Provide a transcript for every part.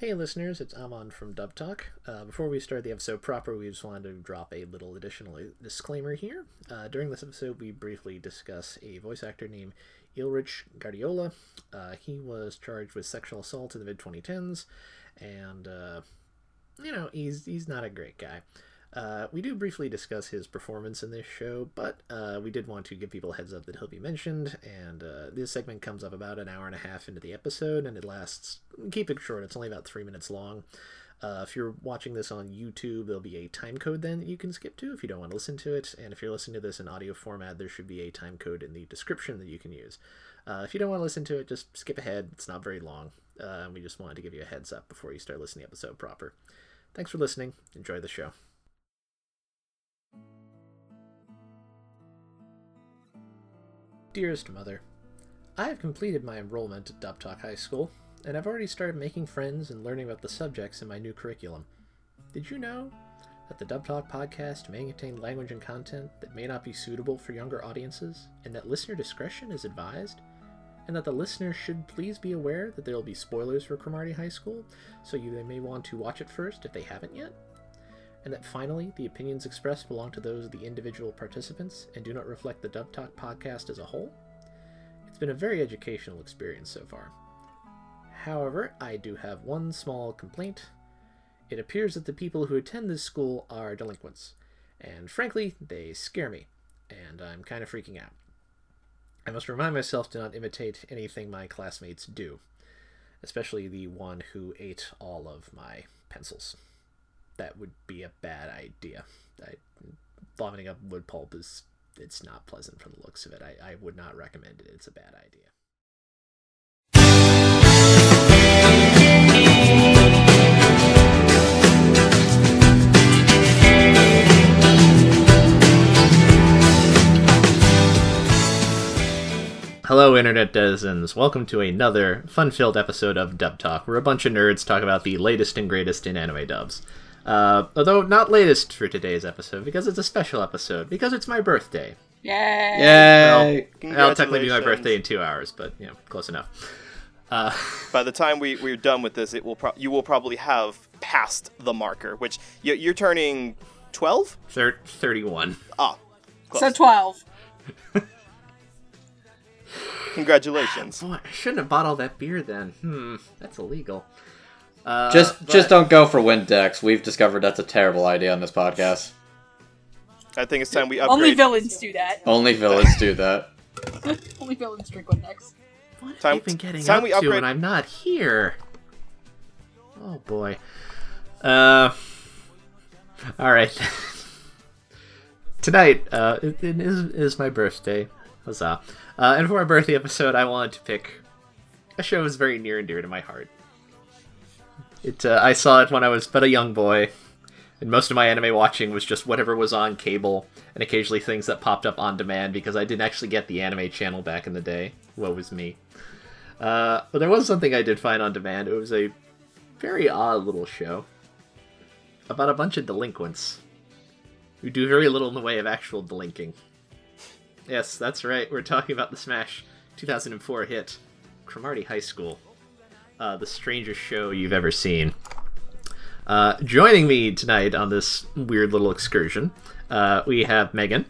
Hey listeners, it's Amon from Dub Talk. Uh, before we start the episode proper, we just wanted to drop a little additional disclaimer here. Uh, during this episode, we briefly discuss a voice actor named Illich Guardiola. Uh, he was charged with sexual assault in the mid 2010s, and uh, you know he's he's not a great guy. Uh, we do briefly discuss his performance in this show, but uh, we did want to give people a heads up that he'll be mentioned. And uh, this segment comes up about an hour and a half into the episode, and it lasts. Keep it short; it's only about three minutes long. Uh, if you're watching this on YouTube, there'll be a time code then that you can skip to if you don't want to listen to it. And if you're listening to this in audio format, there should be a time code in the description that you can use. Uh, if you don't want to listen to it, just skip ahead. It's not very long. We just wanted to give you a heads up before you start listening to the episode proper. Thanks for listening. Enjoy the show. Dearest Mother, I have completed my enrollment at Dubtalk High School, and I've already started making friends and learning about the subjects in my new curriculum. Did you know that the Dubtalk podcast may contain language and content that may not be suitable for younger audiences, and that listener discretion is advised? And that the listener should please be aware that there will be spoilers for Cromartie High School, so you they may want to watch it first if they haven't yet? And that finally, the opinions expressed belong to those of the individual participants and do not reflect the Dub Talk podcast as a whole. It's been a very educational experience so far. However, I do have one small complaint. It appears that the people who attend this school are delinquents, and frankly, they scare me, and I'm kind of freaking out. I must remind myself to not imitate anything my classmates do, especially the one who ate all of my pencils that would be a bad idea. I, vomiting up wood pulp is it's not pleasant from the looks of it. I, I would not recommend it. It's a bad idea. Hello, Internet Denizens. Welcome to another fun filled episode of Dub Talk, where a bunch of nerds talk about the latest and greatest in anime dubs. Uh, although not latest for today's episode because it's a special episode because it's my birthday. Yay! Yay! Well, it'll technically be my birthday in two hours, but you know, close enough. Uh, By the time we, we're done with this, it will pro- you will probably have passed the marker, which you, you're turning 12? Thir- 31. Ah, close. So 12. Congratulations. Boy, I shouldn't have bought all that beer then. Hmm, that's illegal. Uh, just but- just don't go for Windex. We've discovered that's a terrible idea on this podcast. I think it's time we upgrade. Only villains do that. Only villains do that. Only villains drink Windex. What have you been getting time up we to upgrade- when I'm not here? Oh boy. Uh. All right. Tonight, uh, it, it is is my birthday. Huzzah! Uh, and for my birthday episode, I wanted to pick a show that's very near and dear to my heart. It uh, I saw it when I was but a young boy, and most of my anime watching was just whatever was on cable, and occasionally things that popped up on demand because I didn't actually get the anime channel back in the day. Woe was me. Uh, but there was something I did find on demand. It was a very odd little show about a bunch of delinquents who do very little in the way of actual delinking. Yes, that's right. We're talking about the Smash 2004 hit, Cromartie High School. Uh, the strangest show you've ever seen. Uh, joining me tonight on this weird little excursion, uh, we have Megan.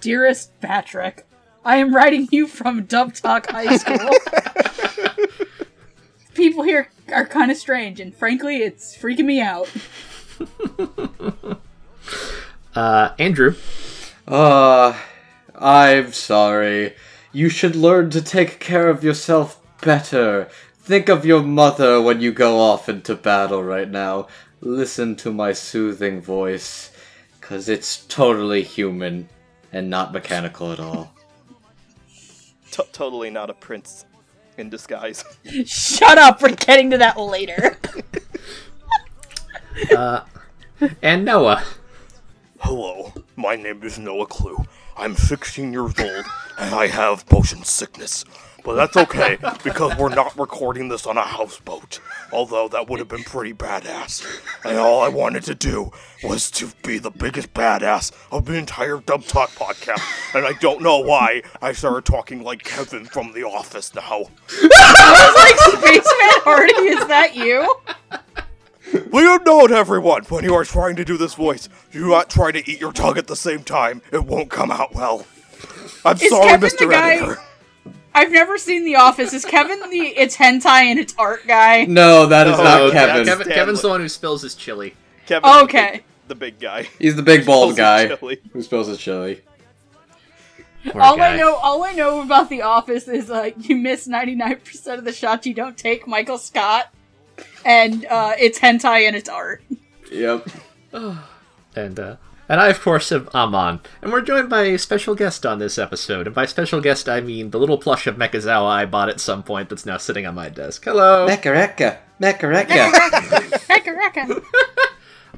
Dearest Patrick, I am writing you from Dub Talk High School. People here are kind of strange, and frankly, it's freaking me out. Uh, Andrew. Uh, I'm sorry. You should learn to take care of yourself better. Think of your mother when you go off into battle right now. Listen to my soothing voice, cause it's totally human and not mechanical at all. T- totally not a prince in disguise. Shut up, we're getting to that later. Uh, and Noah. Hello, my name is Noah Clue. I'm 16 years old and I have motion sickness. But that's okay because we're not recording this on a houseboat. Although that would have been pretty badass. And all I wanted to do was to be the biggest badass of the entire Dub Talk podcast. And I don't know why I started talking like Kevin from The Office now. I was like, Spaceman Hardy, is that you? Please note, everyone, when you are trying to do this voice, do not try to eat your tongue at the same time. It won't come out well. I'm Is sorry, Kevin Mr. the guy- Editor. I've never seen The Office. Is Kevin the it's hentai and it's art guy? No, that is No, not that's Kevin. Kevin- Kevin, Kevin's the one who spills his chili. Kevin, the Okay. big- the big guy. He's the big bald guy who spills his chili. Poor all guy. I know, all I know about The Office is uh, you miss ninety nine percent of the shots you don't take. Michael Scott, and uh, it's hentai and it's art. Yep. And uh, and I of course am Amon, and we're joined by a special guest on this episode. And by special guest, I mean the little plush of Mechazawa I bought at some point that's now sitting on my desk. Hello. Mekareka. Mekareka. Rekka, rekka.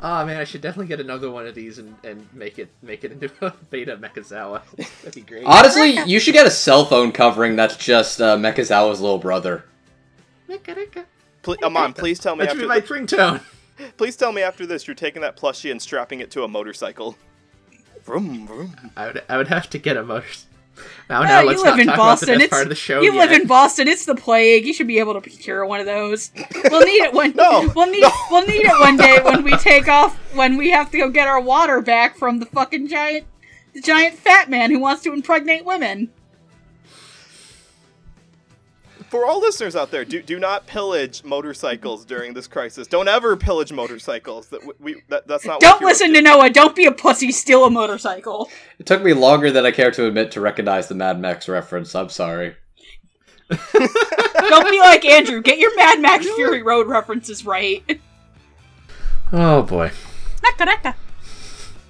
Ah man, I should definitely get another one of these and, and make it make it into a beta Mechazawa. That'd be great. Honestly, you should get a cell phone covering that's just uh, Mechazawa's little brother. Mekareka. Pl- Amon, please tell me That should be my thi- ringtone. Please tell me after this, you're taking that plushie and strapping it to a motorcycle. Vroom, vroom. I would I would have to get a motor. Now, now you let's live not in talk Boston. about the best It's part of the show you live in Boston. It's the plague. You should be able to procure one of those. We'll need it one. No, we'll need no. we'll need it one day when we take off when we have to go get our water back from the fucking giant the giant fat man who wants to impregnate women. For all listeners out there, do do not pillage motorcycles during this crisis. Don't ever pillage motorcycles. That we, we that, that's not. Don't what listen to Noah. Don't be a pussy. Steal a motorcycle. It took me longer than I care to admit to recognize the Mad Max reference. I'm sorry. Don't be like Andrew. Get your Mad Max Fury Road references right. Oh boy, Rekka, rekka.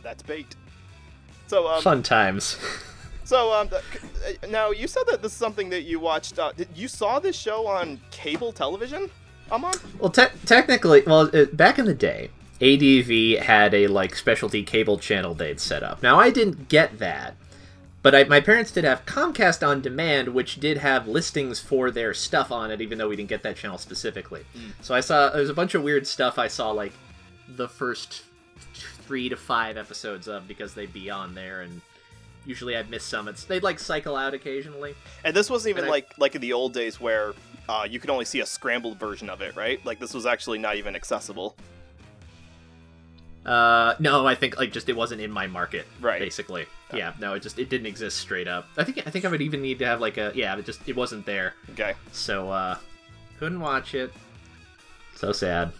That's bait. So um, fun times. So um, uh, now you said that this is something that you watched. Uh, did, you saw this show on cable television, Amon? Well, te- technically, well, uh, back in the day, ADV had a like specialty cable channel they'd set up. Now, I didn't get that, but I, my parents did have Comcast on Demand, which did have listings for their stuff on it, even though we didn't get that channel specifically. So I saw there's a bunch of weird stuff I saw like the first three to five episodes of because they'd be on there and. Usually I'd miss summits. They'd like cycle out occasionally. And this wasn't even And I- like like in the old days where uh, you could only see a scrambled version of it, right? Like this was actually not even accessible. Uh, no, I think like just it wasn't in my market, Right. Basically, yeah. No, it just it didn't exist straight up. I think I think I would even need to have like a yeah, it just it wasn't there, Okay. so uh, couldn't watch it. So sad.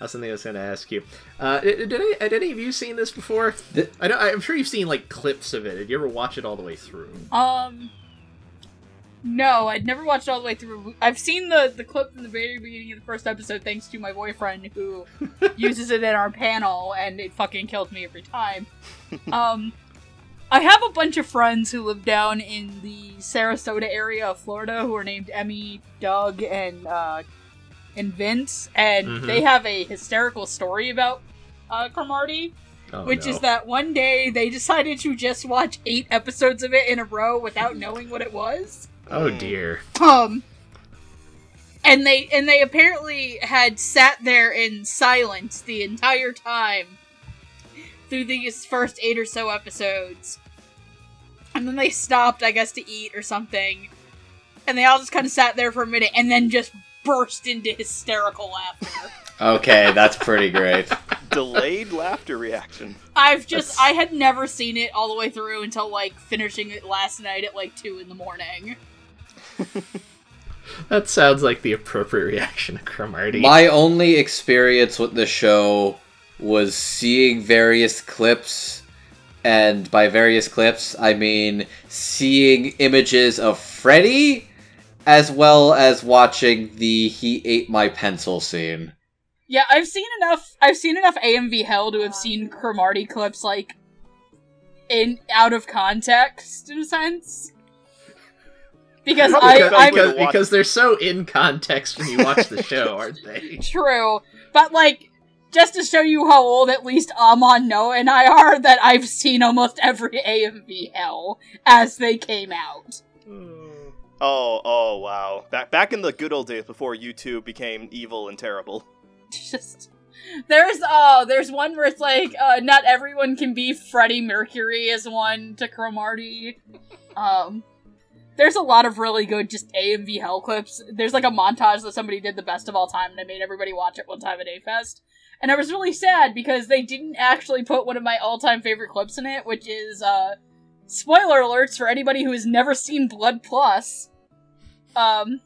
That's something I was going to ask you. Uh, did, did, any, had any of you seen this before? Th- I know I'm sure you've seen like clips of it. Did you ever watch it all the way through? Um, no, I'd never watched all the way through. I've seen the the clip from the very beginning of the first episode, thanks to my boyfriend who uses it in our panel, and it fucking kills me every time. Um, I have a bunch of friends who live down in the Sarasota area of Florida who are named Emmy, Doug, and uh, and Vince, and Mhm. they have a hysterical story about uh, Cromartie Oh, which no. is that one day they decided to just watch eight episodes of it in a row without knowing what it was. Oh dear. Um and they and they apparently had sat there in silence the entire time through these first eight or so episodes. And then they stopped, I guess, to eat or something. And they all just kind of sat there for a minute and then just burst into hysterical laughter. Okay, that's pretty great. Delayed laughter reaction. I've just That's- I had never seen it all the way through until like finishing it last night at like two in the morning. That sounds like the appropriate reaction to Cromartie. My only experience with the show was seeing various clips, and by various clips, I mean seeing images of Freddie, as well as watching the "He ate my pencil" scene. Yeah, I've seen enough. I've seen enough AMV Hell to have seen Cromartie clips like in out of context in a sense. Because Probably I, because- I'm because, because they're so in context when you watch the show, aren't they? true, but like just to show you how old at least Amon Noah and I are, that I've seen almost every AMV Hell as they came out. Oh, oh, wow. Back back in the good old days before YouTube became evil and terrible. just there's uh there's one where it's like uh not everyone can be Freddie Mercury is one to Cromartie. Um there's a lot of really good just AMV Hell clips. There's like a montage that somebody did the best of all time, and I made everybody watch it one time at A-Fest. And I was really sad because they didn't actually put one of my all-time favorite clips in it, which is, uh, spoiler alerts for anybody who has never seen Blood Plus. Um,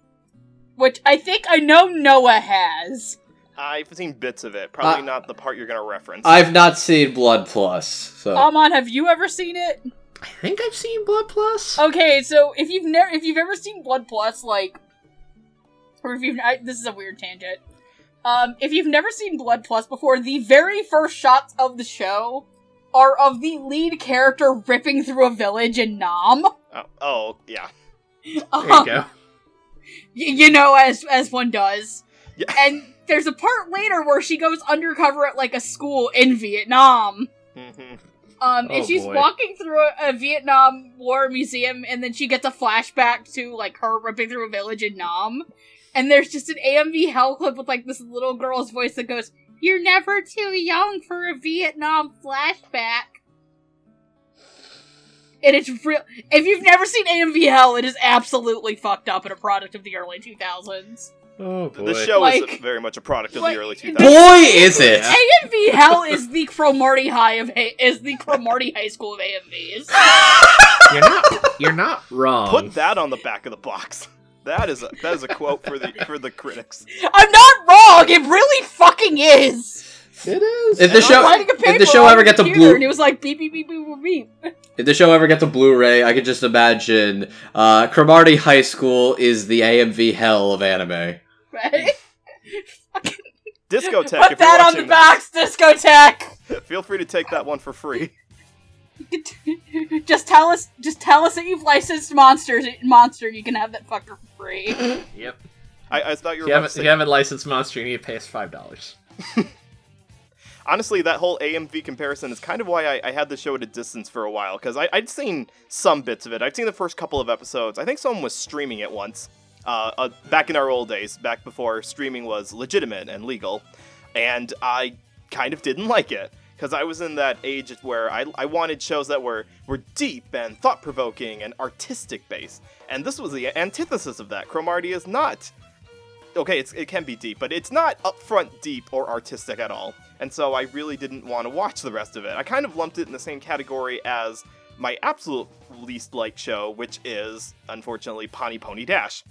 which I think I know Noah has. I've seen bits of it. Probably Uh, not the part you're gonna reference. I've not seen Blood Plus, so Amon, have you ever seen it? I think I've seen Blood Plus. Okay, so if you've never if you've ever seen Blood Plus, like, or if you've I, this is a weird tangent. Um, if you've never seen Blood Plus before, the very first shots of the show are of the lead character ripping through a village in Nam. oh, oh, yeah. There you Um, go. Y- you know, as as one does. Yeah. And there's a part later where she goes undercover at like a school in Vietnam. hmm Um, Oh, and she's boy. walking through a, a Vietnam War museum, and then she gets a flashback to like her ripping through a village in Nam. And there's just an AMV hell clip with like this little girl's voice that goes, "You're never too young for a Vietnam flashback." And it's real. If you've never seen AMV Hell, it is absolutely fucked up and a product of the early 2000s. Oh boy. The show is Like- very much a product of like, the early 2000s. boy is it! AMV Hell is the Cromartie High of ha- is the Cromartie High School of AMVs. You're not. You're not wrong. Put that on the back of the box. That is a that is a quote for the for the critics. I'm not wrong. It really fucking is. It is. If the I show writing a if the show ever gets a computer, blue and it was like beep beep beep beep beep beep. if the show ever gets a Blu-ray, I could just imagine uh, Cromartie High School is the AMV hell of anime. Right? Discotech, Put if that you're on the watching box, discotheque. this, feel free to take that one for free. just tell us, just tell us that you've licensed monsters, monster. You can have that fucker for free. Yep. I, I thought you If were you haven't, to if you haven't licensed Monster, you need to pay us five dollars. Honestly, that whole AMV comparison is kind of why I, I had the show at a distance for a while because I'd seen some bits of it. I'd seen the first couple of episodes. I think someone was streaming it once. Uh, uh, back in our old days, back before streaming was legitimate and legal, and I kind of didn't like it because I was in that age where I, I wanted shows that were were deep and thought provoking and artistic based, and this was the antithesis of that. Cromartie is not okay, it can be deep, but it's not upfront deep or artistic at all. And so I really didn't want to watch the rest of it. I kind of lumped it in the same category as my absolute least liked show, which is, unfortunately, Pani Poni Dash.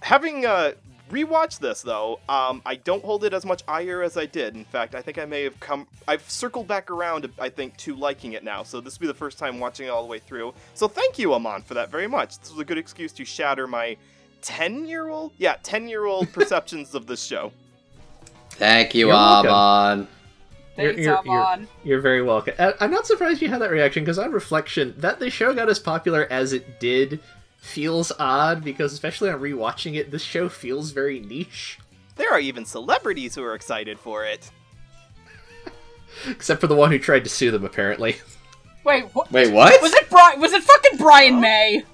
Having uh, rewatched this, though, um, I don't hold it as much ire as I did. In fact, I think I may have come. I've circled back around, I think, to liking it now. So this will be the first time watching it all the way through. So thank you, Amon, for that very much. This was a good excuse to shatter my 10 year old? Yeah, 10 year old perceptions of this show. Thank you, You're welcome. Amon. Thanks, You're- you're- Amon. You're very welcome. I- I'm not surprised you had that reaction because on reflection, that the show got as popular as it did feels odd because especially on rewatching it, this show feels very niche. There are even celebrities who are excited for it. Except for the one who tried to sue them, apparently. Wait, what? Wait, what? Was it Brian? Was it fucking Brian May?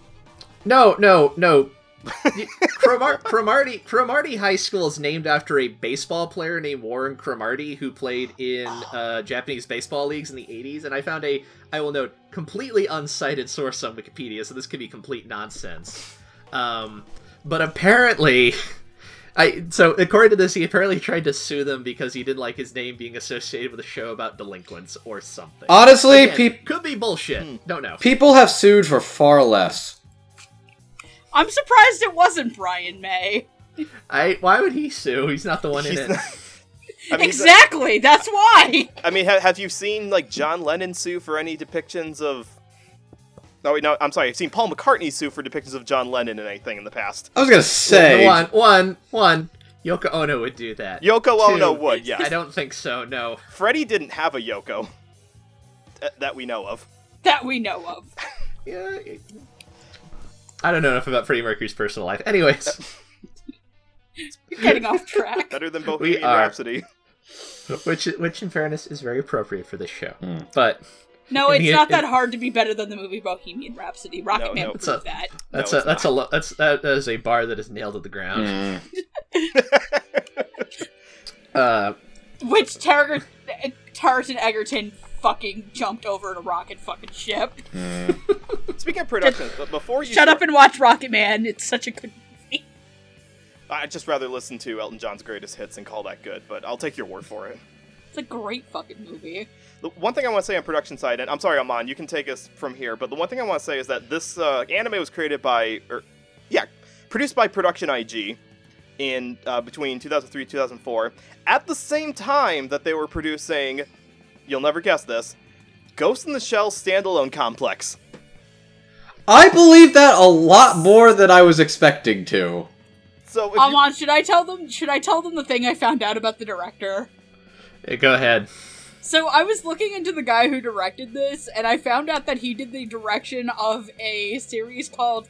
No, no, no. Cromar- Cromartie, Cromartie High School is named after a baseball player named Warren Cromartie who played in uh, Japanese baseball leagues in the 80s. And I found a, I will note, completely uncited source on Wikipedia, so this could be complete nonsense. Um, but apparently, I so according to this, he apparently tried to sue them because he didn't like his name being associated with a show about delinquents or something. Honestly, Again, peop could be bullshit. Don't know. people have sued for far less. I'm surprised it wasn't Brian May. I why would he sue? He's not the one in He's it. not- I mean, exactly. That's why. I mean, ha- have you seen like John Lennon sue for any depictions of? No, wait, no. I'm sorry. I've seen Paul McCartney sue for depictions of John Lennon in anything in the past. I was gonna say. one, one, one. Yoko Ono would do that. Yoko Ono would, Yeah. I don't think so. No. Freddie didn't have a Yoko th- that we know of. That we know of. Yeah. It- I don't know enough about Freddie Mercury's personal life. Anyways, You're getting off track. Better than Bohemian are. Rhapsody. which, which in fairness is very appropriate for this show. Hmm. But No, it's the- not in- that hard to be better than the movie Bohemian Rhapsody. Rocket No, Man no. proved So- that. that's No, a it's that's a lo- that's that is a bar that is nailed to the ground. Mm. Uh, Which Target Taron Egerton fucking jumped over in a rocket fucking ship. Speaking of production, but before you Shut up and watch Rocket Man. It's such a good movie. I'd just rather listen to Elton John's greatest hits and call that good, but I'll take your word for it. It's a great fucking movie. The one thing I want to say on production side, and I'm sorry, Amon, you can take us from here, but the one thing I want to say is that this uh, anime was created by, or yeah, produced by Production IG in uh, between 2003 and 2004, at the same time that they were producing, you'll never guess this, Ghost in the Shell standalone complex. I believe that a lot more than I was expecting to. So if you- Amon, should I tell them? Should I tell them the thing I found out about the director? Hey, go ahead. So I was looking into the guy who directed this, and I found out that he did the direction of a series called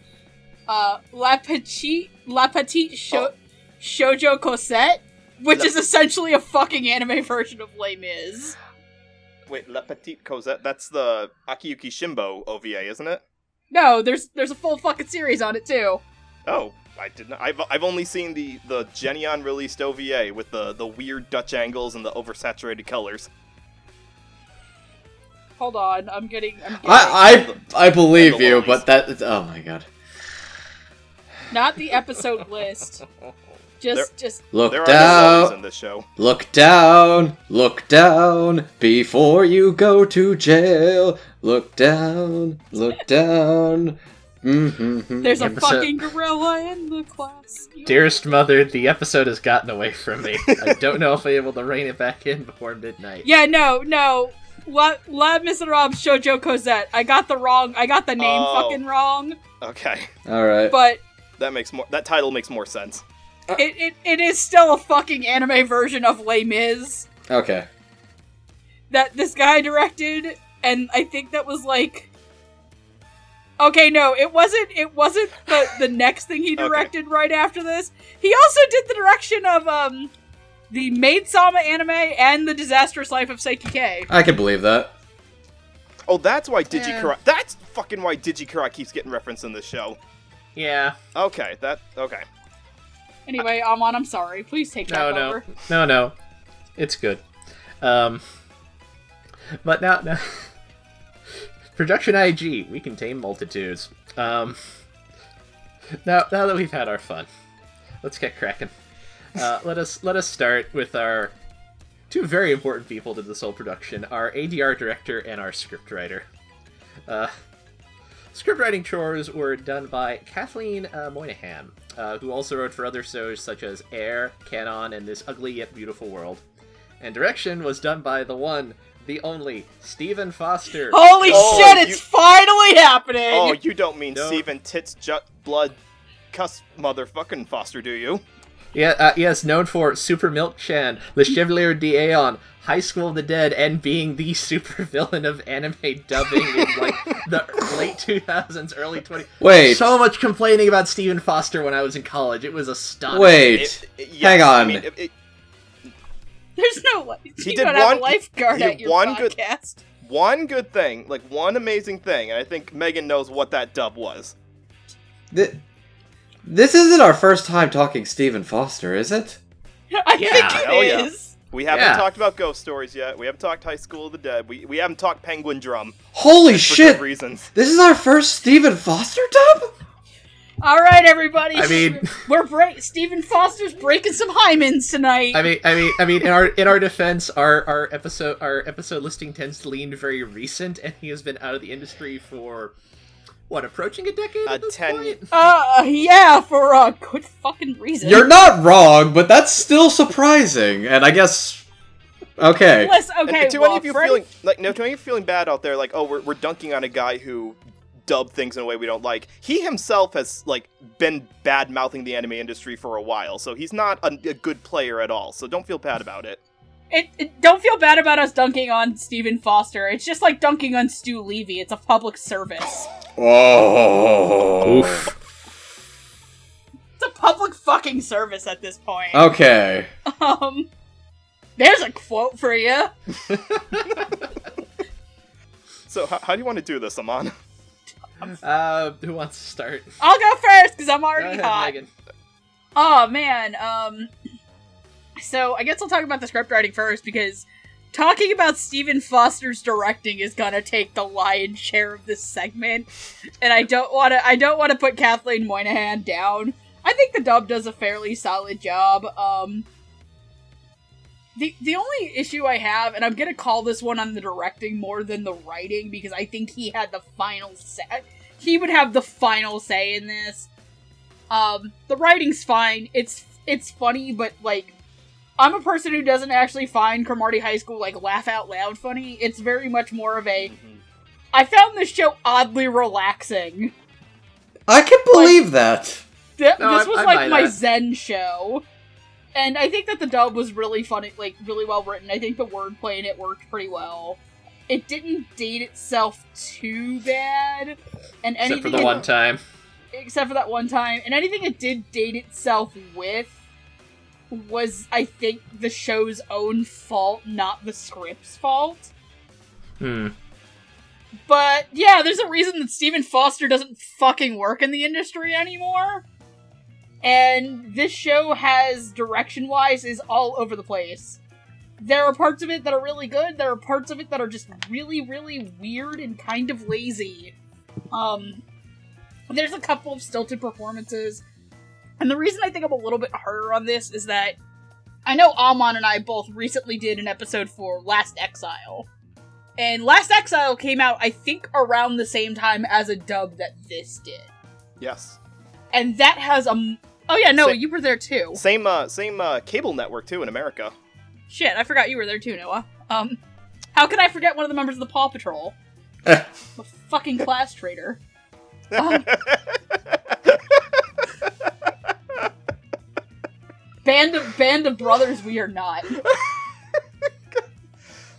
uh, La Petite La Petite Sho- Oh. Shoujo Cosette, which La- is essentially a fucking anime version of Les Mis. wait, La Petite Cosette, that's the Akiyuki Shimbo OVA, isn't it? No, there's there's a full fucking series on it too. Oh, I didn't. I've, I've only seen the the Geneon released OVA with the the weird Dutch angles and the oversaturated colors. Hold on, I'm getting. I'm getting I I I believe you, lollies. but that oh my god. not the episode list. Just just Look There are no in down, this show. look down, look down before you go to jail. Look down, look down. Mm-hmm. there's a Episode- fucking gorilla in the class. Dearest mother, the episode has gotten away from me. I don't know if I'm able to rein it back in before midnight. Yeah, no, no. La, La Miserable Shoujo Cosette. I got the wrong. I got the name Oh. fucking wrong. Okay, All right. But that makes more. That title makes more sense. It, it, it is still a fucking anime version of Les Mis Okay. that this guy directed, and I think that was like. Okay, no, it wasn't. It wasn't the the next thing he Okay. directed right after this. He also did the direction of um, the Maid Sama anime and the Disastrous Life of Saiki K. I can believe that. Oh, that's why Yeah. Digi Charat. That's fucking why Digi Charat keeps getting referenced in this show. Yeah. Okay, that okay. Anyway, Amon, I'm sorry. Please take No, that no, over. no, no. It's good. Um, but now, now, production IG, we contain multitudes. Um, now, now that we've had our fun, let's get cracking. Uh, let us let us start with our two very important people to this whole production: our ADR director and our scriptwriter. Uh, Scriptwriting chores were done by Kathleen uh, Moynihan, uh, who also wrote for other shows such as Air, Kanon, and This Ugly Yet Beautiful World. And direction was done by the one, the only, Stephen Foster. Holy Oh, shit, you- it's finally happening! Oh, you don't mean No. Steven Tits Jut Blood Cuss Motherfucking Foster, do you? Yeah, uh, yes, known for Super Milk Chan, Le Chevalier d'Eon, High School of the Dead, and being the supervillain of anime dubbing in like the late 2000s, early 20s. Wait. So much complaining about Stephen Foster when I was in college. It was a astonishing. Wait. It- it- yes, Hang I on. mean, it- it- There's no life. You did don't have one- a lifeguard he at your one good- podcast. one good thing, like one amazing thing, and I think Megan knows what that dub was. Th- this isn't our first time talking Stephen Foster, is it? I Yeah, think hell it yeah. is. We haven't Yeah. talked about ghost stories yet. We haven't talked High School of the Dead. We, we haven't talked Penguin Drum Holy for shit! good reasons. This is our first Stephen Foster dub? All right, everybody. I mean- we're break. Stephen Foster's breaking some hymens tonight. I mean, I mean, I mean, in our in our defense, our our episode our episode listing tends to lean very recent, and he has been out of the industry for what approaching a decade Uh, at this 10 point. uh, yeah, for a good fucking reason. You're not wrong, but that's still surprising, and I guess. Okay. Listen, And okay, to well, any of you Freddie- feeling like no, to any of you feeling bad out there, like oh, we're, we're dunking on a guy who dubbed things in a way we don't like. He himself has like been bad mouthing the anime industry for a while, so he's not a, a good player at all. So don't feel bad about it. It, it- don't feel bad about us dunking on Stephen Foster. It's just like dunking on Stu Levy. It's a public service. Oh. Oof. It's a public fucking service at this point. Okay. Um, there's a quote for you. So how, how do you want to do this, Amon? Uh, who wants to start? I'll go first because I'm Go already ahead, hot. Megan. Oh man, um so I guess I'll talk about the script writing first because talking about Stephen Foster's directing is gonna take the lion's share of this segment, and I don't want to. I don't want to put Kathleen Moynihan down. I think the dub does a fairly solid job. Um, the the only issue I have, and I'm gonna call this one on the directing more than the writing because I think he had the final say. He would have the final say in this. Um, the writing's fine. It's it's funny, but like, I'm a person who doesn't actually find Cromartie High School like laugh out loud funny. It's very much more of a. Mm-hmm. I found this show oddly relaxing. I can believe that. Th- No, this was I like my that. Zen show. And I think that the dub was really funny, like really well written. I think the wordplay in it worked pretty well. It didn't date itself too bad, and anything Except for the it- one time. except for that one time, and anything it did date itself with was, I think, the show's own fault, not the script's fault. Hmm. But yeah, there's a reason that Stephen Foster doesn't fucking work in the industry anymore. And this show has direction wise is all over the place. There are parts of it that are really good, there are parts of it that are just really, really weird and kind of lazy. Um there's a couple of stilted performances. And the reason I think I'm a little bit harder on this is that I know Amon and I both recently did an episode for Last Exile. And Last Exile came out, I think, around the same time as a dub that this did. Yes. And that has a. Oh, yeah, no, Sa- you were there too. Same uh same uh cable network too in America. Shit, I forgot you were there too, Noah. Um, how could I forget one of the members of the Paw Patrol? A fucking class traitor. Um, band of band of brothers, we are not.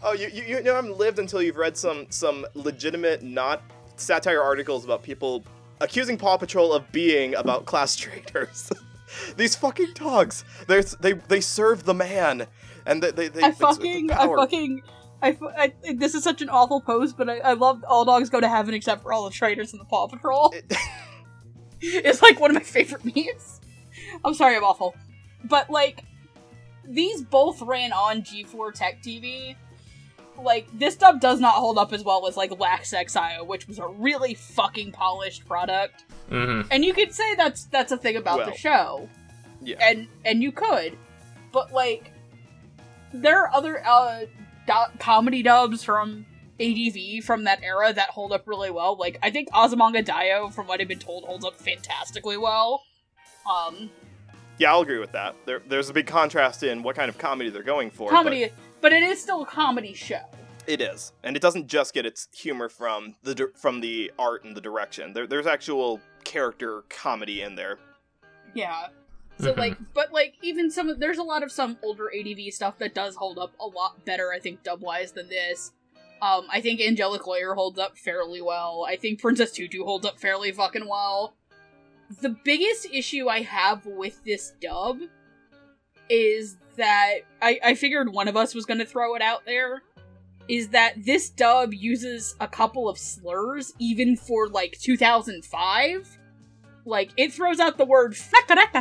Oh, you, you you know haven't lived until you've read some some legitimate not satire articles about people accusing Paw Patrol of being about class traitors. These fucking dogs, they they they serve the man, and they they, they I it's the fucking, I fucking, I, I, this is such an awful post, but I, I love all dogs go to heaven except for all the traitors in the Paw Patrol. It- it's like one of my favorite memes. I'm sorry, I'm awful, but like these both ran on G4 Tech TV. Like this dub does not hold up as well as like Last Exile, which was a really fucking polished product. hmm And you could say that's that's a thing about Well, the show yeah. and and you could but like there are other uh do- comedy dubs from adv from that era that hold up really well like i think azumanga daioh from what i've been told holds up fantastically well um Yeah, I'll agree with that. There, there's a big contrast in what kind of comedy they're going for. but comedy but it is still a comedy show it is, and it doesn't just get its humor from the from the art and the direction. There, there's actual character comedy in there. yeah so like but like even some of there's a lot of some older adv stuff that does hold up a lot better i think dub wise than this um i think angelic layer holds up fairly well i think princess tutu holds up fairly fucking well the biggest issue i have with this dub is that i i figured one of us was going to throw it out there is that this dub uses a couple of slurs even for like 2005 like it throws out the word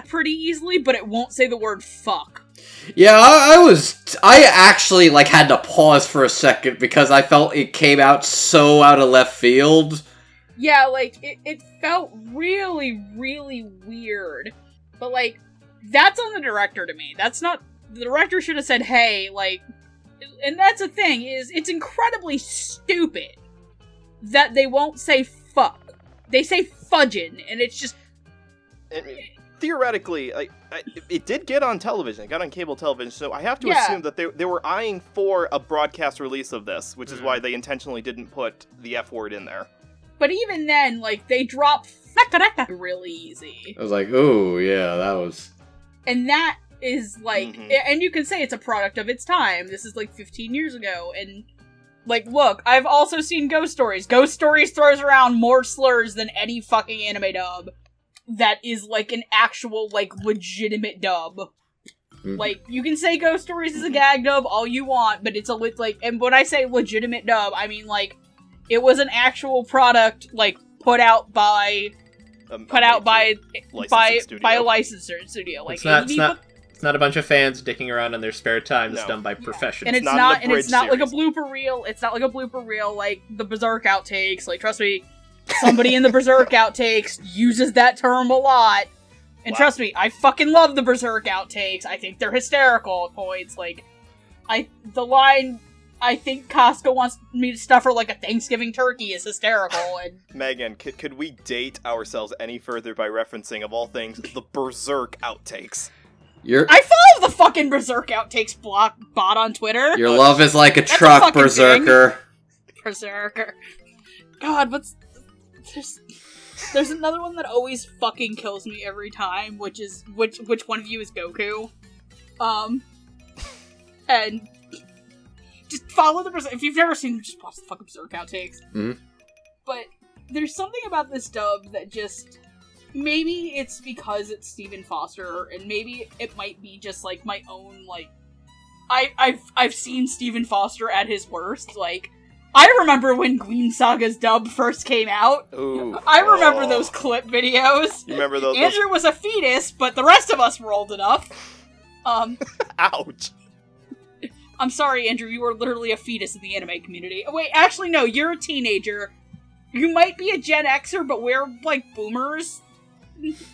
pretty easily, but it won't say the word fuck. Yeah, I, I was. I actually like had to pause for a second because I felt it came out so out of left field. Yeah, like it, it felt really, really weird. But like that's on the director to me. That's not the director should have said, hey, like and that's the thing, is it's incredibly stupid that they won't say fuck. They say fudgin', and it's just And theoretically, like, I, it did get on television. It got on cable television, so I have to Yeah. assume that they, they were eyeing for a broadcast release of this, which is why mm. they intentionally didn't put the F word in there. But even then, like they drop really easy. I was like, "Oh yeah, that was." and that is like Mhm. and you can say it's a product of its time this is like 15 years ago and like look i've also seen ghost stories ghost stories throws around more slurs than any fucking anime dub that is like an actual like legitimate dub Mm. like you can say ghost stories is a gag dub all you want but it's a lit like and when i say legitimate dub i mean like it was an actual product like put out by Um, put out by by studio. by a licensor studio like it's not, it's not, It's not a bunch of fans dicking around in their spare time. It's No. done by professionals. and it's not not, and it's abridged not like a blooper reel. It's not like a blooper reel like the Berserk outtakes. Like trust me, somebody in the Berserk outtakes uses that term a lot. And Wow. trust me, I fucking love the Berserk outtakes. I think they're hysterical at points. Like, I the line. I think Casca wants me to stuff her like a Thanksgiving turkey is hysterical, and Megan, could, could we date ourselves any further by referencing, of all things, the Berserk outtakes? Your I follow the fucking Berserk outtakes block bot on Twitter. your love is like a a truck, fucking thing. berserker. Berserker. God, what's there's there's another one that always fucking kills me every time, which is which which one of you is Goku? Um, and just follow the Berserk. If you've never seen them, just watch the fucking Berserk outtakes. Mhm. But there's something about this dub that just maybe it's because it's Stephen Foster, and maybe it might be just like my own like I I've I've seen Stephen Foster at his worst. Like I remember when Guin Saga's dub first came out. Ooh. I remember Oh. those clip videos. You remember those? those- Andrew was a fetus, but the rest of us were old enough. Um, Ouch. I'm sorry, Andrew, you were literally a fetus in the anime community. Oh, wait, actually, no, you're a teenager. You might be a Gen Xer, but we're like boomers.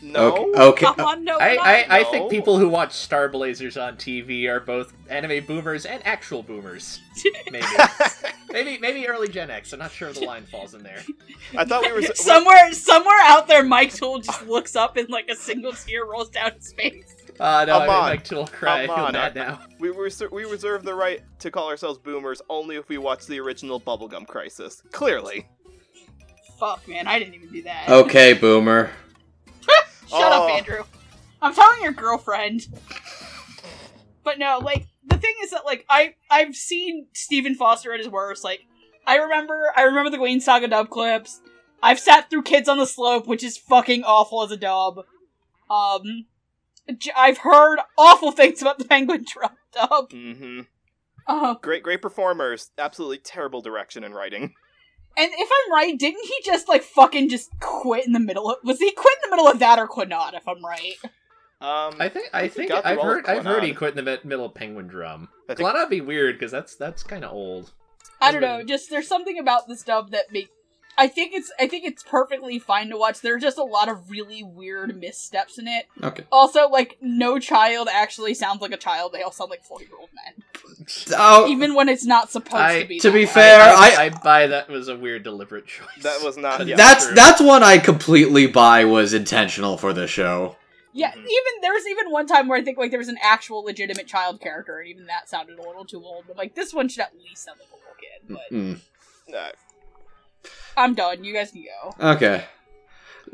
No. Okay. okay. Come on, no, I, I, not. I think people who watch Star Blazers on TV are both anime boomers and actual boomers. Maybe, maybe, maybe early Gen X. I'm not sure the line falls in there. I thought we were. somewhere, somewhere out there, Mike Toole just looks up and like a single tear rolls down his face. Uh, no, Come I on. made Mike Toole cry. I Come feel on. bad now. We, reser- we reserve the right to call ourselves boomers only if we watch the original Bubblegum Crisis. Clearly. Fuck, man, I didn't even do that. Okay, boomer. Shut Oh. up, Andrew. I'm telling your girlfriend. But no, like the thing is that like I I've seen Stephen Foster at his worst. Like I remember I remember the Guin Saga dub clips. I've sat through Kids on the Slope, which is fucking awful as a dub. Um, j- I've heard awful things about the Penguin Drum dub. Mm-hmm. Uh, Great, great performers. Absolutely terrible direction and writing. and if I'm right, didn't he just like fucking just quit in the middle of? Was he quit in the middle of that or quit not? If I'm right. Um, I think I think I've heard I've heard he quit in the middle of Penguin Drum. I think- Clannad be weird because that's that's kind of old. I don't know. Just there's something about this dub that make. I think it's I think it's perfectly fine to watch. There are just a lot of really weird missteps in it. Okay. Also, like no child actually sounds like a child. They all sound like forty year old men, Oh, even when it's not supposed I- to be. to that be way. fair, I, I- I, buy that was a weird deliberate choice. that was not. Yeah, that's true. that's one I completely buy was intentional for the show. yeah. Mhm. Even there was even one time where I think like there was an actual legitimate child character, and even that sounded a little too old. But like this one should at least sound like a little kid. But Mm, Uh, I'm done. You guys can go. okay,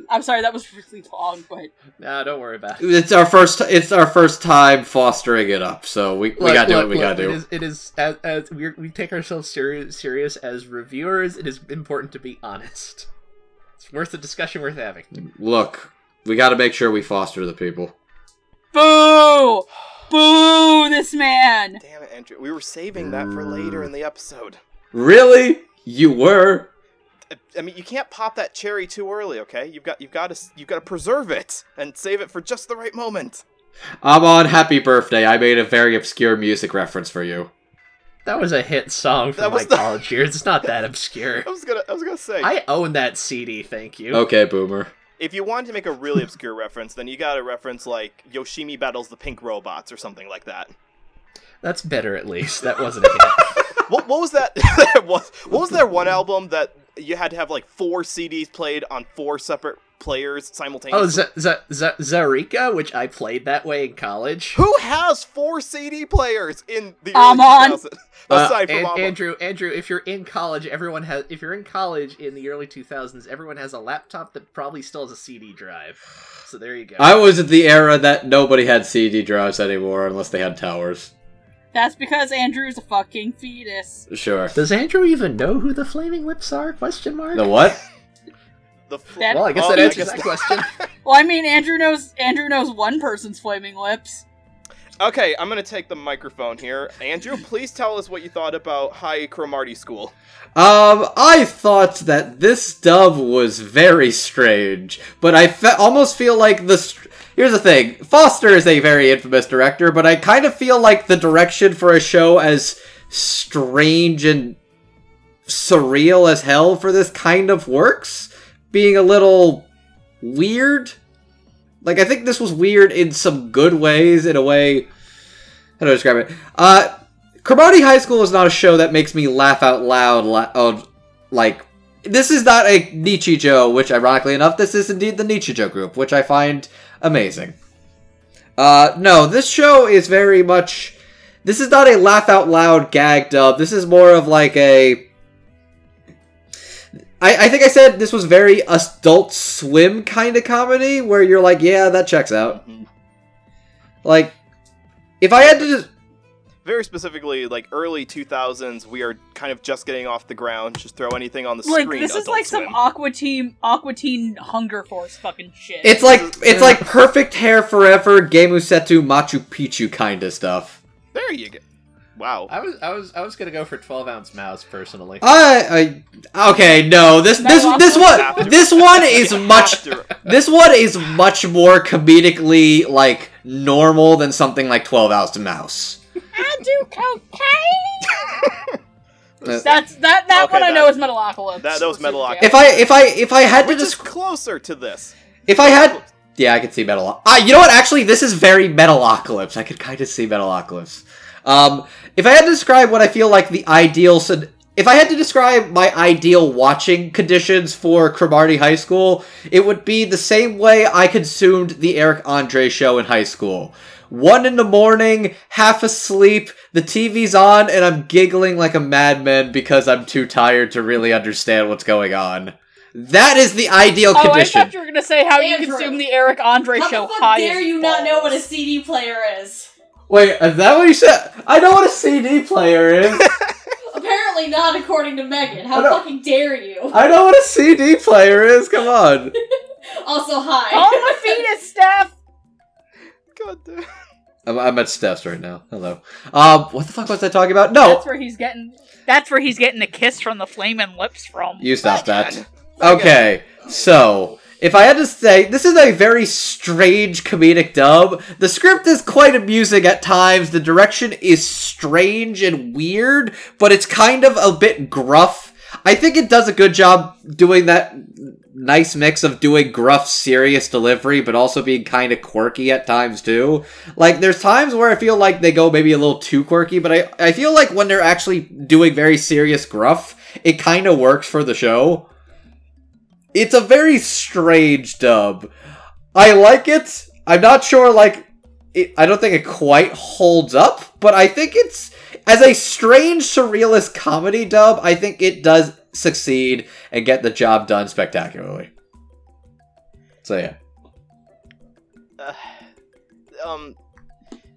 I'm sorry that was really long, but No, don't worry about it. it's our first. It's our first time fostering it up, so we, we Look, gotta do look, what we look, gotta do. It is, it is as, as we we take ourselves serious, serious as reviewers. It is important to be honest. It's worth the discussion worth having. Look, we gotta make sure we foster the people. boo, boo, this man. damn it, Andrew. We were saving that for later mm. in the episode. Really? You were? I- I mean, you can't pop that cherry too early, okay? You've got, you've got to, you've got to preserve it and save it for just the right moment. I'm on happy birthday. I made a very obscure music reference for you. That was a hit song from That my was the- college years. It's not that obscure. I was gonna, I was gonna say, I own that CD. Thank you. Okay, boomer. if you wanted to make a really obscure reference, then you got to reference like Yoshimi battles the pink robots or something like that. That's better at least. That wasn't a hit. What, what was that? what, what was that one album that you had to have like four CDs played on four separate players Oh, simultaneously? Z- Z- Z- Zaireeka, which I played that way in college. Who has four CD players in the I'm early 2000s? Uh, Aside from And, Amon. Andrew, Andrew, if you're in college, everyone has. If you're in college in the early 2000s, everyone has a laptop that probably still has a CD drive. So there you go. I was at the era that nobody had CD drives anymore unless they had towers. That's because Andrew's a fucking fetus. Sure. Does Andrew even know who the Flaming Lips are? Question mark. The what? the fl- That- Well, I guess Oh, that I answers guess- that question. Well, I mean, Andrew knows Andrew knows one person's flaming lips. Okay, I'm gonna take the microphone here. Andrew, please tell us what you thought about High Cromartie School. Um, I thought that this dub was very strange, but I fe- almost feel like the str- here's the thing. Foster is a very infamous director, but I kind of feel like the direction for a show as strange and surreal as hell for this kind of works, being a little weird. Like I think this was weird in some good ways, in a way. How do I describe it? Uh, Cromartie High School is not a show that makes me laugh out loud. La- oh, like this is not a Nichijou, which ironically enough, this is indeed the Nichijou group, which I find amazing. Uh, no, this show is very much. This is not a laugh out loud gag dub. This is more of like a. I, I think I said this was very adult swim kind of comedy where you're like, yeah, that checks out. Like, if I had to just. Very specifically, like early 2000s, we are kind of just getting off the ground. Just throw anything on the Like screen. this is Adult like some Swim. Aqua Team Aqua Teen Hunger Force fucking shit. It's like it's like perfect hair forever, Game Gemusetu Machu Picchu kind of stuff. There you go. Wow. I was I was I was gonna go for twelve ounce mouse personally. I, I okay, no, this this Metalocalypse? this one this one is much this one is much more comedically like normal than something like Twelve ounce Mouse. I do cocaine. Uh, That's that that Okay, one I know is Metalocalypse. that- that was Metalocalypse. If I if I if I had to Which is describe closer to this. if I had yeah, I could see Metal. Ah, you know what? Actually, this is very Metalocalypse. I could kind of see Metalocalypse. Um, if I had to describe what I feel like the ideal, sed- if I had to describe my ideal watching conditions for Cromartie High School, it would be the same way I consumed the Eric Andre show in high school. One in the morning, half asleep, the TV's on, and I'm giggling like a madman because I'm too tired to really understand what's going on. That is the ideal Oh, I condition. thought you were gonna say how you consume the Eric Andre How show the fuck dare as you not know what a. CD player is? Wait, is that what you said? I know what a CD player is. Apparently not, according to Megan. How fucking dare you? I know what a CD player is. Come on. Also, hi. Call him a fetus, Steph. God damn. I'm, I'm at Steph's right now. Hello. Um, what the fuck was I talking about? No, That's where he's getting. That's where he's getting the kiss from the flaming lips from. you stop that. Okay, so if I had to say, this is a very strange comedic dub. The script is quite amusing at times. The direction is strange and weird, but it's kind of a bit gruff. I think it does a good job doing that nice mix of doing gruff, serious delivery, but also being kind of quirky at times too. Like, there's times where I feel like they go maybe a little too quirky, but I, I feel like when they're actually doing very serious gruff, it kind of works for the show. It's a very strange dub. I like it. I'm not sure, like, it, I don't think it quite holds up, but I think it's as a strange surrealist comedy dub. I think it does succeed and get the job done spectacularly. So yeah, um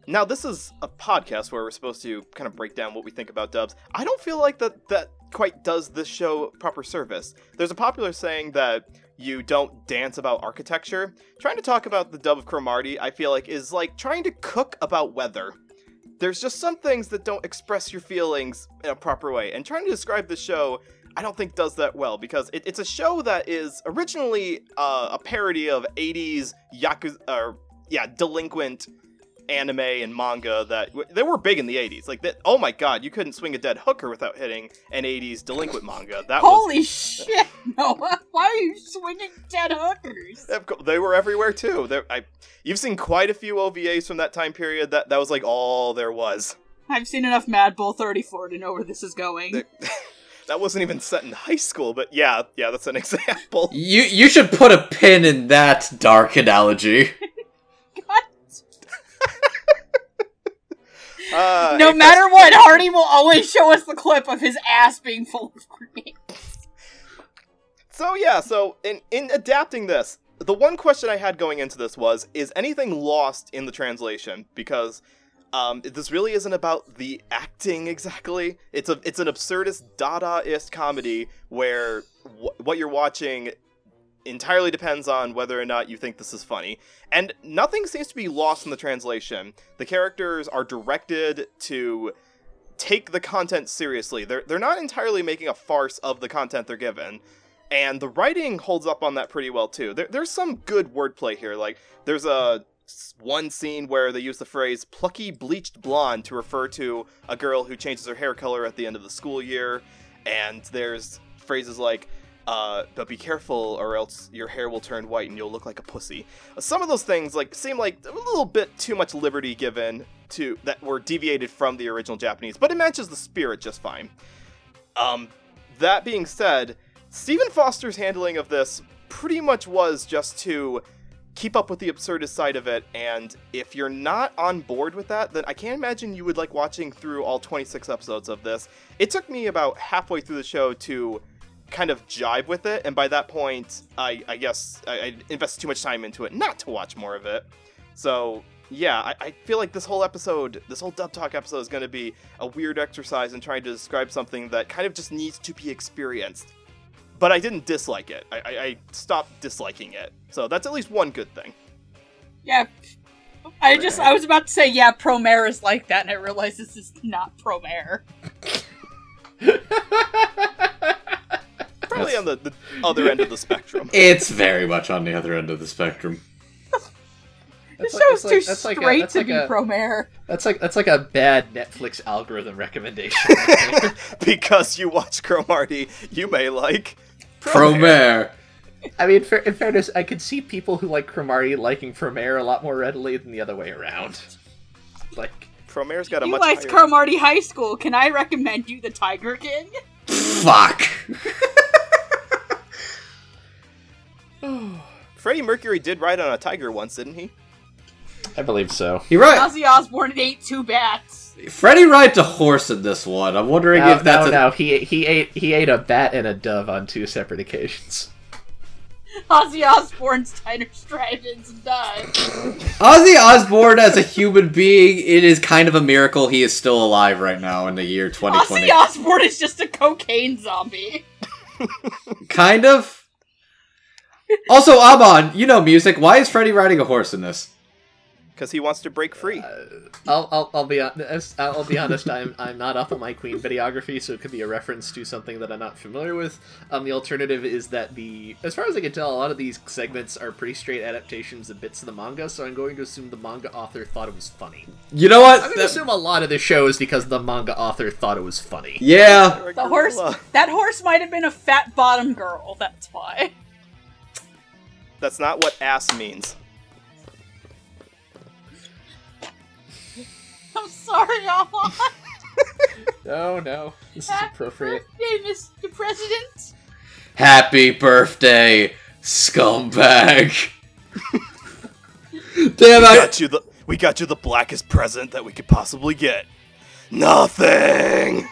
now this is a podcast where we're supposed to kind of break down what we think about dubs. I don't feel like that that quite does this show proper service. There's a popular saying that you don't dance about architecture. Trying to talk about the dub of cromartie i feel like is like trying to cook about weather. There's just some things that don't express your feelings in a proper way and trying to describe the show I don't think does that well because it, it's a show that is originally uh, a parody of 80s yakuza or yeah delinquent anime and manga that w- they were big in the 80s like that oh my god you couldn't swing a dead hooker without hitting an 80s delinquent manga that was Holy shit! No, why are you swinging dead hookers? They were everywhere too I, you've seen quite a few ovas from that time period that that was like all there was I've seen enough Mad Bull 34 to know where this is going. There- that wasn't even set in high school but yeah yeah that's an example you you should put a pin in that dark analogy. Uh, no matter what, Hardy will always show us the clip of his ass being full of cream. So yeah, so in in adapting this, the one question I had going into this was: Is anything lost in the translation? Because um, this really isn't about the acting exactly. It's a it's an absurdist Dadaist comedy where wh- what you're watching entirely depends on whether or not you think this is funny. And nothing seems to be lost in the translation. The characters are directed to take the content seriously. They're they're not entirely making a farce of the content they're given. and the writing holds up on that pretty well too. There, there's some good wordplay here. Like there's a one scene where they use the phrase "plucky bleached blonde" to refer to a girl who changes her hair color at the end of the school year, and there's phrases like. Uh, but be careful, or else your hair will turn white and you'll look like a pussy. Some of those things like seem like a little bit too much liberty given to that were deviated from the original Japanese, but it matches the spirit just fine. Um, that being said, Stephen Foster's handling of this pretty much was just to keep up with the absurdist side of it, and if you're not on board with that, then I can't imagine you would like watching through all 26 episodes of this. It took me about halfway through the show to kind of jive with it, and by that point, I, I guess I, I invested too much time into it not to watch more of it. So yeah, I, I feel like this whole episode, this whole Dub Talk episode, is going to be a weird exercise in trying to describe something that kind of just needs to be experienced. But I didn't dislike it. I, I, I stopped disliking it. So that's at least one good thing. Yeah. I just I was about to say yeah, Promare is like that, and I realized this is not Promare. Probably on the, the other end of the spectrum. It's very much on the other end of the spectrum. This That's like- show's too like- that's like a- straight to like be a- Promare. That's like that's like a bad Netflix algorithm recommendation. because you watch Cromartie, you may like Promare. I mean, fair, in fairness, I could see people who like Cromartie liking Promare a lot more readily than the other way around. Like, Promare's got a You much liked higher... Cromartie High School. Can I recommend you the Tiger King? Fuck. Freddie Mercury did ride on a tiger once, didn't he? I believe so. You're right. Ozzy Osbourne ate two bats. Freddie rides a horse in this one. I'm wondering No, if that's no, a... no, he he ate he ate a bat and a dove on two separate occasions. Ozzy Osbourne's Tiger Stridens died. Ozzy Osbourne as a human being. It is kind of a miracle he is still alive right now in the year 2020. Ozzy Osbourne is just a cocaine zombie. Kind of. Also, Amon, you know music. Why is Freddie riding a horse in this? Because he wants to break free. I'll, I'll, I'll be honest. I'll be honest. I'm, I'm not up on my Queen videography, so it could be a reference to something that I'm not familiar with. Um, the alternative is that the, as far as I can tell, a lot of these segments are pretty straight adaptations of bits of the manga. So I'm going to assume the manga author thought it was funny. You know what? I'm going to assume a lot of the show is because the manga author thought it was funny. yeah. The horse, that horse might have been a fat bottom girl. That's why. That's not what ass means. I'm sorry, Alon. No, no, this is appropriate. Birthday, Mr. President. Happy birthday, scumbag. Damn, We I. got you the we got you the blackest present that we could possibly get. Nothing.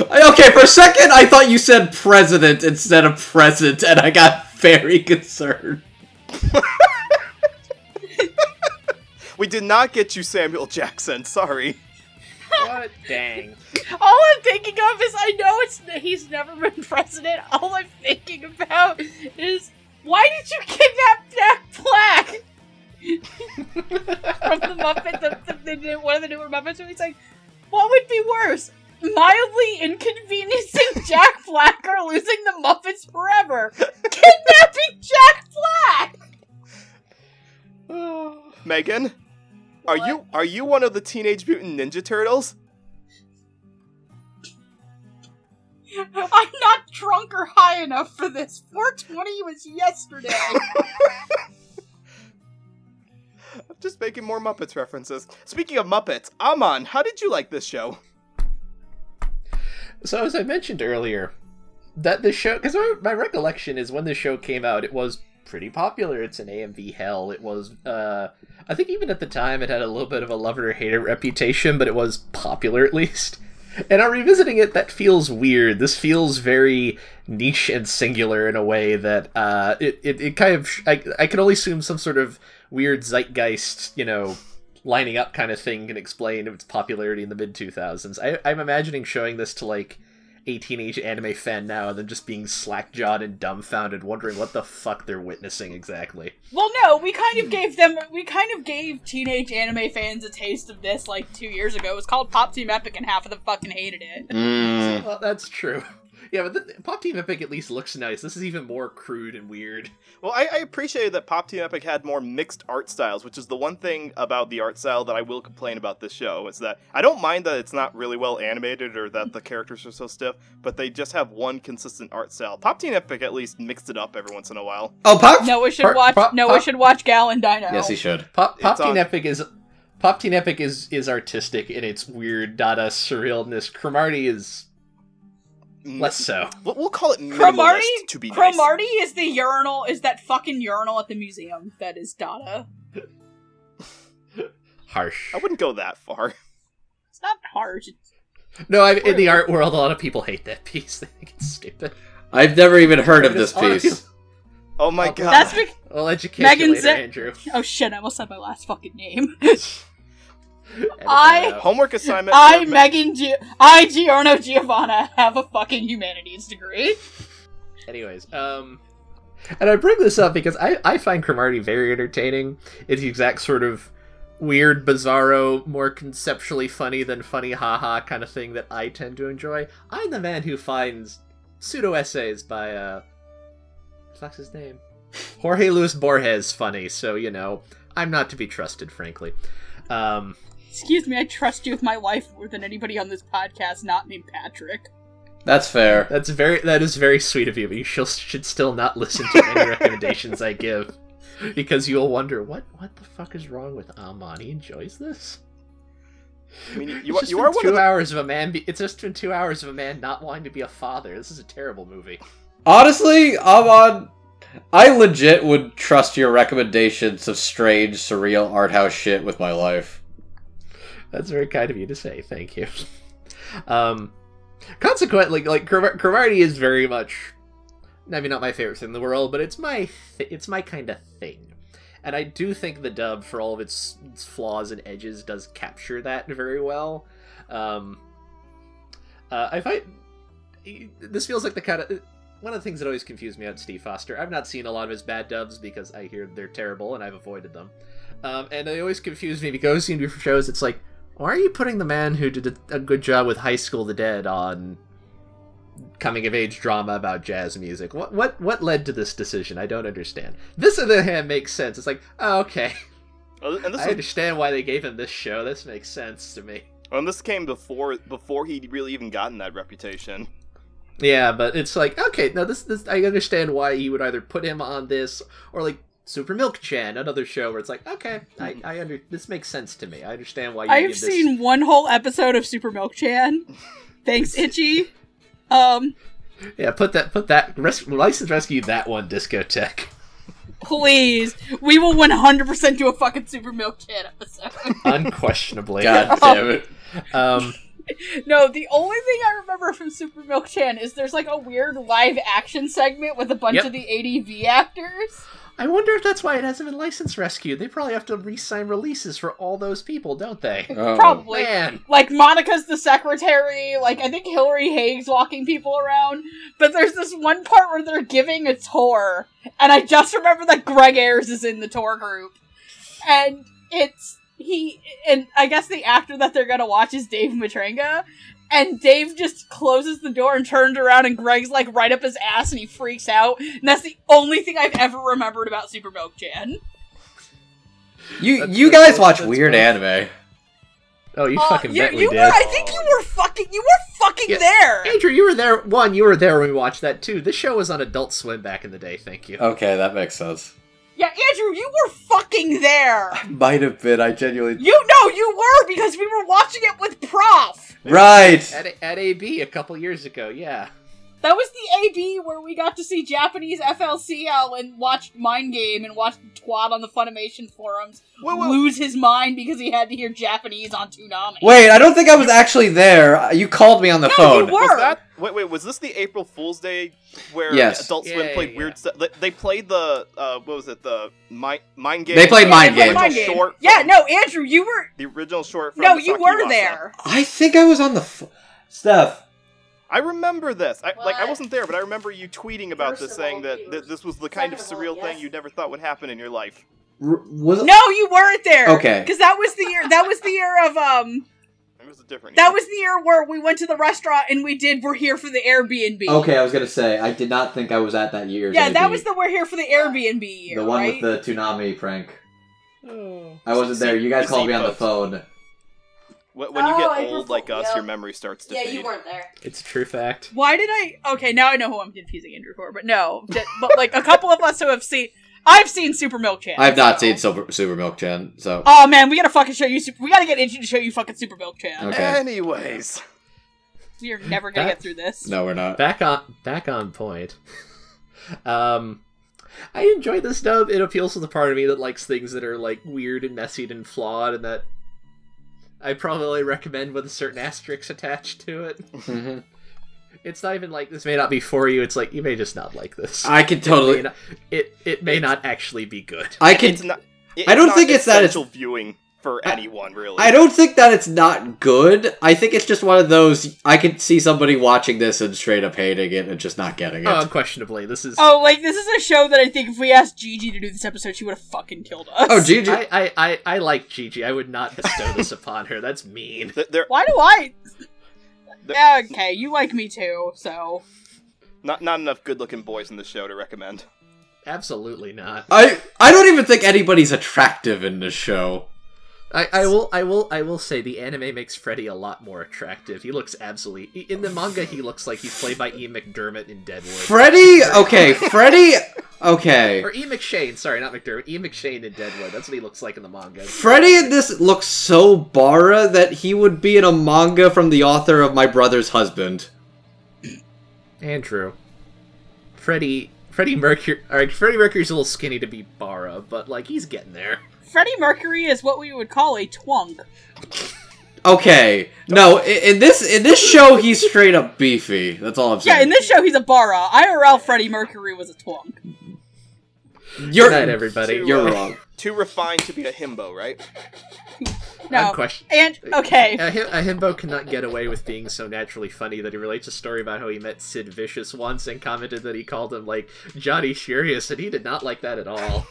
Okay, for a second, I thought you said president instead of present, and I got very concerned. We did not get you Samuel Jackson. Sorry. What? Dang. All I'm thinking of is I know it's he's never been president. All I'm thinking about is why did you kidnap Jack Black? From the Muppet, the, the, the, one of the newer Muppets, where he's like, what would be worse? Mildly inconveniencing Jack Black or losing the Muppets forever? Kidnapping Jack Black! Megan, are What? you are you one of the Teenage Mutant Ninja Turtles? I'm not drunk or high enough for this. 420 was yesterday. I'm just making more Muppets references. Speaking of Muppets, Amon, how did you like this show? So as I mentioned earlier, that the show because my, my recollection is when the show came out, it was pretty popular. It's an AMV hell. It was, uh, I think even at the time, it had a little bit of a lover or hater reputation, but it was popular at least. And on revisiting it, that feels weird. This feels very niche and singular in a way that uh, it, it, it kind of I, I can only assume some sort of weird zeitgeist, you know, lining up kind of thing can explain its popularity in the mid 2000s. I, I'm imagining showing this to like a teenage anime fan now and then just being slack jawed and dumbfounded, wondering what the fuck they're witnessing exactly. Well, no, we kind of gave them, we kind of gave teenage anime fans a taste of this like two years ago. It was called Pop Team Epic, and half of them fucking hated it. Mm. Well, that's true. Yeah, but the, Pop Team Epic at least looks nice. This is even more crude and weird. Well, I, I appreciated that Pop Team Epic had more mixed art styles, which is the one thing about the art style that I will complain about this show. Is that I don't mind that it's not really well animated or that the characters are so stiff, but they just have one consistent art style. Pop Team Epic at least mixed it up every once in a while. Oh, Pop. Noah should Part- watch. pop- Noah pop- should watch Gal and Dino. Yes, he should. Pop, Pop It's Teen on- Epic is Pop Team Epic is is artistic in its weird Dada surrealness. Cromartie is Mm. less so. We'll, we'll call it Cromartie. minimalist to be nice. Cromartie is the urinal. Is that fucking urinal at the museum? That is Dada. Harsh. I wouldn't go that far. It's not harsh. It's No, I, in the art world, a lot of people hate that piece. They think it's stupid. I've never even heard of this a lot of piece. Oh my god. That's bec- Well, education Megan later, said- Andrew. oh shit! I almost said my last fucking name. Edit I- Homework assignment. I, Megan, Gi- I, Giorno Giovanna, have a fucking humanities degree. Anyways, um, and I bring this up because I I find Cromartie very entertaining. It's the exact sort of weird, bizarro, more conceptually funny than funny haha kind of thing that I tend to enjoy. I'm the man who finds pseudo essays by uh, what's his name? Jorge Luis Borges funny. So you know, I'm not to be trusted, frankly. Um, Excuse me, I trust you with my life more than anybody on this podcast not named Patrick. That's fair. That's very that is very sweet of you, but you shall, should still not listen to any recommendations I give because you'll wonder what what the fuck is wrong with Amon. He enjoys this. I mean, It's you, are just you been are two of the hours of a man. Be- it's just been two hours of a man not wanting to be a father. This is a terrible movie. Honestly, Amon, I legit would trust your recommendations of strange, surreal art house shit with my life. That's very kind of you to say. Thank you. Um, consequently, like Cro- Cromartie is very much, maybe not my favorite thing in the world, but it's my th- it's my kind of thing. And I do think the dub, for all of its, its flaws and edges, does capture that very well. Um, uh, I find this feels like the kind of one of the things that always confused me about Steve Foster. I've not seen a lot of his bad dubs because I hear they're terrible and I've avoided them. Um, and they always confuse me because seen different shows. It's like, why are you putting the man who did a, good job with High School the Dead on coming of age drama about jazz music? What what what led to this decision? I don't understand. This on the other hand makes sense. It's like, oh, okay, and this I was, understand why they gave him this show. This makes sense to me. and this came before before he'd really even gotten that reputation. Yeah, but it's like, okay, no, this this I understand why you would either put him on this or like Super Milk Chan, another show where it's like, okay, I, I under this makes sense to me. I understand why you I've give this- seen one whole episode of Super Milk Chan. Thanks, Itchy. Um, Yeah, put that put that res- license rescue that one Discotek. please, we will 100% do a fucking Super Milk Chan episode. Unquestionably. God damn it. Um No, the only thing I remember from Super Milk Chan is there's like a weird live action segment with a bunch Yep. of the ADV actors. I wonder if that's why it hasn't been license rescued. They probably have to re-sign releases for all those people, don't they? Oh. Probably. Man, Like Monica's the secretary, like I think Hilary Haag's walking people around, but there's this one part where they're giving a tour, and I just remember that Greg Ayres is in the tour group. And it's he and I guess the actor that they're gonna watch is Dave Matranga. And Dave just closes the door and turns around, and Greg's like right up his ass, and he freaks out. And that's the only thing I've ever remembered about Super Milk Chan. You That's- you that's- guys watch that's weird both. anime. oh, you Uh, fucking you, bet we you did. were, I think you were fucking, you were fucking Yeah. there. Andrew, you were there. One, you were there when we watched that too. This show was on Adult Swim back in the day. Thank you. Okay, that makes sense. Yeah, Andrew, you were fucking there. I Might have been. I genuinely. You know you were because we were watching it with Prof. Right. At, at AB a couple years ago, yeah. That was the AB where we got to see Japanese FLCL and watched Mind Game and watched Twat on the Funimation forums Wait, wait, lose his mind because he had to hear Japanese on Toonami. Wait, I don't think I was actually there. You called me on the No, phone. you were. was that? Wait, wait. Was this the April Fool's Day where Yes. Adult Swim Yeah, played yeah, weird stuff? They, they played the uh, what was it? The mind mind game. They played Yeah, Mind they Game. Mind The Game. short Yeah, no, Andrew, you were. The original short. From No, you were Sakiwasa. there. I think I was on the. F- Steph. I remember this. I, like I wasn't there, but I remember you tweeting about First this, saying all, that th- this was the kind of surreal all, thing you never thought would happen in your life. R- was No, you weren't there. Okay. Because that was the year. That was the year of um. It was a different. That was the year where we went to the restaurant and we did We're Here for the Airbnb. Okay, I was gonna say I did not think I was at that year. Yeah, that JP. was the We're Here for the Airbnb year, the one right? with the Toonami prank. Oh. I wasn't there. You guys called me on the phone. When, when you Oh, get April old like us, yep. your memory starts to Yeah, fade. you weren't there. It's a true fact. Why did I? Okay, now I know who I'm confusing Andrew for, but no, J- but like a couple of us who have seen, I've seen Super Milk Chan. I've not so- seen Super, Super Milk Chan, so Oh man, we gotta fucking show you. We gotta get Itchy to show you fucking Super Milk Chan. Okay. Anyways, We are never gonna That- get through this. no, we're not. Back on back on point. um I enjoy this dub. It appeals to the part of me that likes things that are like weird and messy and flawed and that I probably recommend with a certain asterisk attached to it. Mhm. It's not even like this may not be for you, it's like you may just not like this. I can It totally. may not, it, it may not actually be good. I it's can. not. it- I don't not think it's that it's- essential viewing for I- anyone really. I don't think that it's not good. I think it's just one of those. I could see somebody watching this and straight up hating it and just not getting it. Oh, unquestionably, this is Oh, like this is a show that I think if we asked Gigi to do this episode, she would have fucking killed us. oh, Gigi. I, I, I, I like Gigi. I would not bestow this upon her. That's mean. Th- There, Why do I? there- Yeah, okay, you like me too, so not not enough good-looking boys in the show to recommend. Absolutely not. I I don't even think anybody's attractive in this show. I, I will I will I will say the anime makes Freddie a lot more attractive. He looks absolutely in the manga he looks like he's played by Ian McDermott in Deadwood. Freddie, okay, Freddie, okay. or Ian McShane, sorry, not McDermott. Ian McShane in Deadwood. That's what he looks like in the manga. Freddie in this looks so bara that he would be in a manga from the author of My Brother's Husband. Andrew. Freddy Freddie Mercury alright, Freddie Mercury's a little skinny to be Bara, but like he's getting there. Freddie Mercury is what we would call a twunk. Okay, no, i- in this in this show he's straight up beefy. That's all I'm saying. Yeah, in this show he's a bara. IRL Freddie Mercury was a twunk. You're Good night, everybody. You're Uh, wrong. Too refined to be a himbo, right? No, Unquestion- and okay, A, him- a himbo cannot get away with being so naturally funny that he relates a story about how he met Sid Vicious once and commented that he called him like Johnny Furious, and he did not like that at all.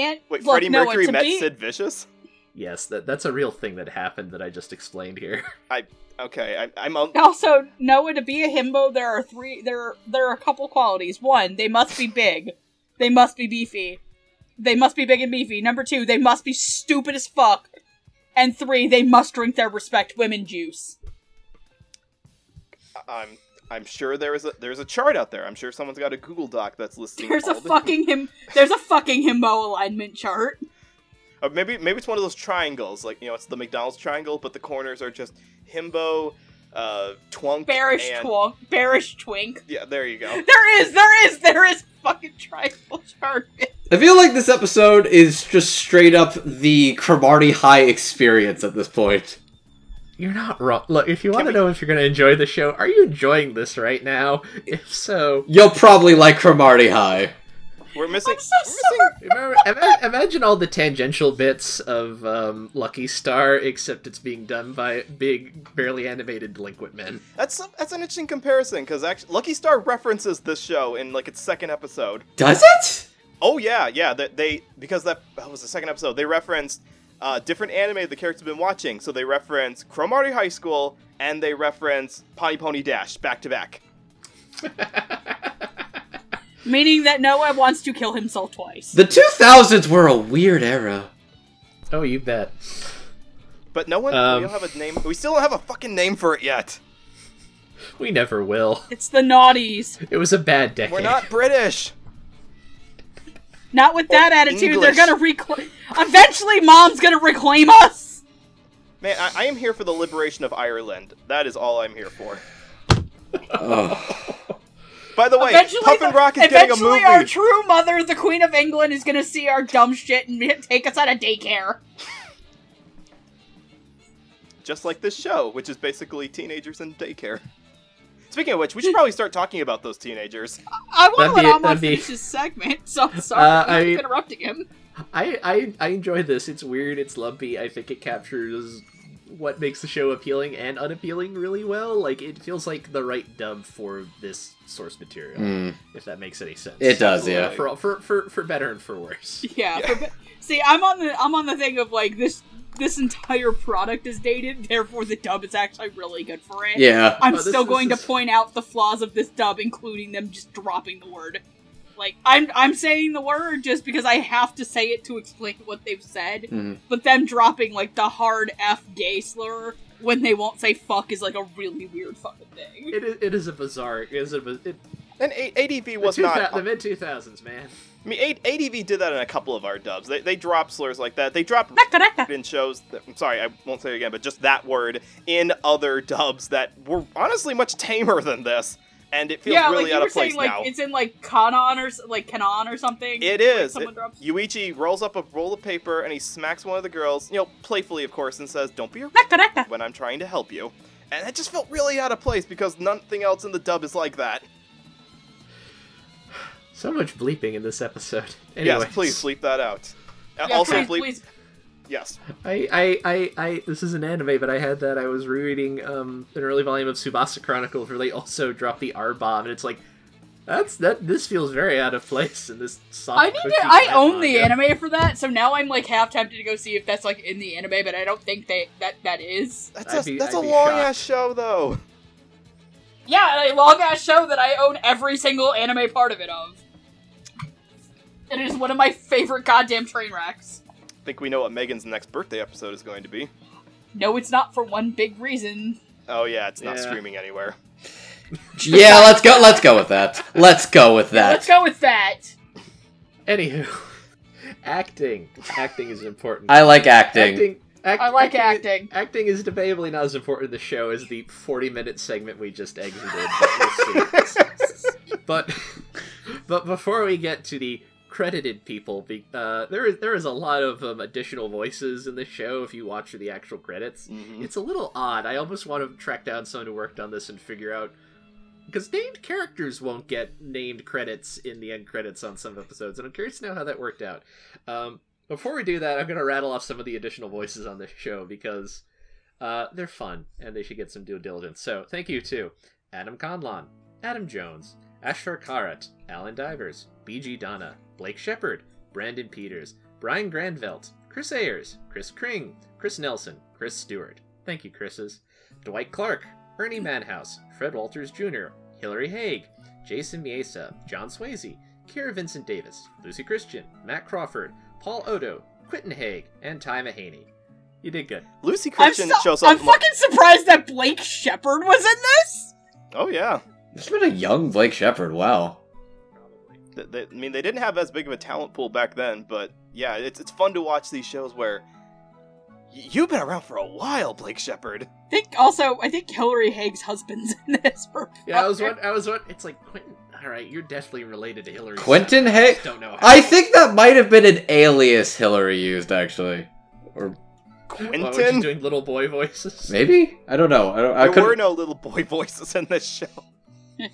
And Wait, look, Freddie Noah, Mercury to met be, Sid Vicious. Yes, that that's a real thing that happened that I just explained here. I okay. I, I'm a, Also, Noah, to be a himbo, there are three. There, there are a couple qualities. One, they must be big. They must be beefy. They must be big and beefy. Number two, they must be stupid as fuck. And three, they must drink their respect women juice. I'm I'm sure there is a there's a chart out there. I'm sure someone's got a Google Doc that's listing. There's a the- fucking him. There's a fucking himbo alignment chart. Or maybe maybe it's one of those triangles, like you know, it's the McDonald's triangle, but the corners are just himbo, uh, twunk, Bearish and twink. Bearish twink. yeah. There you go. There is. There is. There is fucking triangle chart. I feel like this episode is just straight up the Cromartie High experience at this point. You're not wrong. Look, if you want to we- know if you're going to enjoy the show, are you enjoying this right now? If so, You'll probably like Cromartie High. We're missing. so we're missing remember, imagine all the tangential bits of um, Lucky Star, except it's being done by big, barely animated delinquent men. that's that's an interesting comparison because actually, Lucky Star references this show in like its second episode. Does it? Oh yeah, yeah. That they because that, that was the second episode. They referenced uh, different anime the characters have been watching. So they reference Cromartie High School and they reference Pani Poni Dash back to back. Meaning that Noah wants to kill himself twice. The 2000s were a weird era. Oh, you bet. But no one. Um. we don't have a name. We still don't have a fucking name for it yet. We never will. It's the naughties. It was a bad decade. We're not British. Not with that attitude. English. They're gonna reclaim. Eventually, Mom's gonna reclaim us. Man, I, I am here for the liberation of Ireland. That is all I'm here for. Ugh. By the way, eventually, Puff and the- Rock is getting a movie. eventually our true mother, the Queen of England, is gonna see our dumb shit and take us out of daycare. Just like this show, which is basically teenagers in daycare. Speaking of which, we should probably start talking about those teenagers. I want to That'd let be- Amon that'd finish his segment, so I'm sorry Uh, for I mean- interrupting him. I, I I enjoy this. It's weird. It's lumpy. I think it captures what makes the show appealing and unappealing really well. Like it feels like the right dub for this source material. Mm. If that makes any sense. It does, yeah. For for for for better and for worse. Yeah. Yeah. For, be- see, I'm on the I'm on the thing of like this. This entire product is dated, therefore the dub is actually really good for it. Yeah. I'm Oh, this- still this going is- to point out the flaws of this dub, including them just dropping the word. Like I'm I'm saying the word just because I have to say it to explain what they've said, Mhm. but them dropping like the hard F gay slur when they won't say fuck is like a really weird fucking thing. It is, it is a bizarre. It is a, it, And A- ADV was the, two not. thou- the mid two thousands, man. I mean, ADV did that in a couple of our dubs. They, they drop slurs like that. They drop in shows. That, I'm sorry, I won't say it again, but just that word in other dubs that were honestly much tamer than this, and it feels yeah, really like out were of place saying, like now. it's in like Kanon or like Kanon or something. It is. like, someone It- drops. Yuichi rolls up a roll of paper and he smacks one of the girls, you know, playfully of course, and says, "Don't be a when I'm trying to help you." And that just felt really out of place because nothing else in the dub is like that. So much bleeping in this episode. Anyways, Yes, please sleep that out. Uh, Yeah, also, please, bleep. please. Yes. I, I, I, I, this is an anime, but I had that. I was rereading um, an early volume of Tsubasa Chronicles where they also dropped the R bomb, and it's like, that's that. This feels very out of place in this soft. I need to. I cat own the anime for that, so now I'm like half tempted to go see if that's like in the anime, but I don't think they that that is. That's a, be- that's I'd a long shocked. ass show though. Yeah, a long ass show that I own every single anime part of it of. It is one of my favorite goddamn train wrecks. I think we know what Megan's next birthday episode is going to be. No, it's not for one big reason. Oh yeah, it's not Yeah. streaming anywhere. Yeah, let's go. Let's go with that. Let's go with that. Let's go with that. Anywho, acting. Acting is important. I like acting. Acting. act- I like acting. acting. Acting is debatably not as important in the show as the 40 minute segment we just exited. But, we'll see. but, but before we get to the credited people, be- uh, there is there is a lot of um, additional voices in the show. If you watch the actual credits, Mhm. it's a little odd. I almost want to track down someone who worked on this and figure out because named characters won't get named credits in the end credits on some episodes, and I'm curious to know how that worked out. Um, before we do that, I'm going to rattle off some of the additional voices on this show because uh, they're fun and they should get some due diligence. So, thank you to Adam Conlon, Adam Jones, Ashfar Karat, Alan Divers, BG Donna, Blake Shepard, Brandon Peters, Brian Granveldt, Chris Ayres, Chris Kring, Chris Nelson, Chris Stewart. Thank you, Chris's. Dwight Clark, Ernie Manouse, Fred Walters Jr., Hilary Haag, Jason Miesa, John Swasey, Kira Vincent Davis, Lucy Christian, Matt Crawford, Paul Odo, Quentin Haag, and Ty Mahany. You did good. Lucy Christian so- shows up. I'm fucking surprised that Blake Shepard was in this. oh yeah. There's been a young Blake Shepard. Wow. Th- they- I mean, they didn't have as big of a talent pool back then, but yeah, it's it's fun to watch these shows where y- you've been around for a while, Blake Shepard. I think also I think Hilary Haag's husband's in this. For Yeah, I was one. I was one. It's like Quentin. All right, you're definitely related to Hilary. Quentin Sutton. I Haag. Don't know. How. I think that might have been an alias Hilary used actually, or Quentin. What, was she doing little boy voices? maybe I don't know. I don't. I there couldn't- were no little boy voices in this show.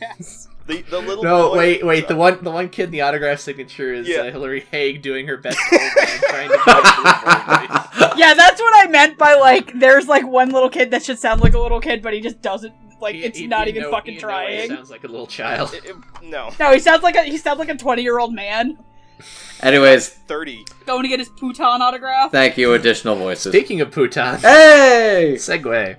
Yes. The the little No, boy- wait, wait. The one, the one kid in the autograph signature is Yeah. uh, Hilary Haag doing her best trying to do a little boy voice. Yeah, that's what I meant by like there's like one little kid that should sound like a little kid, but he just doesn't like He- it's he- not he even know- fucking he in no way trying. Sounds like a little child. It- it- no, No, he sounds like a he sounds like a twenty year old man Anyways, thirty. going to get his Puton autograph. thank you. Additional voices. Speaking of Putan, Hey. segue.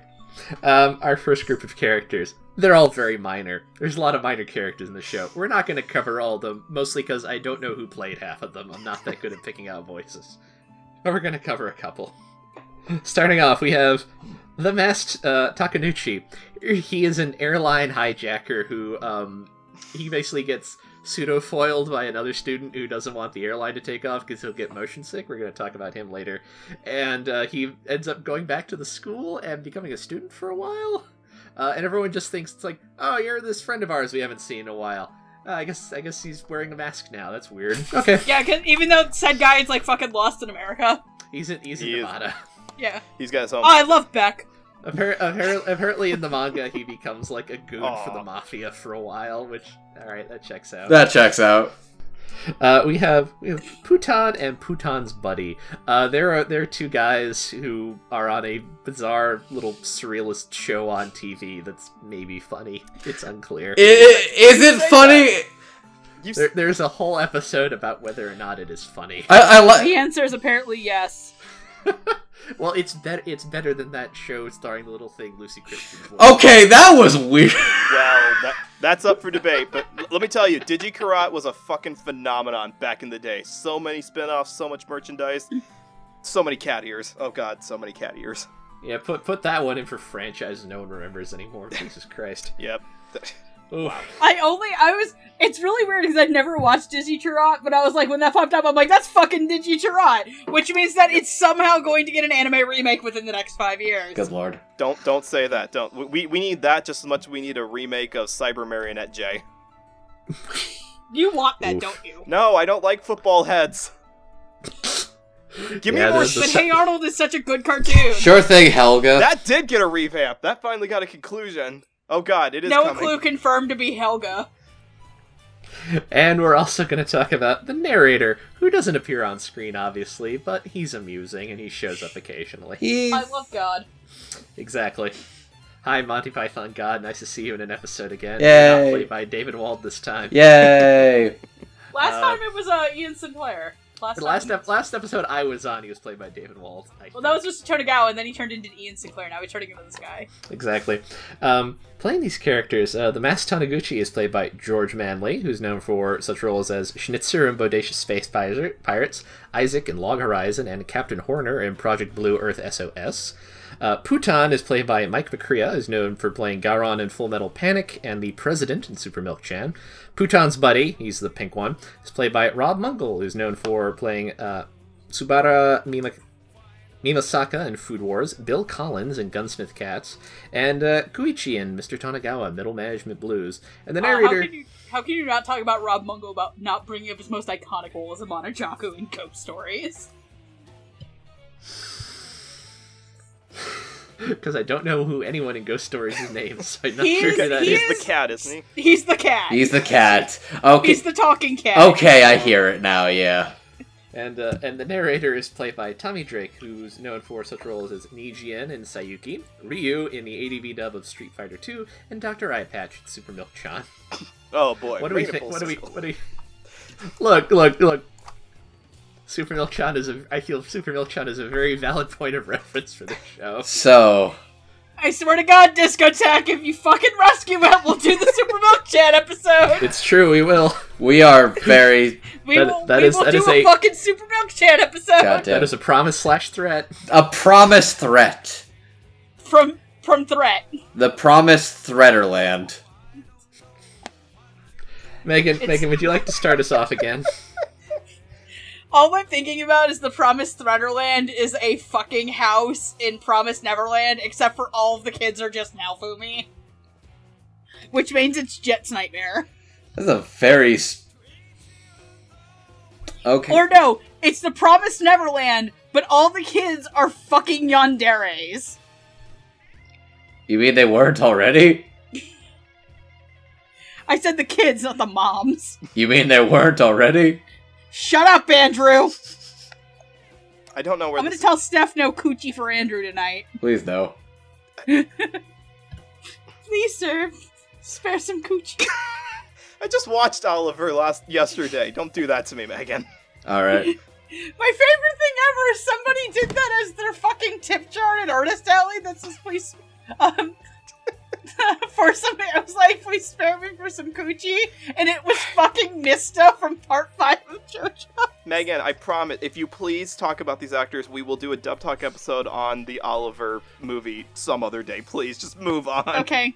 Um, our first group of characters. They're all very minor. There's a lot of minor characters in the show. We're not going to cover all of them, mostly because I don't know who played half of them. I'm not that good at picking out voices. But we're going to cover a couple. Starting off, we have the masked uh, Takenouchi. He is an airline hijacker who um, he basically gets pseudo foiled by another student who doesn't want the airline to take off because he'll get motion sick. We're going to talk about him later. And uh, he ends up going back to the school and becoming a student for a while. Uh, and everyone just thinks it's like, oh, you're this friend of ours we haven't seen in a while. Uh, I guess I guess he's wearing a mask now. That's weird. Okay, Yeah, cause even though said guy is like fucking lost in America. he's in he's in He is. Yeah. He's got his own. Oh, I love Beck. Appar- appar- apparently, in the manga, he becomes like a goon for the mafia for a while. Which, all right, that checks out. That checks out. Uh, we have we have Putan and Putan's buddy. Uh, there are there are two guys who are on a bizarre little surrealist show on TV that's maybe funny. It's unclear. I- i- Is it funny? There, there's a whole episode about whether or not it is funny. I, I The answer is apparently yes. Well, it's better. It's better than that show starring the little thing Lucy Christian. Okay, that was weird. Well, that, that's up for debate, but l- let me tell you, Digi Charat was a fucking phenomenon back in the day. So many spin-offs, so much merchandise, so many cat ears. Oh god, so many cat ears. Yeah, put put that one in for franchise no one remembers anymore. Jesus Christ. Yep. Oof. I only I was it's really weird because I'd never watched Digi Charat, but I was like when that popped up, I'm like, that's fucking Digi Charat, which means that it's somehow going to get an anime remake within the next five years. Good lord. Don't don't say that. Don't. We we need that just as much as we need a remake of Saber Marionette J. You want that, Oof. don't you? No, I don't like football heads. Give me more a But shit. Hey Arnold is such a good cartoon. Sure thing, Helga. That did get a revamp. That finally got a conclusion. Oh god, it is Noah coming. Clue confirmed to be Helga. And we're also going to talk about the narrator, who doesn't appear on screen, obviously, but he's amusing and he shows up occasionally. He's I love God. Exactly. Hi, Monty Python God. Nice to see you in an episode again. Yay. Not played by David Wald this time. Yay! Last Uh, time it was uh, Ian Sinclair. Last last ep- last episode I was on, he was played by David Wald. I well, that was just Tonegawa, and then he turned into Ian Sinclair. Now he's turning into this guy. Exactly. Um, playing these characters, uh, the Masked Taniguchi is played by George Manley, who's known for such roles as Schnitzer in Bodacious Space Pir- Pirates, Isaac in Log Horizon, and Captain Horner in Project Blue Earth SOS. Uh, Putan is played by Mike MacRae, who's known for playing Gauron in Full Metal Panic and the President in Super Milk Chan. Putan's buddy, he's the pink one, is played by Rob Mungle, who's known for playing uh, Subaru Mima Mimasaka in Food Wars, Bill Collins in Gunsmith Cats, and uh, Kuichi in Mr. Tonegawa, Middle Management Blues. And the Uh, how narrator. can you how can you not talk about Rob Mungle about not bringing up his most iconic role as Amanojaku in Ghost Stories? Because I don't know who anyone in Ghost Stories is named, so I'm not He sure is- who that he is. He's the cat, isn't he? He's the cat. He's the cat. Okay. He's the talking cat. Okay, I hear it now. Yeah. And uh, and the narrator is played by Tommy Drake, who's known for such roles as Nijien in Saiyuki, Ryu in the ADV dub of Street Fighter II, and Dr. Eye Patch in Super Milk Chan. Oh boy. What do we bringing it think? What do we? What do we? Look! Look! Look! Super Milk Chan is a. I feel Super Milk Chan is a very valid point of reference for this show. So, I swear to God, Disco Discotek, if you fucking rescue it, we'll do the Super Milk Chat episode. It's true. We will. we are very We That- will, that we is- will that do is a, a- fucking Super Milk Chat episode goddamn That is a promise slash threat. a promise threat. from from Threat. The promised Threaderland. Megan, It's- Megan, would you like to start us off again? All I'm thinking about is the Promised Threaderland is a fucking house in Promised Neverland, except for all of the kids are just Naofumi. Which means it's Jet's nightmare. That's a very. Okay. Or no, it's the Promised Neverland, but all the kids are fucking yanderes. You mean they weren't already? I said the kids, not the moms. You mean they weren't already? Shut up, Andrew! I don't know where I'm gonna this. tell Steph no coochie for Andrew tonight. Please no. Please, sir, spare some coochie. I just watched Oliver last yesterday. Don't do that to me, Megan. All right. My favorite thing ever is somebody did that as their fucking tip jar at Artist Alley that says please um for something I was like, please spare me for some coochie and it was fucking Mista from part five of JoJo. Megan, I promise, if you please talk about these actors, we will do a dub talk episode on the Oliver movie some other day. Please, just move on. Okay.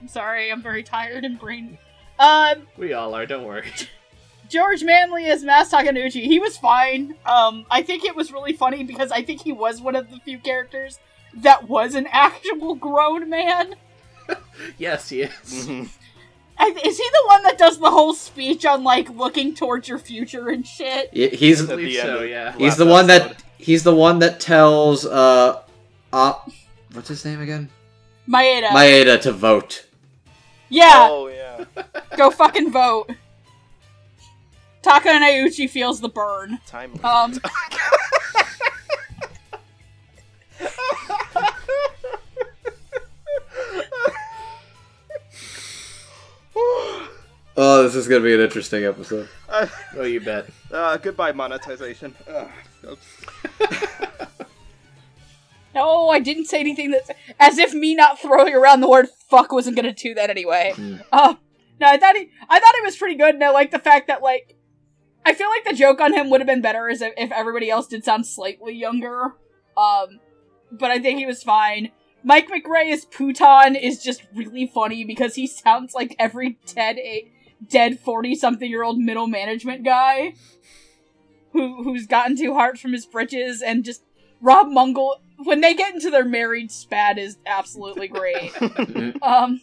I'm sorry, I'm very tired and brain um We all are. Don't worry. George Manley as Mas Takenouchi, he was fine. Um, I think it was really funny because I think he was one of the few characters that was an actual grown man. yes, he is. Mhm. I, is he the one that does the whole speech on like looking towards your future and shit? Y- He's I At believe the end so. of Yeah. he's the one that he's the one that tells uh uh what's his name again? Maeda. Maeda to vote. yeah, Oh yeah. go fucking vote. Taka and Ayuchi feels the burn. Time. Um, Oh, this is gonna be an interesting episode. Uh, Oh, you bet. uh, goodbye monetization. Ugh. Oops. No, I didn't say anything that's as if me not throwing around the word fuck wasn't gonna do that anyway. Hmm. Uh, no, I thought he, I thought it was pretty good, and I like the fact that like, I feel like the joke on him would have been better as if, if everybody else did sound slightly younger. Um, but I think he was fine. Mike MacRae as Puton is just really funny because he sounds like every dead a dead forty something year old middle management guy who who's gotten two hearts from his britches and just Rob Mungle when they get into their married spat is absolutely great. um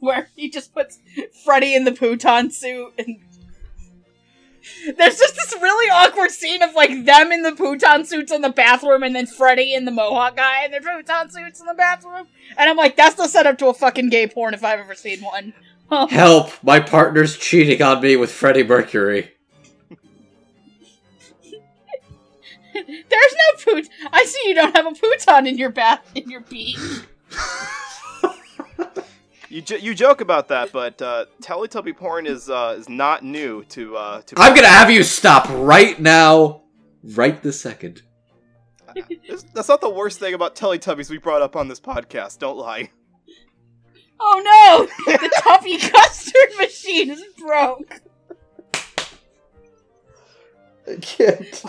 where he just puts Freddie in the Puton suit and there's just this really awkward scene of like them in the Puton suits in the bathroom and then Freddie and the Mohawk guy in their Puton suits in the bathroom. And I'm like, that's the setup to a fucking gay porn if I've ever seen one. Help! My partner's cheating on me with Freddie Mercury. There's no poot. I see you don't have a Puton in your bath in your beat. You, j- you joke about that, but uh, Teletubby porn is uh, is not new to uh, to. I'm gonna have you stop right now, right this second. That's- That's not the worst thing about Teletubbies we brought up on this podcast. Don't lie. Oh no! The toffee custard machine is broke. I can't.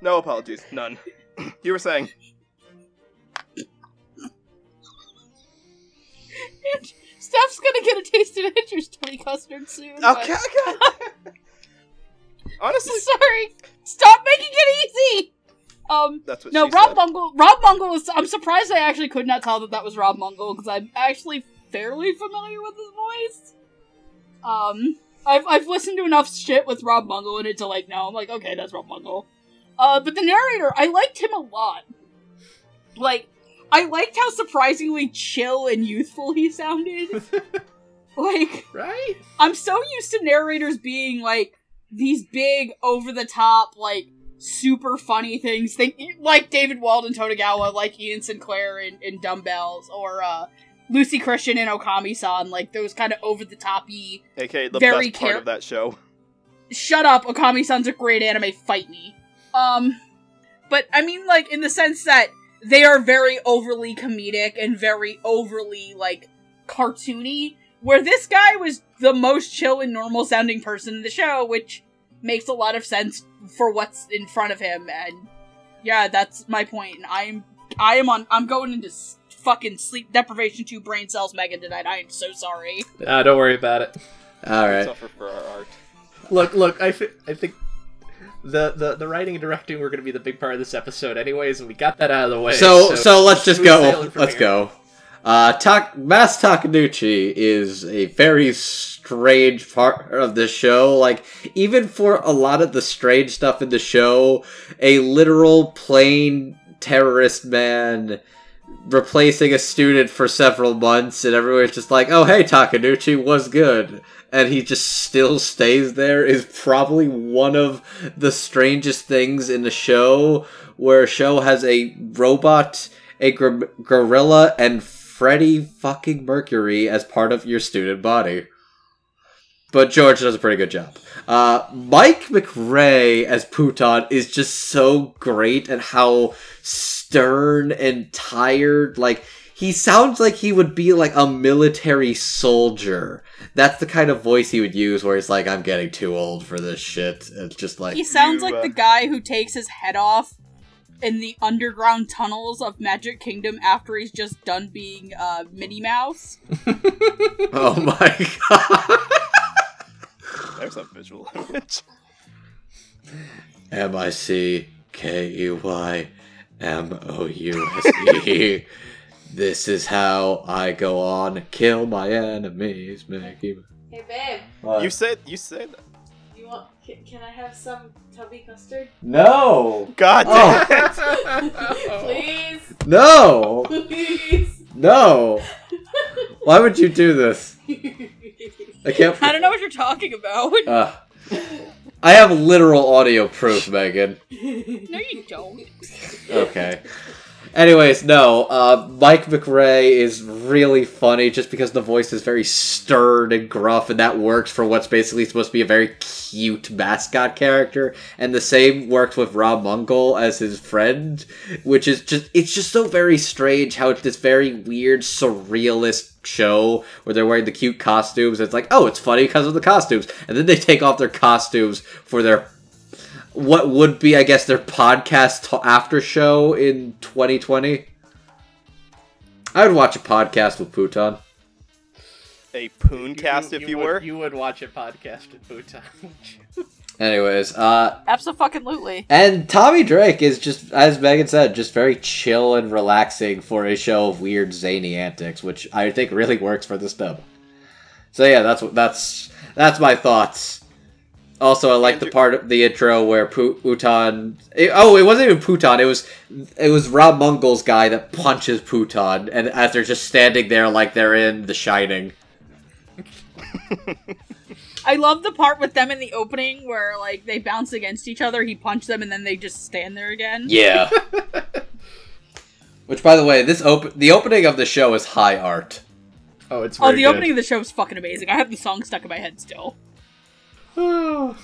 No apologies, none. you were saying. Steph's gonna get a taste of Andrew's toffee custard soon. but- Okay, okay. Honestly, Sorry. Stop making it easy. Um. that's what No, she Rob said. Mungle. Rob Mungle is. I'm surprised I actually could not tell that that was Rob Mungle because I'm actually fairly familiar with his voice. Um, I've I've listened to enough shit with Rob Mungle in it to like know. I'm like, okay, that's Rob Mungle. Uh, but the narrator, I liked him a lot. Like, I liked how surprisingly chill and youthful he sounded. like, Right? I'm so used to narrators being like these big, over the top, like super funny things. Think like David Walden Tonegawa, like Ian Sinclair in, in Dumbbells, or uh, Lucy Christian and Okami-san, like those kind of over the toppy. aka the very best part care- of that show. Shut up, Okami-san's a great anime. Fight me. Um, but I mean, like in the sense that they are very overly comedic and very overly like cartoony. Where this guy was the most chill and normal sounding person in the show, which makes a lot of sense for what's in front of him. And yeah, that's my point. And I'm I am on. I'm going into s- fucking sleep deprivation two brain cells, Megan tonight. I am so sorry. Ah, don't worry about it. All right. Suffer for our art. Look, look, I, thi- I think the, the, the writing and directing were going to be the big part of this episode, anyways, and we got that out of the way. So so let's just go. Let's here. go. Uh, Tak Mass Takenouchi is a very strange part of the show. Like even for a lot of the strange stuff in the show, a literal plain terrorist man replacing a student for several months, and everyone's just like, "Oh hey, Takenouchi was good." And he just still stays there is probably one of the strangest things in the show, where a show has a robot a gor- gorilla and Freddie fucking Mercury as part of your student body. But George does a pretty good job. Uh, Mike MacRae as Puton is just so great at how stern and tired. Like, he sounds like he would be like a military soldier. That's the kind of voice he would use where he's like, I'm getting too old for this shit. It's just like, He sounds You, like uh, the guy who takes his head off in the underground tunnels of Magic Kingdom after he's just done being uh, Minnie Mouse. oh my god. There's a visual image. M I C K E Y M O U S E. This is how I go on, kill my enemies, make you. Hey babe, What? You said you said that. you want? Can, can I have some tubby custard? No! God Oh. damn it! Please, No! please. No! Why would you do this? I can't. I don't know what you're talking about. Uh, I have literal audio proof, Megan. no, you don't. Okay. Anyways, no. Uh, Mike MacRae is really funny just because the voice is very stern and gruff, and that works for what's basically supposed to be a very cute mascot character. And the same works with Rob Mungle as his friend, which is just it's just so very strange how it's this very weird surrealist show where they're wearing the cute costumes. It's like, oh, it's funny because of the costumes, and then they take off their costumes for their what would be, I guess, their podcast after show in 2020. I would watch a podcast with Puton. A pooncast, if you, would, were. You would watch a podcast with Bhutan. Anyways, uh, Absolutely. and Tommy Drake is just, as Megan said, just very chill and relaxing for a show of weird zany antics, which I think really works for this dub. So yeah, that's what that's that's my thoughts. Also, I like the part of the intro where Pu- Puton. it- oh, it wasn't even Puton. It was it was Rob Mungle's guy that punches Puton, and as they're just standing there like they're in The Shining. I love the part with them in the opening where like they bounce against each other, he punched them, and then they just stand there again. Yeah. Which, by the way, this op- the opening of the show is high art. Oh, it's Oh, the good. opening of the show is fucking amazing. I have the song stuck in my head still. All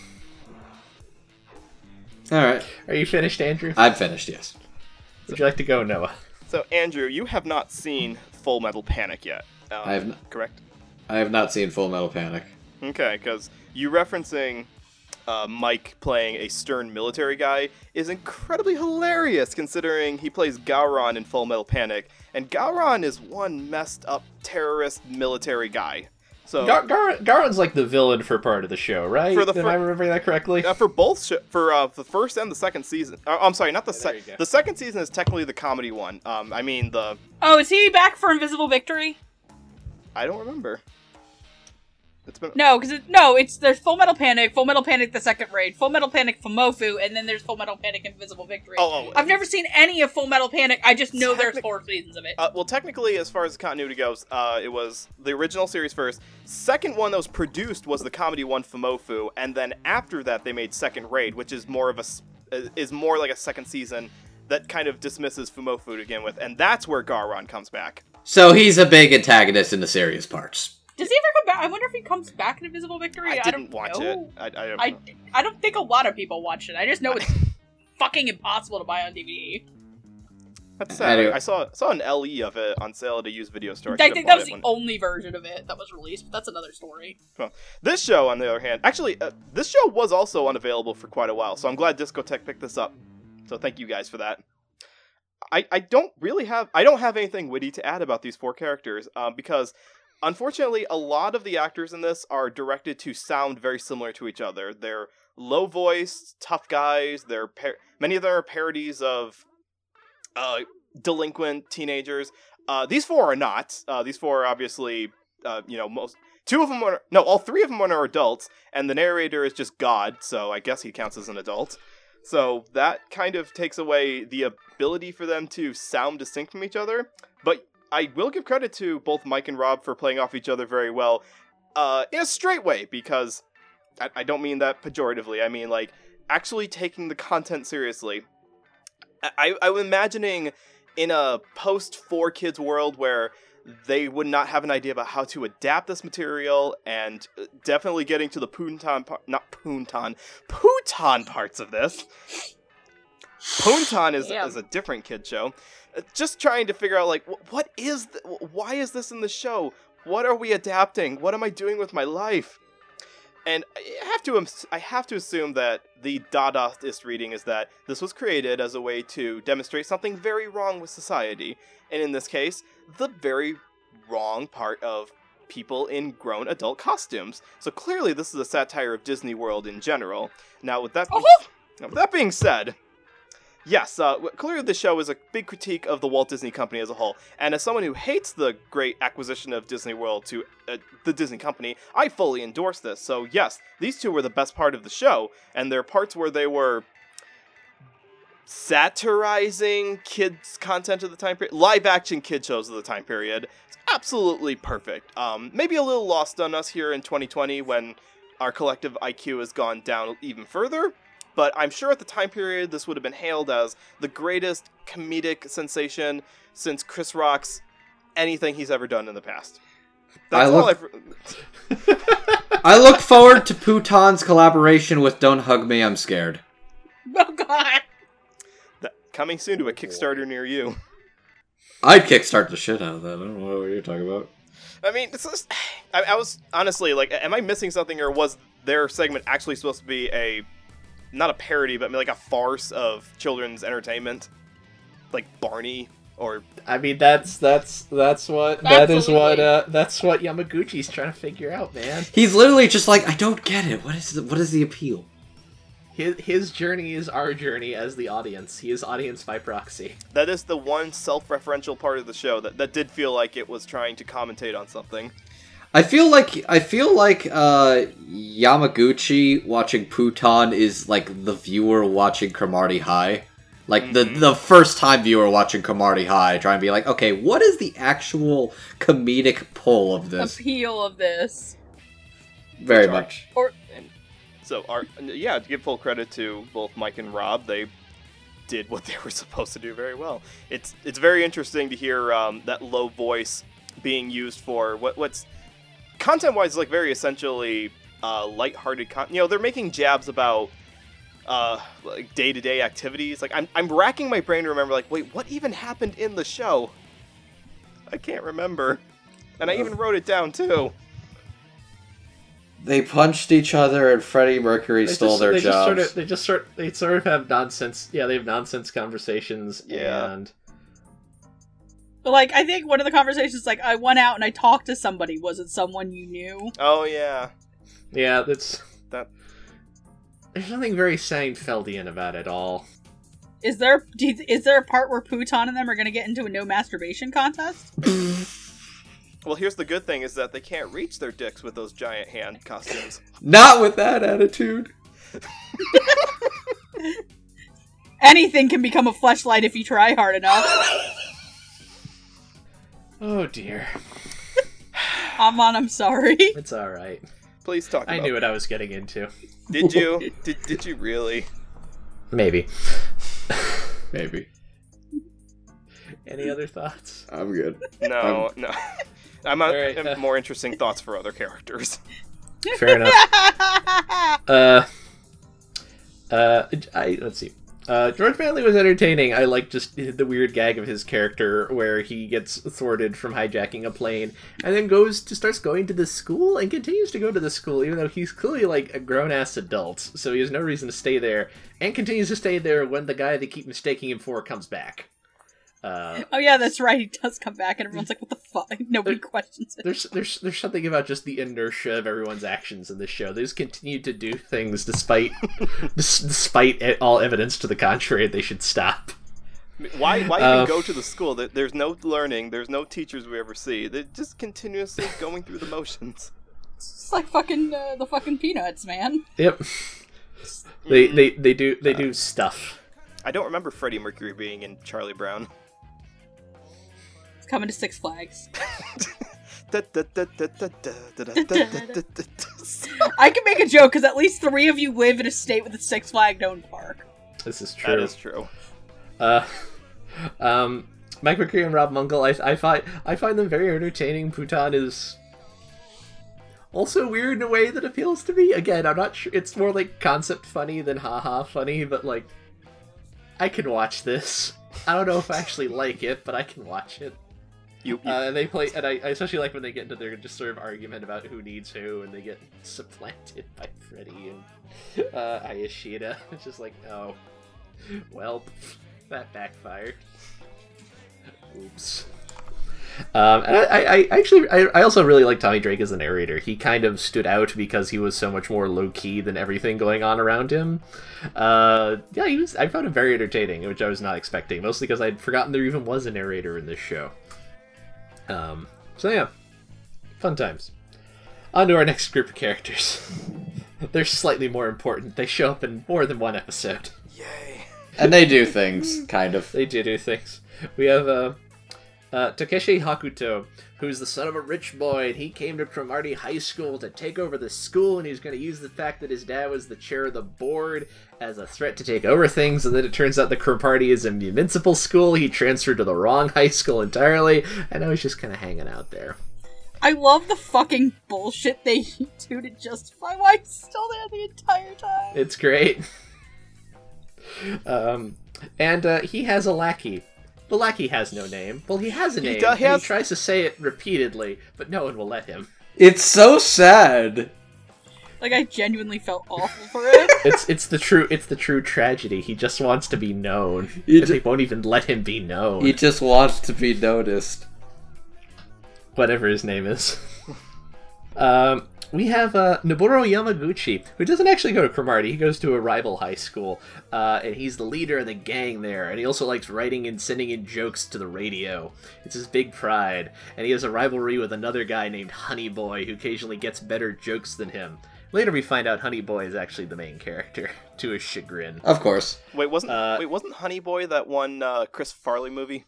right, Are you finished, Andrew? I'm finished. Yes. Would you like to go, Noah? So, Andrew, you have not seen Full Metal Panic yet. Um, I have n- Correct? I have not seen Full Metal Panic. Okay, because you referencing uh, Mike playing a stern military guy is incredibly hilarious considering he plays Gauron in Full Metal Panic, and Gauron is one messed up terrorist military guy. So, Gar- Gar- Gauron's like the villain for part of the show, right? For the Am fir- I remembering that correctly? uh, for both sh- for uh, the first and the second season, uh, I'm sorry, not the there second. The second season is technically the comedy one. Um, I mean the Oh, is he back for Invisible Victory? I don't remember. It's been No, because it, no, it's there's Full Metal Panic, Full Metal Panic the second raid, Full Metal Panic Fumoffu, and then there's Full Metal Panic Invisible Victory. Oh, oh, I've never seen any of Full Metal Panic. I just know there's four seasons of it. Uh, well, technically, as far as continuity goes, uh, it was the original series first. Second one that was produced was the comedy one Fumoffu, and then after that they made Second Raid, which is more of a s- uh, is more like a second season that kind of dismisses Fumoffu to begin with, and that's where Gauron comes back. So he's a big antagonist in the serious parts. Does he ever come back? I wonder if he comes back in Invisible Victory. I didn't don't watch know. it. I, I don't I, know. I don't think a lot of people watched it. I just know it's fucking impossible to buy on DVD. That's sad. Anyway. I saw saw an LE of it on sale at a used video store. I should've think that was the when- only version of it that was released, but that's another story. Well, This show, on the other hand, actually, uh, this show was also unavailable for quite a while, so I'm glad Discotek picked this up. So thank you guys for that. I, I don't really have I don't have anything witty to add about these four characters um, because unfortunately a lot of the actors in this are directed to sound very similar to each other. They're low voiced, tough guys. They're par- many of them are parodies of uh, delinquent teenagers. Uh, these four are not. Uh, these four are obviously uh, you know most two of them are no all three of them are adults and the narrator is just god so i guess he counts as an adult so that kind of takes away the ability for them to sound distinct from each other but i will give credit to both mike and rob for playing off each other very well uh, in a straight way because I, I don't mean that pejoratively i mean like actually taking the content seriously I, I, i'm imagining in a post four kids world where they would not have an idea about how to adapt this material and uh, definitely getting to the Puntan par- not Puntan Putan parts of this. Puntan is, is a different kid show. Just trying to figure out like what is th- why is this in the show? What are we adapting? What am I doing with my life? And I have to I have to assume that the Dadaist reading is that this was created as a way to demonstrate something very wrong with society, and in this case, the very wrong part of people in grown adult costumes. So clearly, this is a satire of Disney World in general. Now, with that, Oh! now, with that being said, yes, uh, clearly the show is a big critique of the Walt Disney Company as a whole. And as someone who hates the great acquisition of Disney World to uh, the Disney Company, I fully endorse this. So yes, these two were the best part of the show, and there are parts where they were satirizing kids content of the time period live action kid shows of the time period it's absolutely perfect um, maybe a little lost on us here in 2020 when our collective iq has gone down even further but I'm sure at the time period this would have been hailed as the greatest comedic sensation since Chris Rock's anything he's ever done in the past. That's I all look- I've. I look forward to Putan's collaboration with Don't Hug Me, I'm Scared. Oh god. That, coming soon to a Kickstarter near you. I'd kickstart the shit out of that. I don't know what you're talking about. I mean, it's just, I, I was honestly like, am I missing something, or was their segment actually supposed to be a, not a parody, but like a farce of children's entertainment, like Barney or I mean, that's that's that's what that is what uh, that's what Yamaguchi's trying to figure out, man. He's literally just like, I don't get it. What is the, what is the appeal? His his journey is our journey as the audience. He is audience by proxy. that is the one self-referential part of the show that that did feel like it was trying to commentate on something. I feel like I feel like uh, Yamaguchi watching Putan is like the viewer watching Cromartie High. Like the the first time viewer watching Cromartie High, trying to be like, okay, what is the actual comedic pull of this? Appeal of this. Very much. Or So, our, yeah, to give full credit to both Mike and Rob, they did what they were supposed to do very well. It's it's very interesting to hear um, that low voice being used for what what's content-wise like very essentially uh, light-hearted content. You know, they're making jabs about uh, like day-to-day activities. Like I'm I'm racking my brain to remember like, wait, what even happened in the show? I can't remember, and I even wrote it down too. They punched each other, and Freddie Mercury They stole just- their they jobs. Just sort of, they just sort they sort of have nonsense. Yeah, they have nonsense conversations. Yeah. and but like I think one of the conversations like I went out and I talked to somebody. Was it someone you knew? Oh yeah, yeah, that's that there's nothing very Seinfeldian about it all. Is there do you, is there a part where Puton and them are gonna get into a no masturbation contest? Well, here's the good thing is that they can't reach their dicks with those giant hand costumes. Not with that attitude. Anything can become a fleshlight if you try hard enough. Oh dear, Amon, I'm sorry. it's all right. Please talk. I knew what I was getting into. Did you? did, did you really? Maybe. Maybe. Any other thoughts? I'm good. No, no. I'm, a, Alright, I'm uh, more interesting thoughts for other characters. Fair enough. Uh, uh, I let's see. Uh, George Manley was entertaining. I like just the weird gag of his character where he gets thwarted from hijacking a plane and then goes to starts going to the school and continues to go to the school even though he's clearly like a grown ass adult. So he has no reason to stay there and continues to stay there when the guy they keep mistaking him for comes back. Uh, oh yeah, that's right. He does come back, and everyone's like, "What the fuck?" Nobody questions it. there's there's there's something about just the inertia of everyone's actions in this show. They just continue to do things despite despite all evidence to the contrary. They should stop. Why? Why Uh, even go to the school? There- There's no learning. There's no teachers we ever see. They're just continuously going through the motions. It's like fucking uh, the fucking peanuts, man. Yep. They they they do they do stuff. I don't remember Freddie Mercury being in Charlie Brown. It's coming to Six Flags. I can make a joke because at least three of you live in a state with a Six Flag known park. This is That true. is true. Uh, um, Mike MacRae and Rob Mungle, I, I find I find them very entertaining. Putan is also weird in a way that appeals to me. Again, I'm not sure. It's more like concept funny than haha funny, but like I can watch this. I don't know if I actually like it, but I can watch it. You, you Uh, and they play, and I, I especially like when they get into their just sort of argument about who needs who, and they get supplanted by Freddie and uh, Hayashida. It's just like, oh, well, that backfired. Oops. Um, and I, I, actually, I, I also really like Tommy Drake as the narrator. He kind of stood out because he was so much more low key than everything going on around him. Uh, yeah, he was. I found him very entertaining, which I was not expecting, mostly because I'd forgotten there even was a narrator in this show. Um, so yeah, fun times. On to our next group of characters. They're slightly more important. They show up in more than one episode. yay. And they do things, kind of. They do do things. We have uh, Uh, Takeshi Hokuto, who's the son of a rich boy, and he came to Cromartie High School to take over the school, and he's going to use the fact that his dad was the chair of the board as a threat to take over things, and then it turns out the Cromartie is a municipal school. He transferred to the wrong high school entirely, and now he's just kind of hanging out there. I love the fucking bullshit they do to justify why he's still there the entire time. It's great. um, and uh, he has a lackey. The lackey has no name. Well, he has a He name. do- he and has- he tries to say it repeatedly, but no one will let him. It's so sad. Like I genuinely felt awful for it. It's it's the true it's the true tragedy. He just wants to be known. He and they won't even let him be known. He just wants to be noticed. whatever his name is. um, we have uh, Noboru Yamaguchi, who doesn't actually go to Cromartie. He goes to a rival high school, uh, and he's the leader of the gang there. And he also likes writing and sending in jokes to the radio. It's his big pride. And he has a rivalry with another guy named Honey Boy, who occasionally gets better jokes than him. Later, we find out Honey Boy is actually the main character, to his chagrin. Of course. Wait, wasn't Uh, wait wasn't Honey Boy that one uh, Chris Farley movie?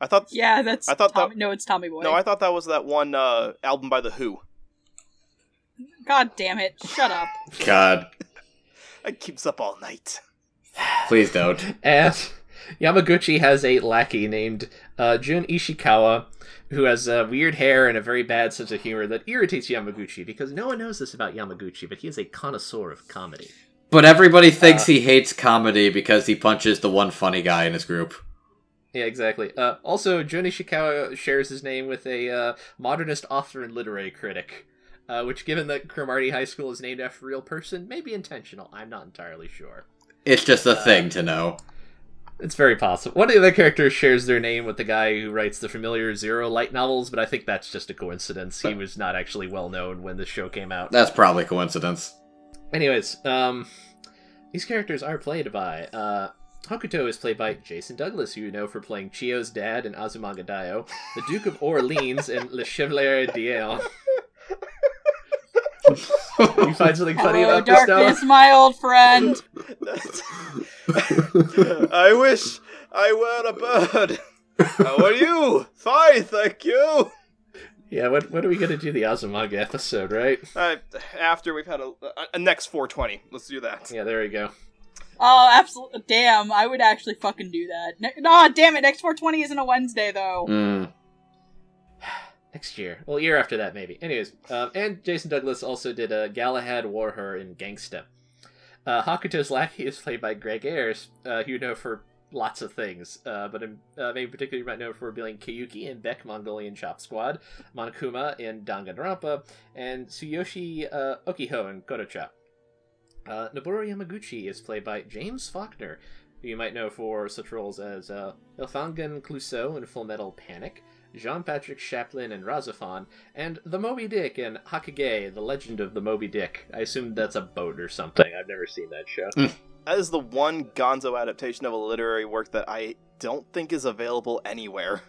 I thought yeah, that's. I thought that- no, it's Tommy Boy. no, I thought that was that one uh, album by the Who. God damn it! Shut up. God, It keeps up all night. please don't. And Yamaguchi has a lackey named uh, Jun Ishikawa, who has uh, weird hair and a very bad sense of humor that irritates Yamaguchi because no one knows this about Yamaguchi, but he is a connoisseur of comedy. But everybody thinks he hates comedy because he punches the one funny guy in his group. Yeah, exactly. Uh, also, Jun Ishikawa shares his name with a uh, modernist author and literary critic, uh, which, given that Cromartie High School is named after a real person, may be intentional. I'm not entirely sure. It's just a thing to know. It's very possible. One of the other characters shares their name with the guy who writes the familiar Zero Light novels, but I think that's just a coincidence. He was not actually well known when the show came out. That's probably coincidence. Anyways, um, these characters are played by uh, Hokuto is played by Jason Douglas, who you know for playing Chiyo's dad in Azumanga Daioh, the Duke of Orleans in Le Chevalier d'Eon. you find something funny Hello, about this, Noah? darkness, my old friend. I wish I were a bird. How are you? Fine, thank you. Yeah, when, when are we going to do the Azumanga episode, right? Uh, after we've had a, a, a next 420, let's do that. Yeah, there we go. Oh, absolutely. Damn, I would actually fucking do that. Ne- nah, damn it. Next 420 isn't a Wednesday, though. Mm. Next year. Well, year after that, maybe. Anyways, um, and Jason Douglas also did uh, Galahad Warher in Gangsta. Uh, Hokuto's lackey is played by Greg Ayres, uh, who you know for lots of things, uh, but in, uh, maybe particularly you might know for being Koyuki in Beck Mongolian Chop Squad, Monokuma in Danganronpa, and Tsuyoshi uh, Okiho in Kodocha. Uh, Noboru Yamaguchi is played by James Faulkner, who you might know for such roles as uh, Ilfangan Clouseau in Full Metal Panic, Jean Patrick Chaplin in RahXephon, and the Moby Dick in Hakugei, The Legend of the Moby Dick. I assume that's a boat or something. I've never seen that show. Mm. That is the one gonzo adaptation of a literary work that I don't think is available anywhere.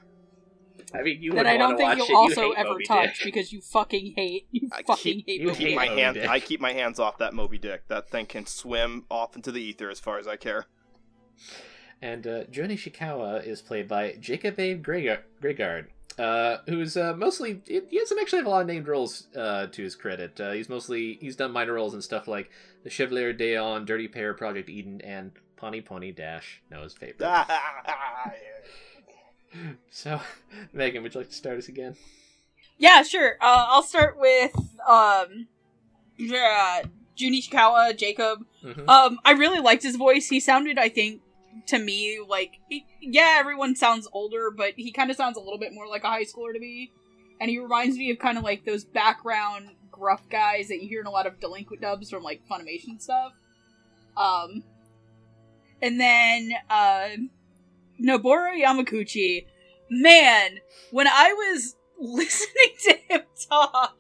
I mean, you That I don't think you'll it. Also hate ever Moby touch Dick. because you fucking hate. You I fucking keep- hate you Moby keep hate my Moby hand. Dick. I keep my hands off that Moby Dick. That thing can swim off into the ether as far as I care. And uh, Jun Ishikawa is played by Jacob A. Grega- Gregard, uh, who's uh, mostly he doesn't actually have a lot of named roles uh, to his credit. Uh, he's mostly he's done minor roles and stuff like The Chevalier d'Eon, Dirty Pair, Project Eden, and Pani Poni Dash. Noah's favorite. So, Megan, would you like to start us again? Yeah, sure. Uh, I'll start with um, yeah, Jun Ishikawa, Jacob. Mhm. Um, I really liked his voice. He sounded, I think, to me like he- yeah, everyone sounds older, but he kind of sounds a little bit more like a high schooler to me. And he reminds me of kind of like those background gruff guys that you hear in a lot of delinquent dubs from like Funimation stuff. Um, and then uh, Noboru Yamaguchi, man, when I was listening to him talk,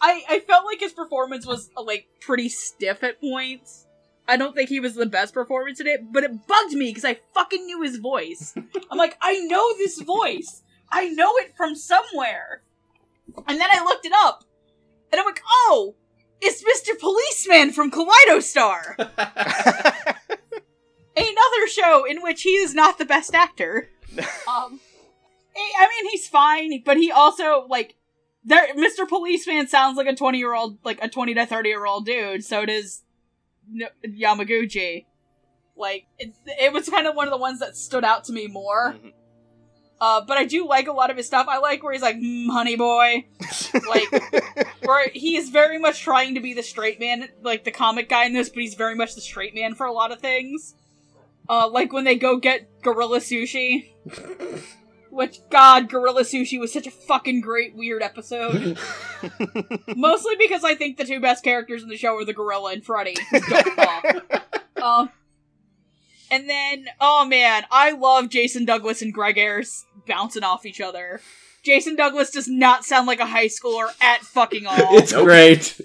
I I felt like his performance was uh, like pretty stiff at points. I don't think he was the best performance in it, but it bugged me because I fucking knew his voice. I'm like, I know this voice. I know it from somewhere. And then I looked it up, and I'm like, oh, it's Mr. Policeman from Kaleido Star, another show in which he is not the best actor. Um, I mean, he's fine, but he also like there. Mr. Policeman sounds like a twenty year old, like a twenty to thirty year old dude. So does Yamaguchi. Like it, it was kind of one of the ones that stood out to me more. Mhm. Uh, but I do like a lot of his stuff. I like where he's like, mm, "Honey boy," like where he is very much trying to be the straight man, like the comic guy in this, but he's very much the straight man for a lot of things. Uh, like when they go get Gorilla Sushi. Which, God, Gorilla Sushi was such a fucking great, weird episode. Mostly because I think the two best characters in the show are the gorilla and Freddie. who um, and then, oh man, I love Jason Douglas and Greg Ayres bouncing off each other. Jason Douglas does not sound like a high schooler at fucking all. It's great.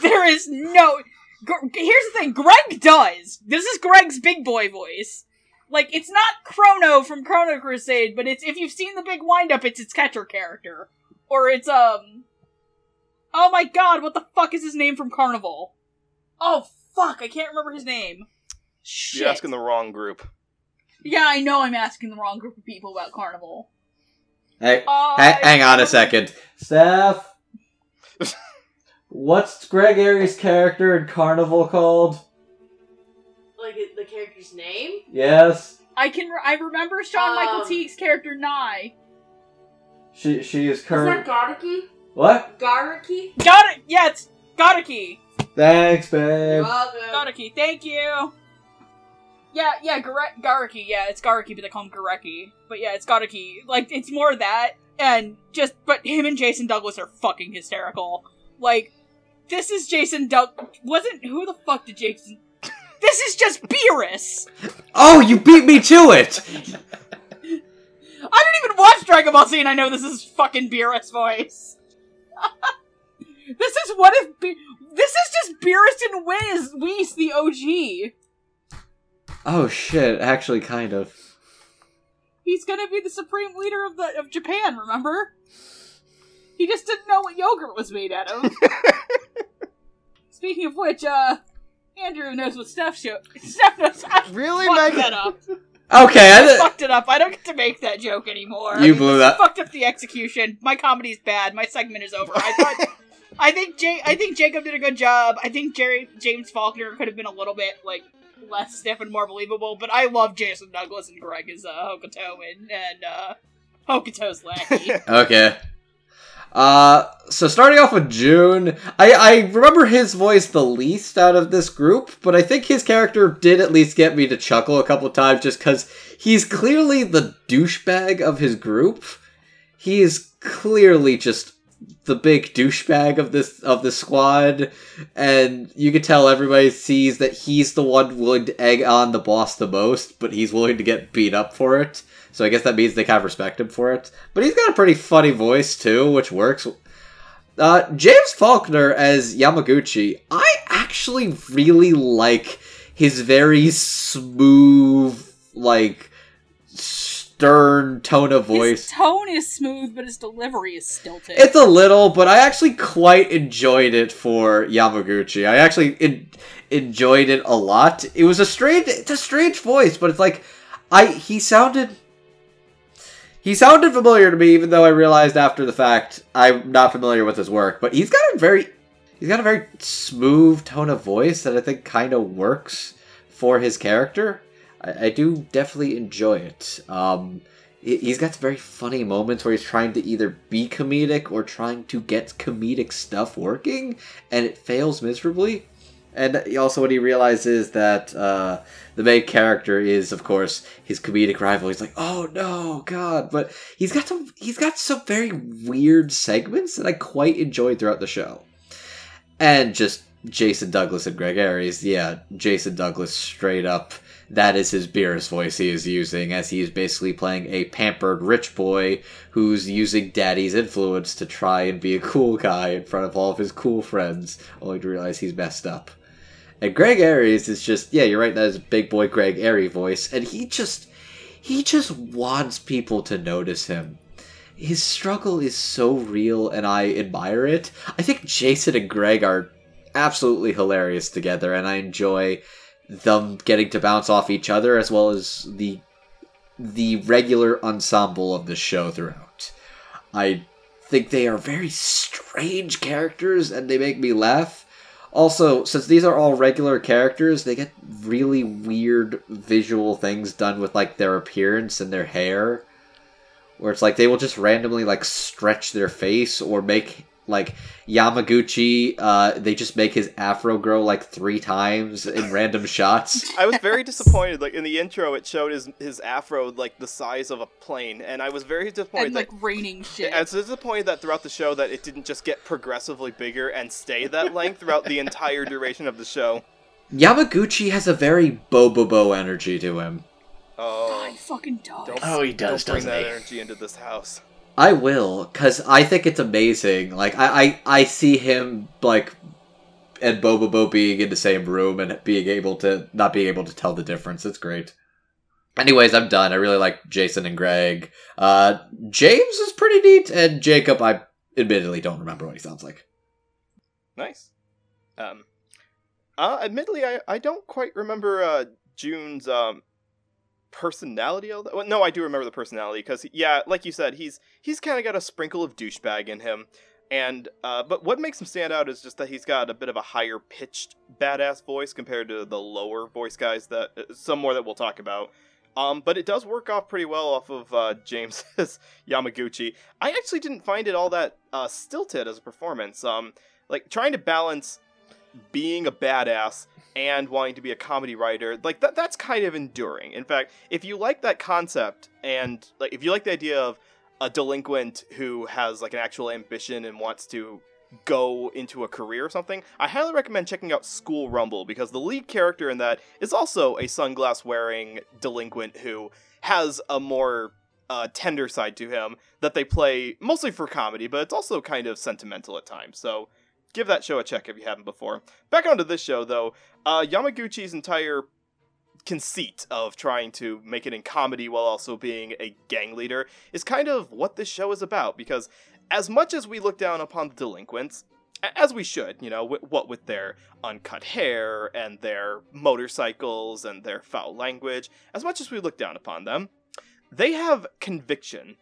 There is no. Gr- Here's the thing Greg does. This is Greg's big boy voice. Like, it's not Chrono from Chrono Crusade, but it's if you've seen the big wind up, it's its catcher character. Or it's, um. Oh my god, what the fuck is his name from Karneval? Oh fuck, I can't remember his name. Shit. You're asking the wrong group. Yeah, I know I'm asking the wrong group of people about Karneval. Hey, Uh, ha- hang on a second. Steph, what's Greg Ayres' character in Karneval called? Like the character's name? Yes, I can. Re- I remember Shawn Michael Um, Teague's character Nye. she she is Is that current. Garaki? What? Garaki? Got it. Yeah, it's Godaki. Thanks, You're babe. welcome. Garaki, thank you. Yeah, yeah, Gare- Garaki. Yeah, it's Garaki, but they call him Gareki. But yeah, it's Garaki. Like it's more that, and just but him and Jason Douglas are fucking hysterical. Like this is Jason Doug. Wasn't who the fuck did Jason? This is just Beerus. Oh, you beat me to it. I didn't even watch Dragon Ball Z, and I know this is fucking Beerus' voice. this is what if Be- this is just Beerus and Whiz, Whis, the OG. Oh shit! Actually, kind of. He's gonna be the supreme leader of the of Japan. Remember? He just didn't know what yogurt was made out of. Speaking of which, uh, Andrew knows what Steph show. Steph knows. I Really, fucked Meg? that up. Okay, I I di- fucked it up. I don't get to make that joke anymore. you blew that. fucked up the execution. My comedy's bad. My segment is over. I thought. I think Jay. I think Jacob did a good job. I think Jerry James Faulkner could have been a little bit like less stiff and more believable. But I love Jason Douglas and Greg as uh, Hokuto and and uh, Hokuto's lackey. Okay. Uh, so starting off with June, I, I remember his voice the least out of this group, but I think his character did at least get me to chuckle a couple times just because he's clearly the douchebag of his group. He is clearly just the big douchebag of this of the squad, and you can tell everybody sees that he's the one willing to egg on the boss the most, but he's willing to get beat up for it. So I guess that means they kind of respect him for it. But he's got a pretty funny voice too, which works. Uh, James Faulkner as Yamaguchi, I actually really like his very smooth, like stern tone of voice. His tone is smooth, but his delivery is stilted. It's a little, but I actually quite enjoyed it for Yamaguchi. I actually en- enjoyed it a lot. It was a strange, it's a strange voice, but it's like I he sounded he sounded familiar to me, even though I realized after the fact I'm not familiar with his work. But he's got a very he's got a very smooth tone of voice that I think kind of works for his character. I, I do definitely enjoy it. Um, he- he's got some very funny moments where he's trying to either be comedic or trying to get comedic stuff working, and it fails miserably. And also, when he realizes that uh, the main character is, of course, his comedic rival, he's like, "Oh no, God!" But he's got some, he's got some very weird segments that I quite enjoyed throughout the show. And just Jason Douglas and Greg Ayres, yeah, Jason Douglas straight up that is his Beerus voice he is using, as he is basically playing a pampered rich boy who's using daddy's influence to try and be a cool guy in front of all of his cool friends, only to realize he's messed up. And Greg Ayres is just, yeah, you're right, that is big boy Greg Ayres voice, and he just, he just wants people to notice him. His struggle is so real, and I admire it. I think Jason and Greg are absolutely hilarious together, and I enjoy them getting to bounce off each other as well as the the regular ensemble of the show throughout. I think they are very strange characters and they make me laugh. Also, since these are all regular characters, they get really weird visual things done with like their appearance and their hair. Where it's like they will just randomly like stretch their face or make like Yamaguchi, uh, they just make his afro grow like three times in random shots. I was very disappointed. Like in the intro, it showed his his afro like the size of a plane, and I was very disappointed. and that- like raining shit. I was disappointed that throughout the show that it didn't just get progressively bigger and stay that length throughout the entire duration of the show. Yamaguchi has a very Bobobo energy to him. Oh, God, he fucking does. don't, Oh, he does, don't bring doesn't that he? energy into this house. I will, cause I think it's amazing. Like I, I, I see him like and Bobobo being in the same room and being able to not being able to tell the difference. It's great. Anyways, I'm done. I really like Jason and Greg. Uh, James is pretty neat, and Jacob, I admittedly don't remember what he sounds like. Nice. Um, uh, admittedly, I, I don't quite remember uh, June's um, personality. All that. Well, no, I do remember the personality because yeah, like you said, he's he's kind of got a sprinkle of douchebag in him. And uh, but what makes him stand out is just that he's got a bit of a higher pitched badass voice compared to the lower voice guys that uh, some more that we'll talk about. Um, but it does work off pretty well off of uh, James's Yamaguchi. I actually didn't find it all that uh, stilted as a performance. Um, like trying to balance being a badass and wanting to be a comedy writer like that that's kind of enduring. In fact if you like that concept and like if you like the idea of a delinquent who has like an actual ambition and wants to go into a career or something i highly recommend checking out school rumble because the lead character in that is also a sunglass wearing delinquent who has a more uh, tender side to him that they play mostly for comedy but it's also kind of sentimental at times. So give that show a check if you haven't before. Back onto this show, though, uh, Yamaguchi's entire conceit of trying to make it in comedy while also being a gang leader is kind of what this show is about. Because as much as we look down upon the delinquents, as we should, you know, what with their uncut hair and their motorcycles and their foul language, as much as we look down upon them, they have conviction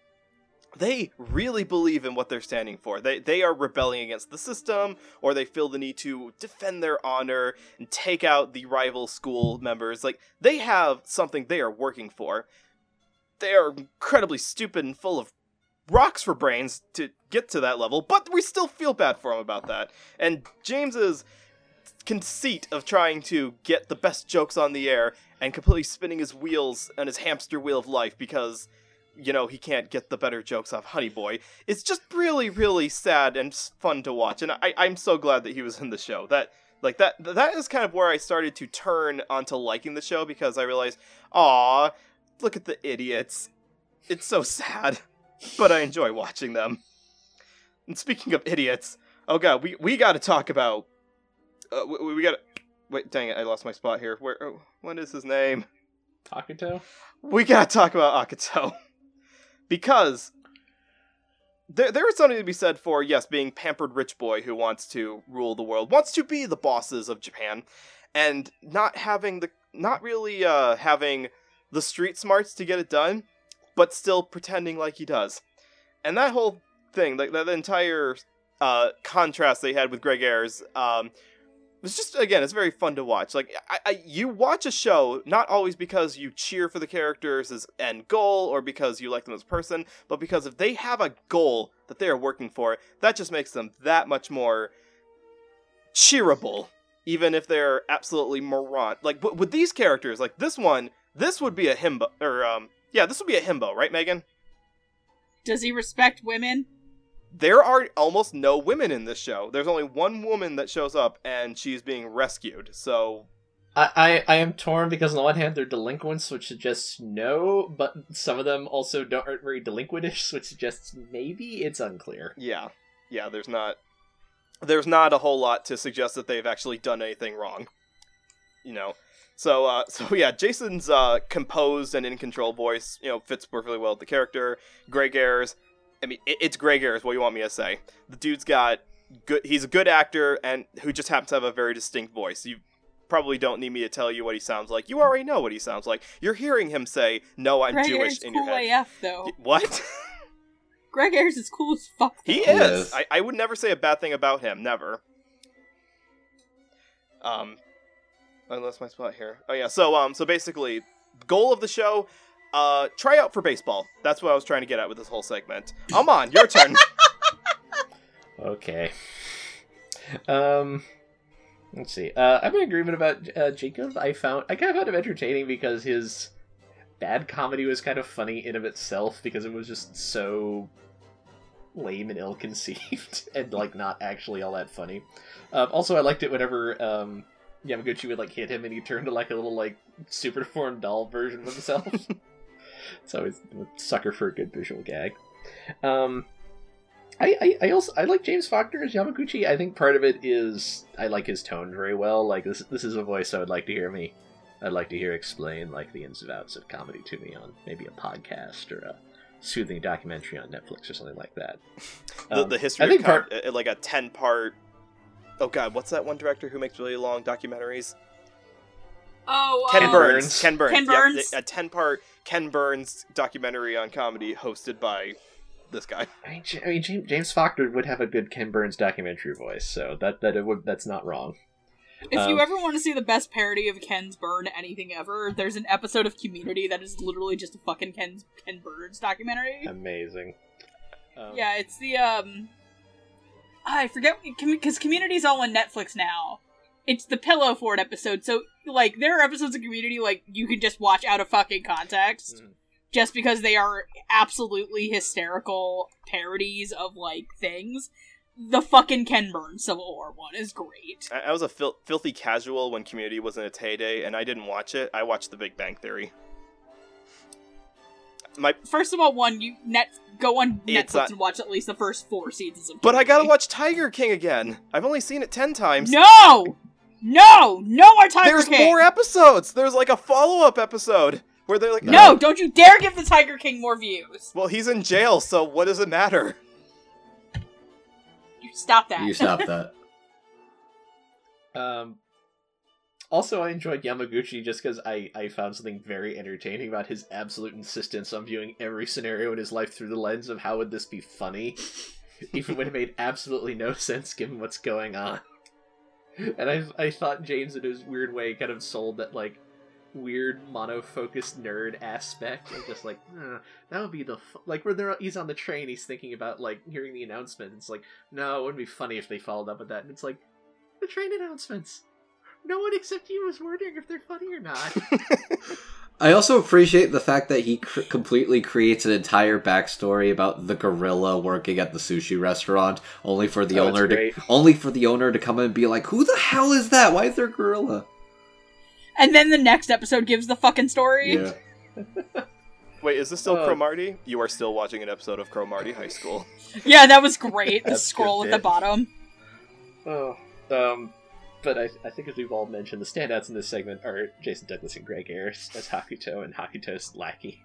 they really believe in what they're standing for. They they are rebelling against the system, or they feel the need to defend their honor and take out the rival school members. Like they have something they are working for. They are incredibly stupid and full of rocks for brains to get to that level, but we still feel bad for him about that. And James's conceit of trying to get the best jokes on the air and completely spinning his wheels on his hamster wheel of life because you know, he can't get the better jokes off Honey Boy. It's just really, really sad and fun to watch, and I, I'm so glad that he was in the show. That, like that, that is kind of where I started to turn onto liking the show because I realized, aw, look at the idiots. It's so sad, but I enjoy watching them. And speaking of idiots, oh god, we we got to talk about. Uh, we, we got to. Wait, dang it! I lost my spot here. Where? oh, What is his name? Takuto? we gotta talk about Akato. because there, there is something to be said for, yes, being pampered rich boy who wants to rule the world, wants to be the bosses of Japan, and not having the, not really uh, having the street smarts to get it done, but still pretending like he does. And that whole thing, like that entire uh, contrast they had with Greg Ayres, um, it's just again, it's very fun to watch. Like I, I, you watch a show not always because you cheer for the characters' as end goal or because you like them as a person, but because if they have a goal that they are working for, that just makes them that much more cheerable. Even if they're absolutely moron, like with these characters, like this one, this would be a himbo, or um, yeah, this would be a himbo, right, Megan? Does he respect women? There are almost no women in this show. There's only one woman that shows up, and she's being rescued. So I, I, I am torn because on the one hand they're delinquents, which suggests no, but some of them also don't aren't very delinquentish, which suggests maybe it's unclear. yeah, yeah. There's not there's not a whole lot to suggest that they've actually done anything wrong. You know. So uh, so yeah, Jason's uh, composed and in control voice, you know, fits perfectly well with the character. Greg Ayres, I mean, it, it's Greg Ayres. What do you want me to say? The dude's got good. He's a good actor and who just happens to have a very distinct voice. You probably don't need me to tell you what he sounds like. You already know what he sounds like. You're hearing him say, "No, I'm Greg Jewish" Ayres in cool your head. AF though. What? Greg Ayres is cool as fuck. He though. He is. is. I, I would never say a bad thing about him. Never. Um, I lost my spot here. Oh yeah. So um, so basically, goal of the show, uh, try out for baseball. That's what I was trying to get at with this whole segment. I'm on, your turn. Okay. Um, let's see. Uh, I'm in agreement about uh, Jacob. I found I kind of found him entertaining because his bad comedy was kind of funny in of itself because it was just so lame and ill-conceived and like not actually all that funny. Um, also, I liked it whenever um, Yamaguchi would like hit him and he turned to like a little like super deformed doll version of himself. it's always a sucker for a good visual gag. Um, I, I, I also I like James Faulkner as Yamaguchi. I think part of it is I like his tone very well. Like this this is a voice I would like to hear me I'd like to hear explain like the ins and outs of comedy to me on maybe a podcast or a soothing documentary on Netflix or something like that. the, Um, the history I think of com- part uh, like a 10 part oh god what's that one director who makes really long documentaries Oh, ken um, burns. Burns. ken burns Ken Yep, Burns. a 10 part ken burns documentary on comedy hosted by this guy I mean, J- I mean James, James Faulkner would have a good Ken Burns documentary voice, so that that it would that's not wrong. If Um, you ever want to see the best parody of Ken's Burn anything ever, there's an episode of Community that is literally just a fucking Ken's Ken Burns documentary. Amazing. Um, Yeah, it's the um. I forget because Community's all on Netflix now. It's the Pillow Fort episode, so like there are episodes of Community like you can just watch out of fucking context, Mhm. just because they are absolutely hysterical parodies of like things. The fucking Ken Burns Civil War one is great. I, I was a fil- filthy casual when community was in its heyday and i didn't watch it i watched the big bang theory my First of all, one you net go on Netflix uh, and watch at least the first four seasons of. but i gotta watch tiger king again i've only seen it 10 times No, no, no more Tiger there's King. more episodes there's like a follow-up episode where they're like No, don't you dare give the Tiger King more views. well he's in jail so what does it matter You stop that. You stop that. Um, also, I enjoyed Yamaguchi just because I, I found something very entertaining about his absolute insistence on viewing every scenario in his life through the lens of how would this be funny, even when it made absolutely no sense given what's going on. And I I thought James in his weird way kind of sold that like weird mono-focused nerd aspect of just like "Huh, that would be the like where they're he's on the train he's thinking about like hearing the announcement it's like no it wouldn't be funny if they followed up with that. And it's like the train announcements. No one except you is wondering if they're funny or not I also appreciate the fact that he cr- completely creates an entire backstory about the gorilla working at the sushi restaurant, only for the Oh, owner to only for the owner to come in and be like, "Who the hell is that? Why is there a gorilla?" And then the next episode gives the fucking story. Yeah. wait is this still Uh, Cromartie you are still watching an episode of Cromartie high school Yeah, that was great. The scroll at the bottom. oh um but I, I think as we've all mentioned the standouts in this segment are jason douglas and greg Ayres as Hokuto and Hokuto's lackey.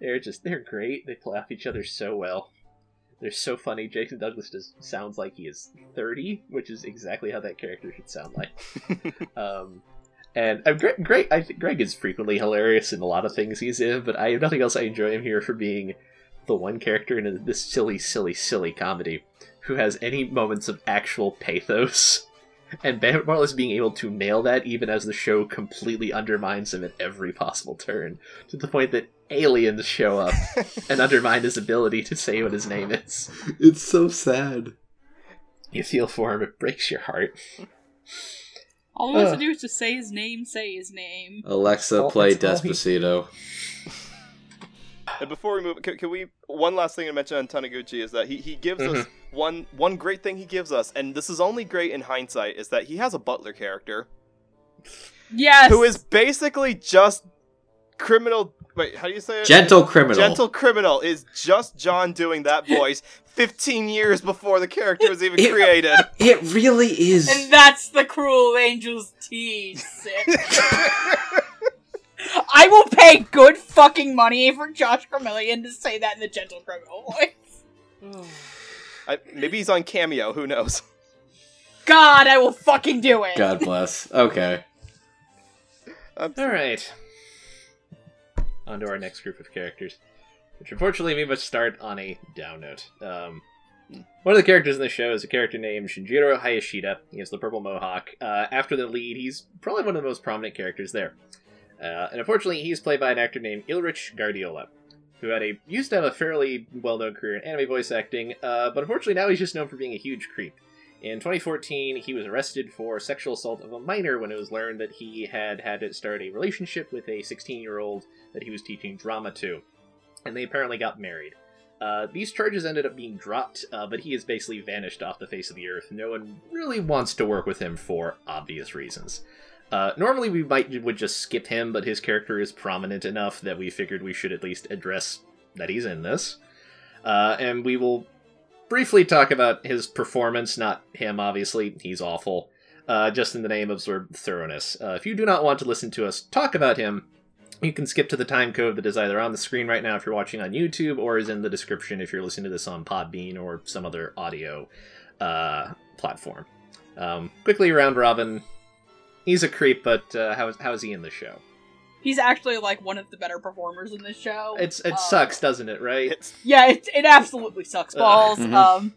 They're just they're great. They play off each other so well. They're so funny. Jason douglas just sounds like he is 30 which is exactly how that character should sound like. Um and uh, Greg, Greg, I think Greg is frequently hilarious in a lot of things he's in, but I have nothing else I enjoy him here for being the one character in this silly, silly, silly comedy who has any moments of actual pathos, and more or being able to nail that even as the show completely undermines him at every possible turn, to the point that aliens show up and undermine his ability to say what his name is. It's so sad. You feel for him; it breaks your heart. All he wants Ugh. to do is just say his name, say his name. Alexa, play it's all he- Despacito. And before we move, can, can we? One last thing to mention on Taniguchi is that he, he gives us Mm-hmm. one one great thing he gives us, and this is only great in hindsight, is that he has a butler character Yes. who is basically just criminal. Wait, how do you say it? Gentle criminal. Gentle criminal is just John doing that voice 15 years before the character was even It- created. It really is. And that's the cruel angel's tea. Sick. I will pay good fucking money for Josh Gremillion to say that in the gentle criminal voice. I, maybe he's on Cameo. Who knows? God, I will fucking do it. God bless. Okay. I'm- All right. On to our next group of characters, which unfortunately we must start on a down note. Um, one of the characters in the show is a character named Shinjiro Hayashida. He has the purple mohawk. Uh, after the lead, he's probably one of the most prominent characters there. Uh, and unfortunately, he's played by an actor named Illich Guardiola, who had a used to have a fairly well-known career in anime voice acting, uh, but unfortunately now he's just known for being a huge creep. In 2014, he was arrested for sexual assault of a minor when it was learned that he had had to start a relationship with a 16 year old that he was teaching drama to. And they apparently got married. Uh, these charges ended up being dropped, uh, but he has basically vanished off the face of the earth. No one really wants to work with him for obvious reasons. Uh, normally, we might would just skip him, but his character is prominent enough that we figured we should at least address that he's in this. Uh, and we will briefly talk about his performance, not him, obviously. He's awful. Uh, just in the name of sort of thoroughness. Uh, if you do not want to listen to us talk about him, you can skip to the time code that is either on the screen right now if you're watching on YouTube, or is in the description if you're listening to this on Podbean or some other audio uh, platform. Um, quickly, round robin. He's a creep, but uh, how, is, how is he in the show? He's actually like one of the better performers in this show. It's It Um, sucks, doesn't it, right? It's Yeah, it, it absolutely sucks Ugh. balls. Mhm. Um,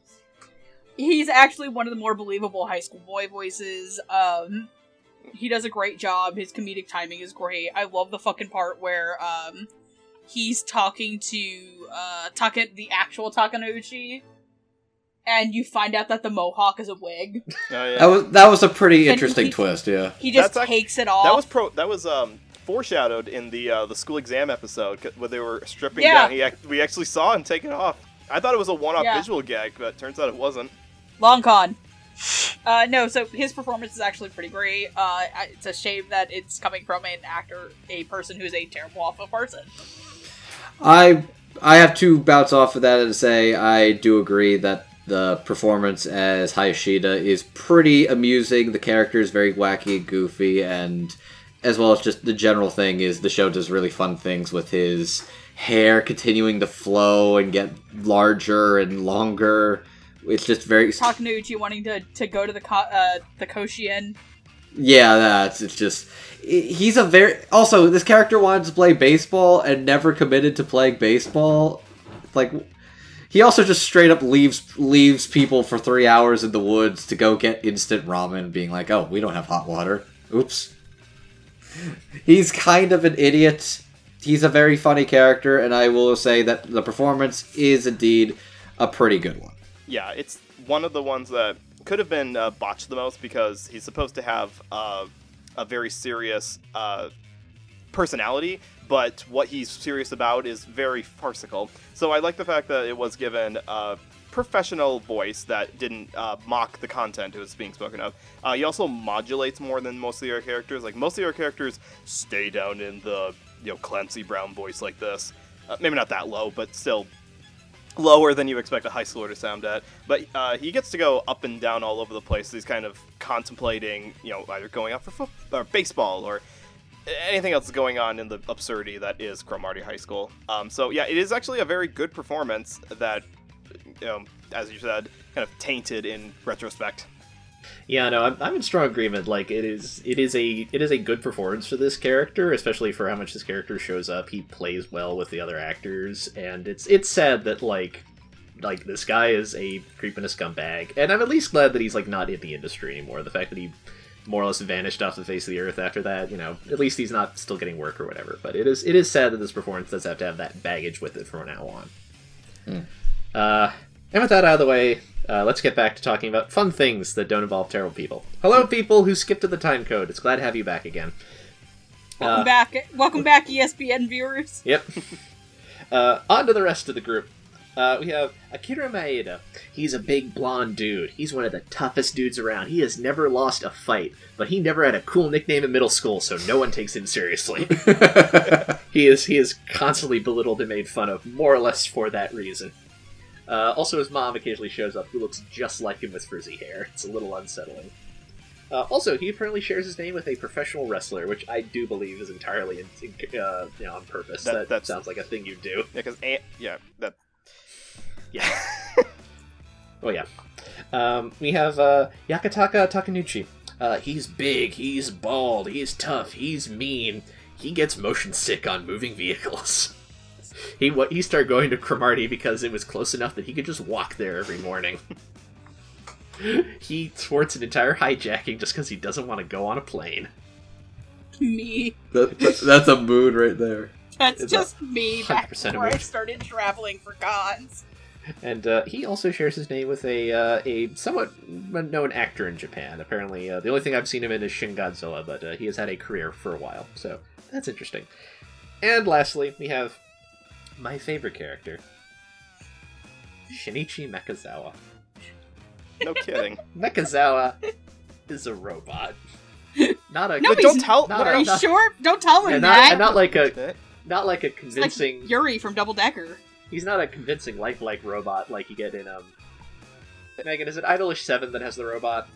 he's actually one of the more believable high school boy voices. Um, he does a great job. His comedic timing is great. I love the fucking part where um, he's talking to uh, Taka, the actual Takenouchi, and you find out that the mohawk is a wig. oh, yeah. That was that was a pretty interesting he- twist. Yeah. He just That's act- takes it off. That was pro. That was um foreshadowed in the uh, the school exam episode where they were stripping Yeah. down. He ac- we actually saw him take it off. I thought it was a one-off Yeah. visual gag, but turns out it wasn't. Long con. Uh, no, so his performance is actually pretty great. Uh, it's a shame that it's coming from an actor, a person who's a terrible awful person. I I have to bounce off of that and say I do agree that the performance as Hayashida is pretty amusing. The character is very wacky and goofy, and as well as just the general thing is the show does really fun things with his hair continuing to flow and get larger and longer. It's just very Takenouchi wanting to, to go to the ko- uh, the Koshien. Yeah, that's it's just he's a very also this character wanted to play baseball and never committed to playing baseball. Like he also just straight up leaves leaves people for 3 hours in the woods to go get instant ramen being like, "Oh, we don't have hot water." Oops. He's kind of an idiot. He's a very funny character and I will say that the performance is indeed a pretty good one. Yeah, it's one of the ones that could have been uh, botched the most because he's supposed to have uh, a very serious uh, personality, but what he's serious about is very farcical. So I like the fact that it was given a professional voice that didn't uh, mock the content it was being spoken of. Uh, he also modulates more than most of other characters. Like most of other characters stay down in the you know Clancy Brown voice like this. Uh, maybe not that low, but still lower than you expect a high schooler to sound at. But uh, he gets to go up and down all over the place. He's kind of contemplating, you know, either going out for football or baseball or anything else going on in the absurdity that is Cromartie High School. Um, so yeah, it is actually a very good performance that, know, as you said, kind of tainted in retrospect. Yeah, no, I'm, I'm in strong agreement. Like it is, it is a, it is a good performance for this character, especially for how much this character shows up. He plays well with the other actors, and it's, it's sad that like, like this guy is a creep and a scumbag, and I'm at least glad that he's like not in the industry anymore. The fact that he more or less vanished off the face of the earth after that, you know, at least he's not still getting work or whatever. But it is, it is sad that this performance does have to have that baggage with it from now on. Uh, and with that out of the way, uh, let's get back to talking about fun things that don't involve terrible people. Hello, people who skipped to the time code. It's glad to have you back again. Welcome Uh, back, welcome back, ESPN viewers. Yep. uh, on to the rest of the group. Uh, we have Akira Maeda. He's a big blonde dude. He's one of the toughest dudes around. He has never lost a fight, but he never had a cool nickname in middle school, so no one takes him seriously. he is he is constantly belittled and made fun of, more or less for that reason. Uh, also, his mom occasionally shows up, who looks just like him with frizzy hair. It's a little unsettling. Uh, also, he apparently shares his name with a professional wrestler, which I do believe is entirely in, uh, you know, on purpose. That- That, sounds like a thing you do. Yeah, because yeah, that Yeah. oh yeah. Um, we have uh, Yakataka Takenouchi. Uh, he's big, he's bald, he's tough, he's mean. He gets motion sick on moving vehicles. He wa- he started going to Cromartie because it was close enough that he could just walk there every morning. he thwarts an entire hijacking just because he doesn't want to go on a plane. Me. That, that- that's a mood right there. That's It's just me back before I started traveling for cons. And uh, he also shares his name with a uh, a somewhat known actor in Japan. Apparently, uh, the only thing I've seen him in is Shin Godzilla, but uh, he has had a career for a while, so that's interesting. And lastly, we have my favorite character, Shinichi Mechazawa. No kidding. Mechazawa is a robot, not a No, but don't tell. not Are you else? sure? Don't tell him and not, that. and not like a not like a It's like convincing. Yuri from Double Decker. He's not a convincing lifelike robot like you get in um. Megan, is it Idolish Seven that has the robot?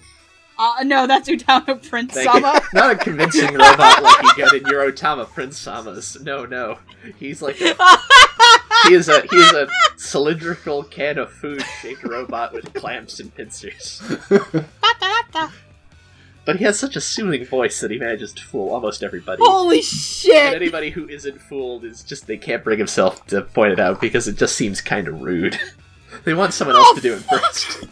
Uh, no, that's Utama Prince Thank you. Sama. Not a convincing robot like you get in Eurotama Prince Sama's. No, no. He's like a, he is a he is a cylindrical can of food shaped robot with clamps and pincers. But he has such a soothing voice that he manages to fool almost everybody. Holy shit! And anybody who isn't fooled is just they can't bring himself to point it out because it just seems kind of rude. they want someone else to do it oh, first.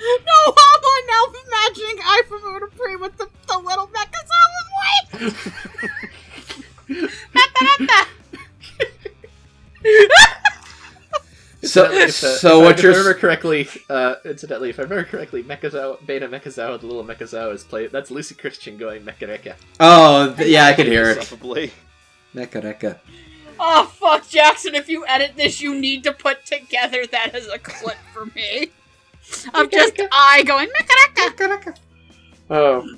No, on now. I'm imagining I from Utapri with the, the little Mechazawa voice. So, if, so if what I you're remember correctly, uh, incidentally, if I remember correctly, Mechazawa, Beta Mechazawa, the little Mechazawa is played. That's Lucy Christian going Mekareka. oh th- yeah, I can hear it. Probably. Mekareka. Oh fuck, Jackson! If you edit this, you need to put together that as a clip for me of just I going Mekareka. Oh,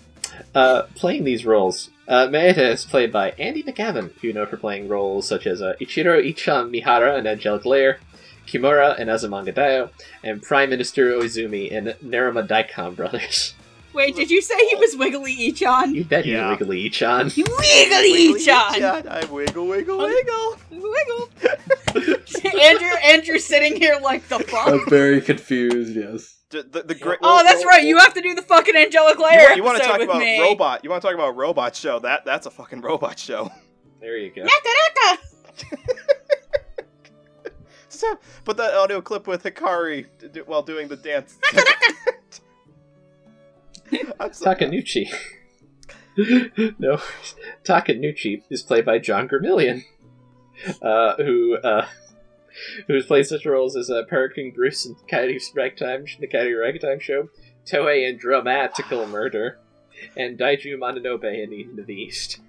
uh, playing these roles. Uh, Maeda is played by Andy McAvin, who you know for playing roles such as uh, Ichiro Ichan Mihara in Angelic Layer, Kimura in Azumanga Daioh, and Prime Minister Oizumi in Nerima Daikon Brothers. Wait, did you say he was Wiggly Ichan? You bet Yeah. you Wiggly Ichan. Wiggly Ichan. Yeah, I wiggle, wiggle, wiggle. Wiggle. Andrew, Andrew sitting here like the fuck. I'm very confused. Yes. The, the, the great. Oh, that's right. You have to do the fucking Angelic You, you want to episode talk with about me. robot? You want to talk about robot show? That that's a fucking robot show. There you go. Mekareka. So, put that audio clip with Hikari d- d- while doing the dance. I'm so- Takenouchi. no, Takenouchi is played by John Gremillion, uh, who uh, who plays such roles as uh, Peregrine Bruce in Coyote's Ragtime, the Coyote Ragtime Show, Toei in Dramatical Murder, and Daiju Mononobe in Eden of the East.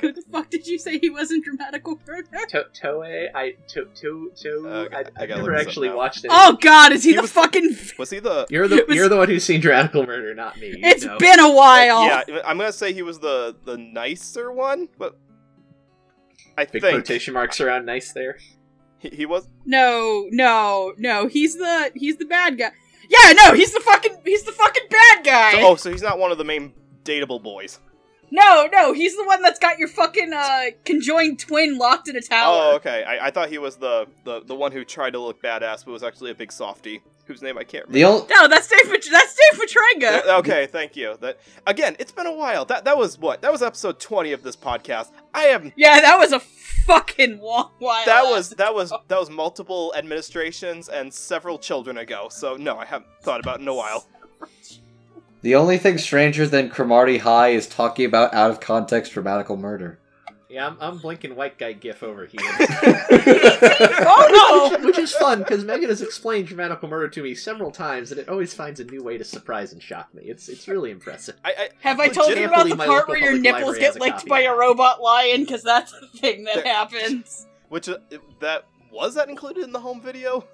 Who the fuck did you say he was in Dramatical Murder? To- Toei, I to to to. Okay, I, I I've never look this up actually watched it. Oh god, is he, He the was- fucking. Was he the? You're the was- you're the one who's seen Dramatical Murder, not me. you It's know. been a while. Yeah, I'm gonna say he was the the nicer one, but I Big think quotation marks around nice there. he, he was. No, no, no. He's the he's the bad guy. Yeah, no, he's the fucking he's the fucking bad guy. So, oh, so he's not one of the main dateable boys. No, no, he's the one that's got your fucking uh conjoined twin locked in a tower. Oh, okay. I, I thought he was the, the the one who tried to look badass, but was actually a big softy whose name I can't remember. The old- No, that's Dave. That's Dave Matranga. Okay, thank you. That again, it's been a while. That that was what? That was episode twenty of this podcast. I have Yeah, that was a fucking long while. that was that was that was multiple administrations and several children ago. So no, I haven't thought about it in a while. The only thing stranger than Cromartie High is talking about out of context dramatical murder. Yeah, I'm, I'm blinking white guy gif over here. Oh no! Which is fun because Megan has explained dramatical murder to me several times, and it always finds a new way to surprise and shock me. It's it's really impressive. I, I Have I told you about the part where your nipples get licked by a robot lion? Because that's the thing that There- happens. which uh, that was that included in the home video?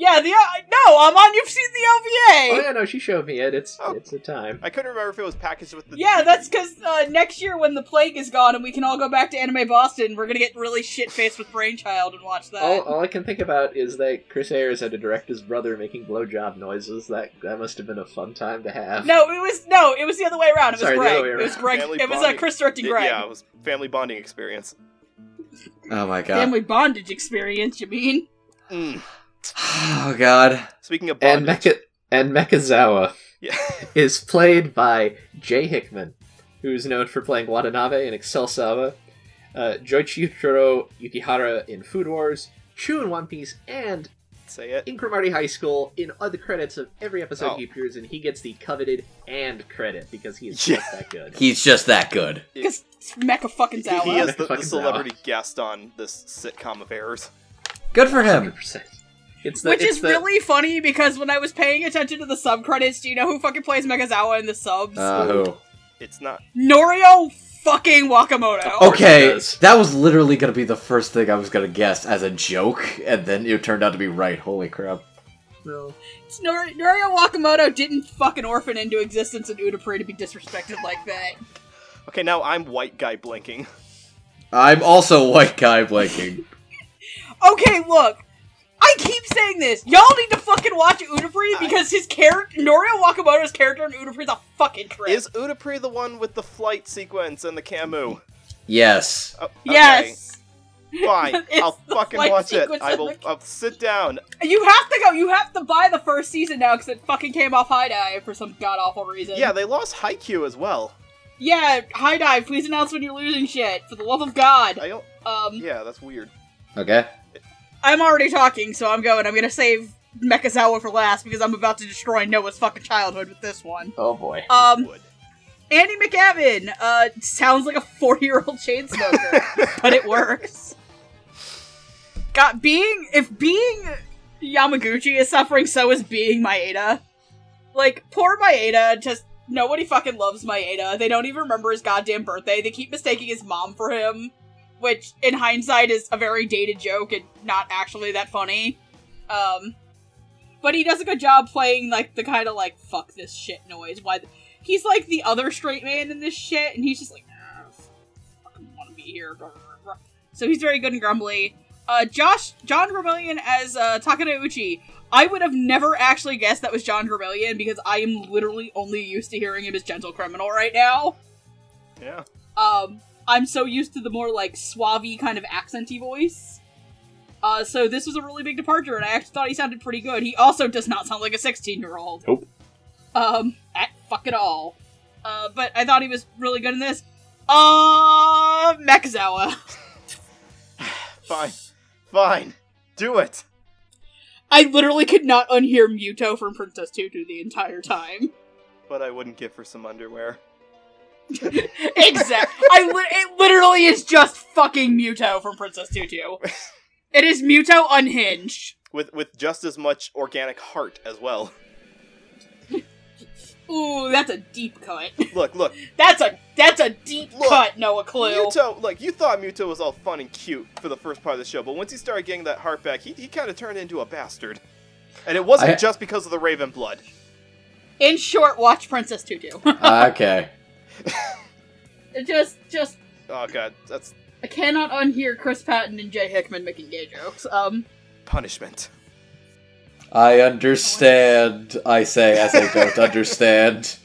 Yeah, the uh, no, I'm on. You've seen the OVA! Oh yeah, no, she showed me it. It's Oh. it's a time. I couldn't remember if it was packaged with the. Yeah, that's because uh, next year when the plague is gone and we can all go back to Anime Boston, we're gonna get really shit faced with Brainchild and watch that. All, all I can think about is that Chris Ayres had to direct his brother making blowjob noises. That that must have been a fun time to have. No, it was no, it was the other way around. It was Sorry, the Greg. other way It was around. Greg. Family it was uh. Chris directing Yeah, Greg. yeah, it was family bonding experience. Oh my god. Family bondage experience. You mean? Mm. Oh god. Speaking of and Mecha and Mechazawa Yeah. is played by Jay Hickman, who's known for playing Watanabe in Excel Saga, uh, Joichiro Yukihara in Food Wars, Chu in One Piece, and Say it. in Cromartie High School. In other credits of every episode Oh. he appears in, he gets the coveted and credit because he is Yeah. just that good. He's just that good. Because Mecha fucking He, Zawa. he is the, the Fucking celebrity guest on this sitcom of errors. Good for him. 100%. It's the, Which it's is the- really funny because when I was paying attention to the sub credits, do you know who fucking plays Mechazawa in the subs? Uh, who? It's not. Norio fucking Wakamoto. Okay, that was literally gonna be the first thing I was gonna guess as a joke, and then it turned out to be right. Holy crap. no. It's Nor- Norio Wakamoto didn't fucking orphan into existence in Utapri to be disrespected like that. Okay, now I'm white guy blinking. I'm also white guy blinking. Okay, look. I keep saying this. Y'all need to fucking watch Utapri because his character, Norio Wakamoto's character in Utapri is a fucking trip. Is Utapri the one with the flight sequence and the Camu? yes. Oh, okay. Yes. Fine. I'll fucking watch it. I will. the- I'll sit down. You have to go. You have to buy the first season now because it fucking came off HIDIVE for some god awful reason. Yeah, they lost Haikyuu as well. Yeah, HIDIVE. Please announce when you're losing shit. For the love of God. I don't. Um, Yeah, that's weird. Okay. I'm already talking, so I'm going. I'm gonna save Mechazawa for last because I'm about to destroy Noah's fucking childhood with this one. Oh boy. Um, Andy McAvin. Uh, sounds like a 40 year old chain smoker, but it works. Got being if being Yamaguchi is suffering, so is being Maeda. Like poor Maeda, just nobody fucking loves Maeda. They don't even remember his goddamn birthday. They keep mistaking his mom for him, which in hindsight is a very dated joke and not actually that funny. Um, but he does a good job playing like the kind of like fuck this shit noise. Why? th- he's like the other straight man in this shit, and he's just like, "Ah, f- fucking want to be here. So he's very good and grumbly. Uh, Josh John Vermillion as uh, Takenouchi. I would have never actually guessed that was John Vermillion because I am literally only used to hearing him as Gentle Criminal right now. Yeah. Um, I'm so used to the more like suave kind of accenty voice. Uh, so this was a really big departure, and I actually thought he sounded pretty good. He also does not sound like a 16 year old. Nope. Um, at fuck it all. Uh, but I thought he was really good in this. Uh, Mechazawa. Fine. Fine. Do it. I literally could not unhear Mytho from Princess Tutu the entire time. But I wouldn't give her some underwear. exact. I li- it literally is just fucking Mytho from Princess Tutu. It is Mytho unhinged. With with just as much organic heart as well. Ooh, that's a deep cut. Look, look. That's a that's a deep Look, cut, Noah Clue. Mytho, like you thought Mytho was all fun and cute for the first part of the show, but once he started getting that heart back, he, he kind of turned into a bastard. And it wasn't I- just because of the Raven blood. In short, watch Princess Tutu. Ah, okay. just just Oh god, that's I cannot unhear Chris Patton and Jay Hickman making gay jokes. Um punishment. I understand, I say as I don't understand.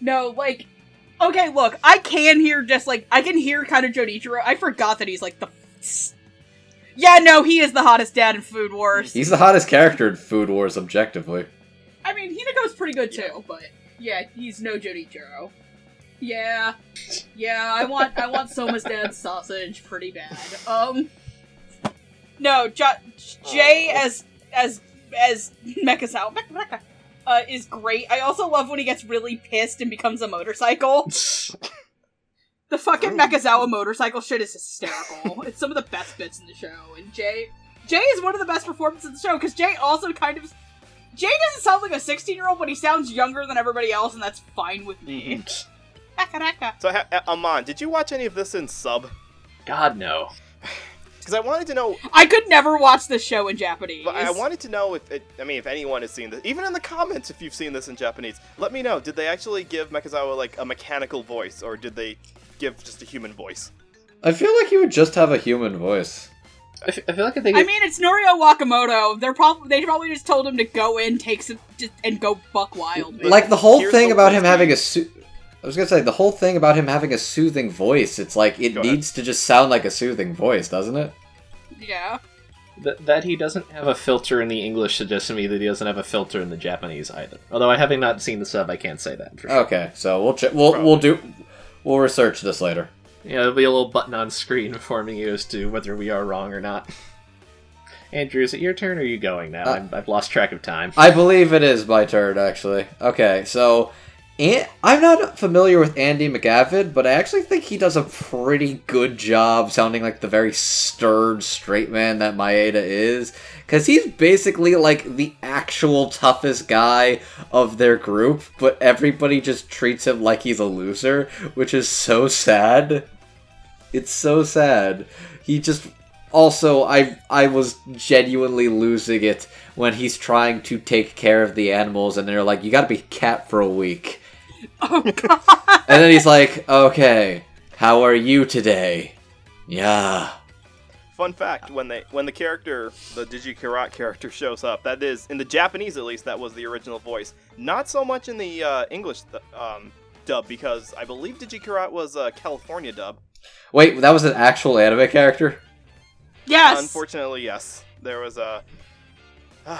no, like okay, look, I can hear just like I can hear kind of Joichiro. I forgot that he's like the Yeah, no, he is the hottest dad in Food Wars. He's the hottest character in Food Wars, objectively. I mean, Hinako's pretty good too, but yeah, he's no Joichiro. Yeah, yeah, I want I want Soma's dad's sausage pretty bad. Um, no, J Jay as as as Mechazawa Mecha, Mecha, uh, is great. I also love when he gets really pissed and becomes a motorcycle. The fucking Mechazawa motorcycle shit is hysterical. it's some of the best bits in the show, and Jay Jay is one of the best performances in the show because Jay also kind of Jay doesn't sound like a 16 year old, but he sounds younger than everybody else, and that's fine with me. Akaraka. So, ha- uh, Amon, did you watch any of this in sub? God no. Because I wanted to know. I could never watch this show in Japanese. But I wanted to know if it, I mean, if anyone has seen this, even in the comments, if you've seen this in Japanese, let me know. Did they actually give Mechazawa like a mechanical voice, or did they give just a human voice? I feel like he would just have a human voice. I, f- I feel like I think I it- mean, it's Norio Wakamoto. They're probably they probably just told him to go in, take some, just, and go buck wild. Like the whole Here's thing the about him whiskey. having a su- I was gonna say the whole thing about him having a soothing voice. It's like it Go ahead. needs to just sound like a soothing voice, doesn't it? yeah. Th- that he doesn't have a filter in the English suggests to me that he doesn't have a filter in the Japanese either. Although I having not seen the sub, I can't say that. For sure. Okay, so we'll check. We'll we'll do. We'll research this later. Yeah, there'll be a little button on screen informing you as to whether we are wrong or not. Andrew, is it your turn or are you going now? Uh, I'm, I've lost track of time. I believe it is my turn, actually. Okay, so An- I'm not familiar with Andy McAvin, but I actually think he does a pretty good job sounding like the very stern, straight man that Maeda is. Because he's basically like the actual toughest guy of their group, but everybody just treats him like he's a loser, which is so sad. It's so sad. He just also I I was genuinely losing it when he's trying to take care of the animals and they're like you got to be cat for a week. Oh god. And then he's like, "Okay, how are you today?" Yeah. Fun fact: when they when the character, the Digi Charat character, shows up, that is in the Japanese at least, that was the original voice. Not so much in the uh, English th- um, dub because I believe Digi Charat was a California dub. Wait, that was an actual anime character? Yes. Unfortunately, yes, there was a.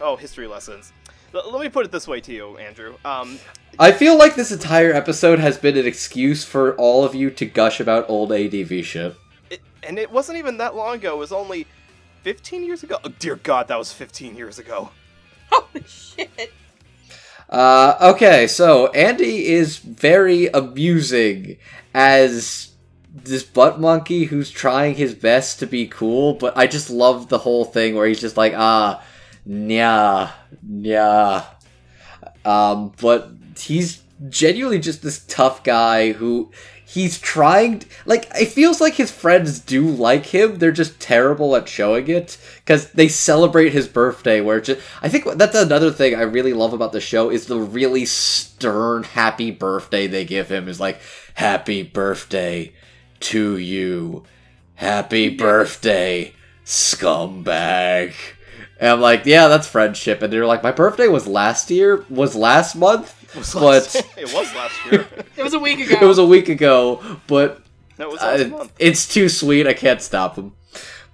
oh, history lessons. L- let me put it this way to you, Andrew. Um, I feel like this entire episode has been an excuse for all of you to gush about old ADV shit. it, and it wasn't even that long ago. It was only 15 years ago. Oh, dear God, that was 15 years ago. Holy shit. Uh, okay, so Andy is very amusing as this butt monkey who's trying his best to be cool, but I just love the whole thing where he's just like, ah, nya, nya. Um, but he's genuinely just this tough guy who he's trying like it feels like his friends do like him. They're just terrible at showing it because they celebrate his birthday where just, i think that's another thing i really love about the show is the really stern happy birthday they give him is like happy birthday to you. Happy birthday scumbag and i'm like yeah that's friendship and they're like my birthday was last year was last month Was But- last- it was last year. It was a week ago. it was a week ago but no, it was last uh, month. it's too sweet. I can't stop him.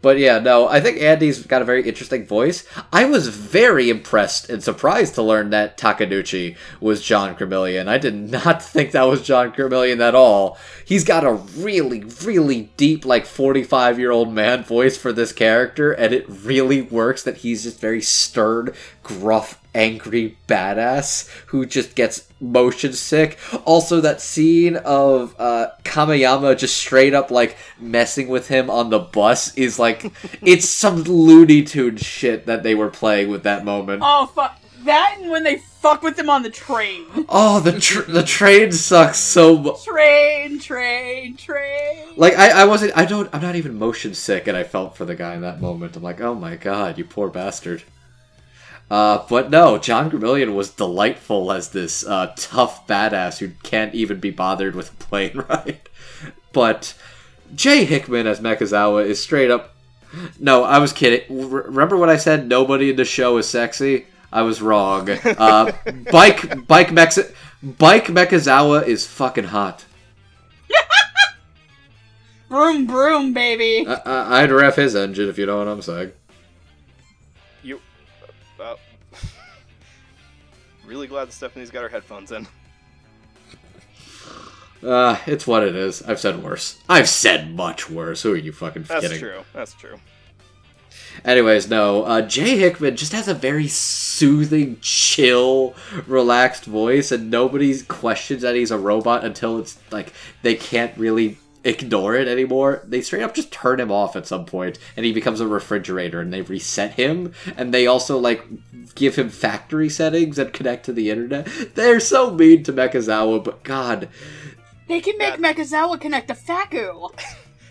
But yeah, no, I think Andy's got a very interesting voice. I was very impressed and surprised to learn that Takenouchi was John Gremillion. I did not think that was John Gremillion at all. He's got a really, really deep, like 45 year old man voice for this character, and it really works that he's just very stern, gruff, angry badass who just gets motion sick. Also, that scene of uh, Kamiyama just straight up like messing with him on the bus is like it's some Looney Tune shit that they were playing with that moment. Oh fuck. That and when they fuck with them on the train. Oh, the tr- the train sucks so much. Train, train, train. Like I, I wasn't I don't I'm not even motion sick and I felt for the guy in that moment. I'm like, oh my god, you poor bastard. Uh, but no, John Gremillion was delightful as this uh, tough badass who can't even be bothered with a plane ride. But Jay Hickman as Mechazawa is straight up. No, I was kidding. R- remember when I said nobody in the show is sexy? I was wrong. Uh, Bike Bike Mex Bike Mechazawa is fucking hot. Broom, broom, baby. I, I, I'd rev his engine if you know what I'm saying. Really glad that Stephanie's got her headphones in. Uh, it's what it is. I've said worse. I've said much worse. Who are you fucking kidding? That's kidding? true. That's true. Anyways, no. Uh, Jay Hickman just has a very soothing, chill, relaxed voice, and nobody questions that he's a robot until it's like they can't really ignore it anymore. They straight up just turn him off at some point, and he becomes a refrigerator, and they reset him, and they also like give him factory settings that connect to the internet. They're so mean to Mechazawa, but God, They can make Mechazawa connect to Faku.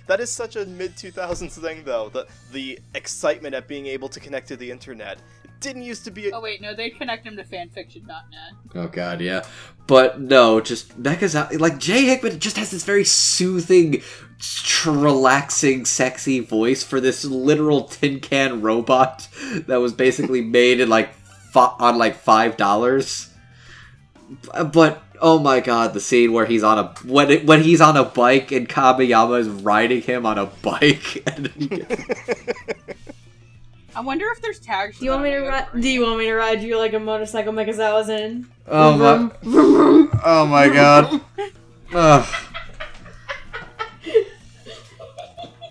That is such a mid 2000s thing, though. The the excitement at being able to connect to the internet. It didn't used to be. Oh wait, no, they connect him to fanfiction.net. Oh god, yeah. But no, just Mecha's out like Jay Hickman just has this very soothing, tr- relaxing, sexy voice for this literal tin can robot that was basically made in like fi- on like five dollars. But oh my god, the scene where he's on a when it, when he's on a bike and Kamiyama is riding him on a bike and he gets I wonder if there's tags. Do you want me to ride? Do you want me to ride you like a motorcycle Mechazawa's in? Oh Vroom, my! vroom, vroom. Oh my god! Ugh.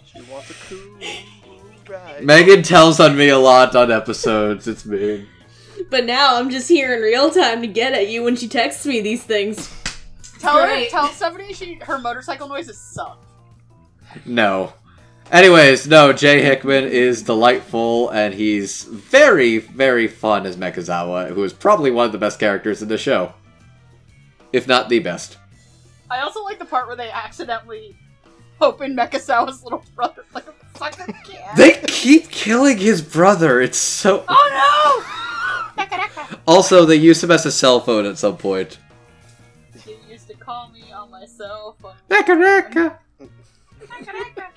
She wants a cool ride. Megan tells on me a lot on episodes. It's mean. But now I'm just here in real time to get at you when she texts me these things. Tell her, tell Stephanie she her motorcycle noises suck. No. Anyways, no, Jay Hickman is delightful, and he's very, very fun as Mechazawa, who is probably one of the best characters in the show. If not the best. I also like the part where they accidentally open Mechazawa's little brother like a fucking cat. They keep killing his brother, it's so. oh no! Also, they use him as a cell phone at some point. They used to call me on my cell phone. Mekareka! Mekareka.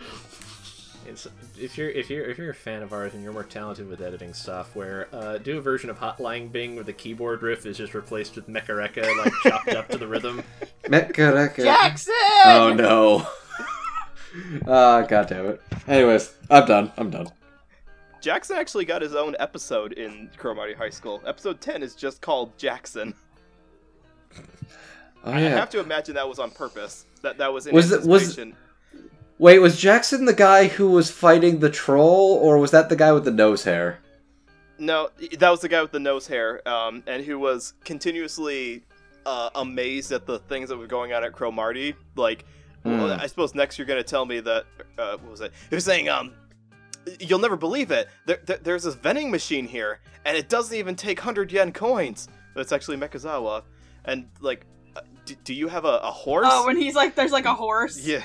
It's, if you're if you're if you're a fan of ours and you're more talented with editing software, uh, do a version of Hotline Bling where the keyboard riff is just replaced with Mekareka, like chopped up to the rhythm. Mekareka. Jackson! Oh no. Ah, god damn it. Anyways, I'm done. I'm done. Jackson actually got his own episode in Cromartie High School. Episode 10 is just called Jackson. Oh I have to imagine that was on purpose. That that was in Was it- was- anticipation. Wait, was Jackson the guy who was fighting the troll, or was that the guy with the nose hair? No, that was the guy with the nose hair, um, and who was continuously uh, amazed at the things that were going on at Cromartie. Like, well, Hmm. I suppose next you're going to tell me that uh, what was it? He was saying, um, you'll never believe it. There, there, there's this vending machine here, and it doesn't even take hundred yen coins. But it's actually Mechazawa, and like, uh, do, do you have a, a horse? Oh, when he's like, there's like a horse. yeah.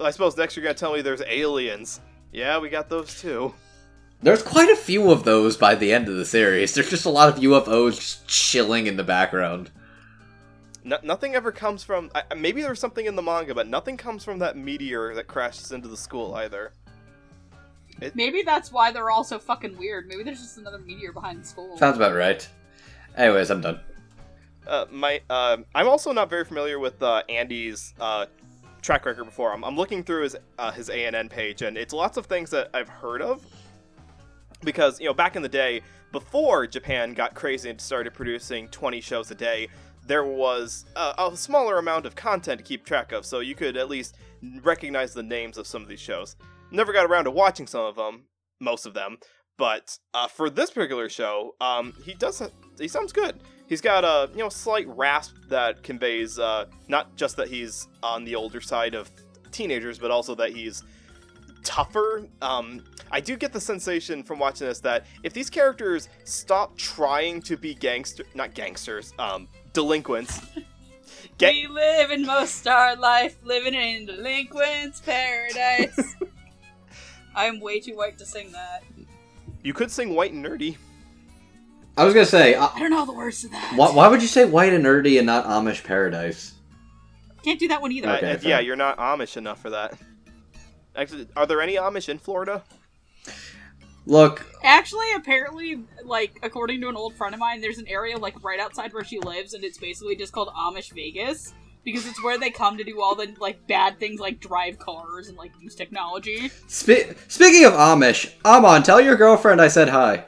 Well, I suppose next you're going to tell me there's aliens. Yeah, we got those too. There's quite a few of those by the end of the series. There's just a lot of UFOs just chilling in the background. No, nothing ever comes from. I, maybe there's something in the manga, but nothing comes from that meteor that crashes into the school either. Maybe that's why they're all so fucking weird. Maybe there's just another meteor behind the school. Sounds about right. Anyways, I'm done. Uh, my, uh, I'm also not very familiar with uh, Andy's uh, track record before. I'm, I'm looking through his uh, his ANN page, and it's lots of things that I've heard of. Because you know, back in the day, before Japan got crazy and started producing 20 shows a day, there was a, a smaller amount of content to keep track of, so you could at least recognize the names of some of these shows. Never got around to watching some of them, most of them, but uh, for this particular show, um, he does he sounds good. He's got a you know slight rasp that conveys uh, not just that he's on the older side of teenagers, but also that he's tougher. Um, I do get the sensation from watching this that if these characters stop trying to be gangster, not gangsters, um, delinquents, get We live in most our life, living in delinquent's paradise. I'm way too white to sing that. you could sing white and nerdy. I was gonna say, uh, I don't know the words to that. why, why would you say white and nerdy and not Amish paradise? Can't do that one either. Uh, Okay, yeah, fair. you're not Amish enough for that. Actually, are there any Amish in Florida? Look, Actually, apparently, like according to an old friend of mine, there's an area like right outside where she lives, and it's basically just called Amish Vegas because it's where they come to do all the like bad things, like drive cars and like use technology. spe- speaking of Amish, Amon, tell your girlfriend I said hi.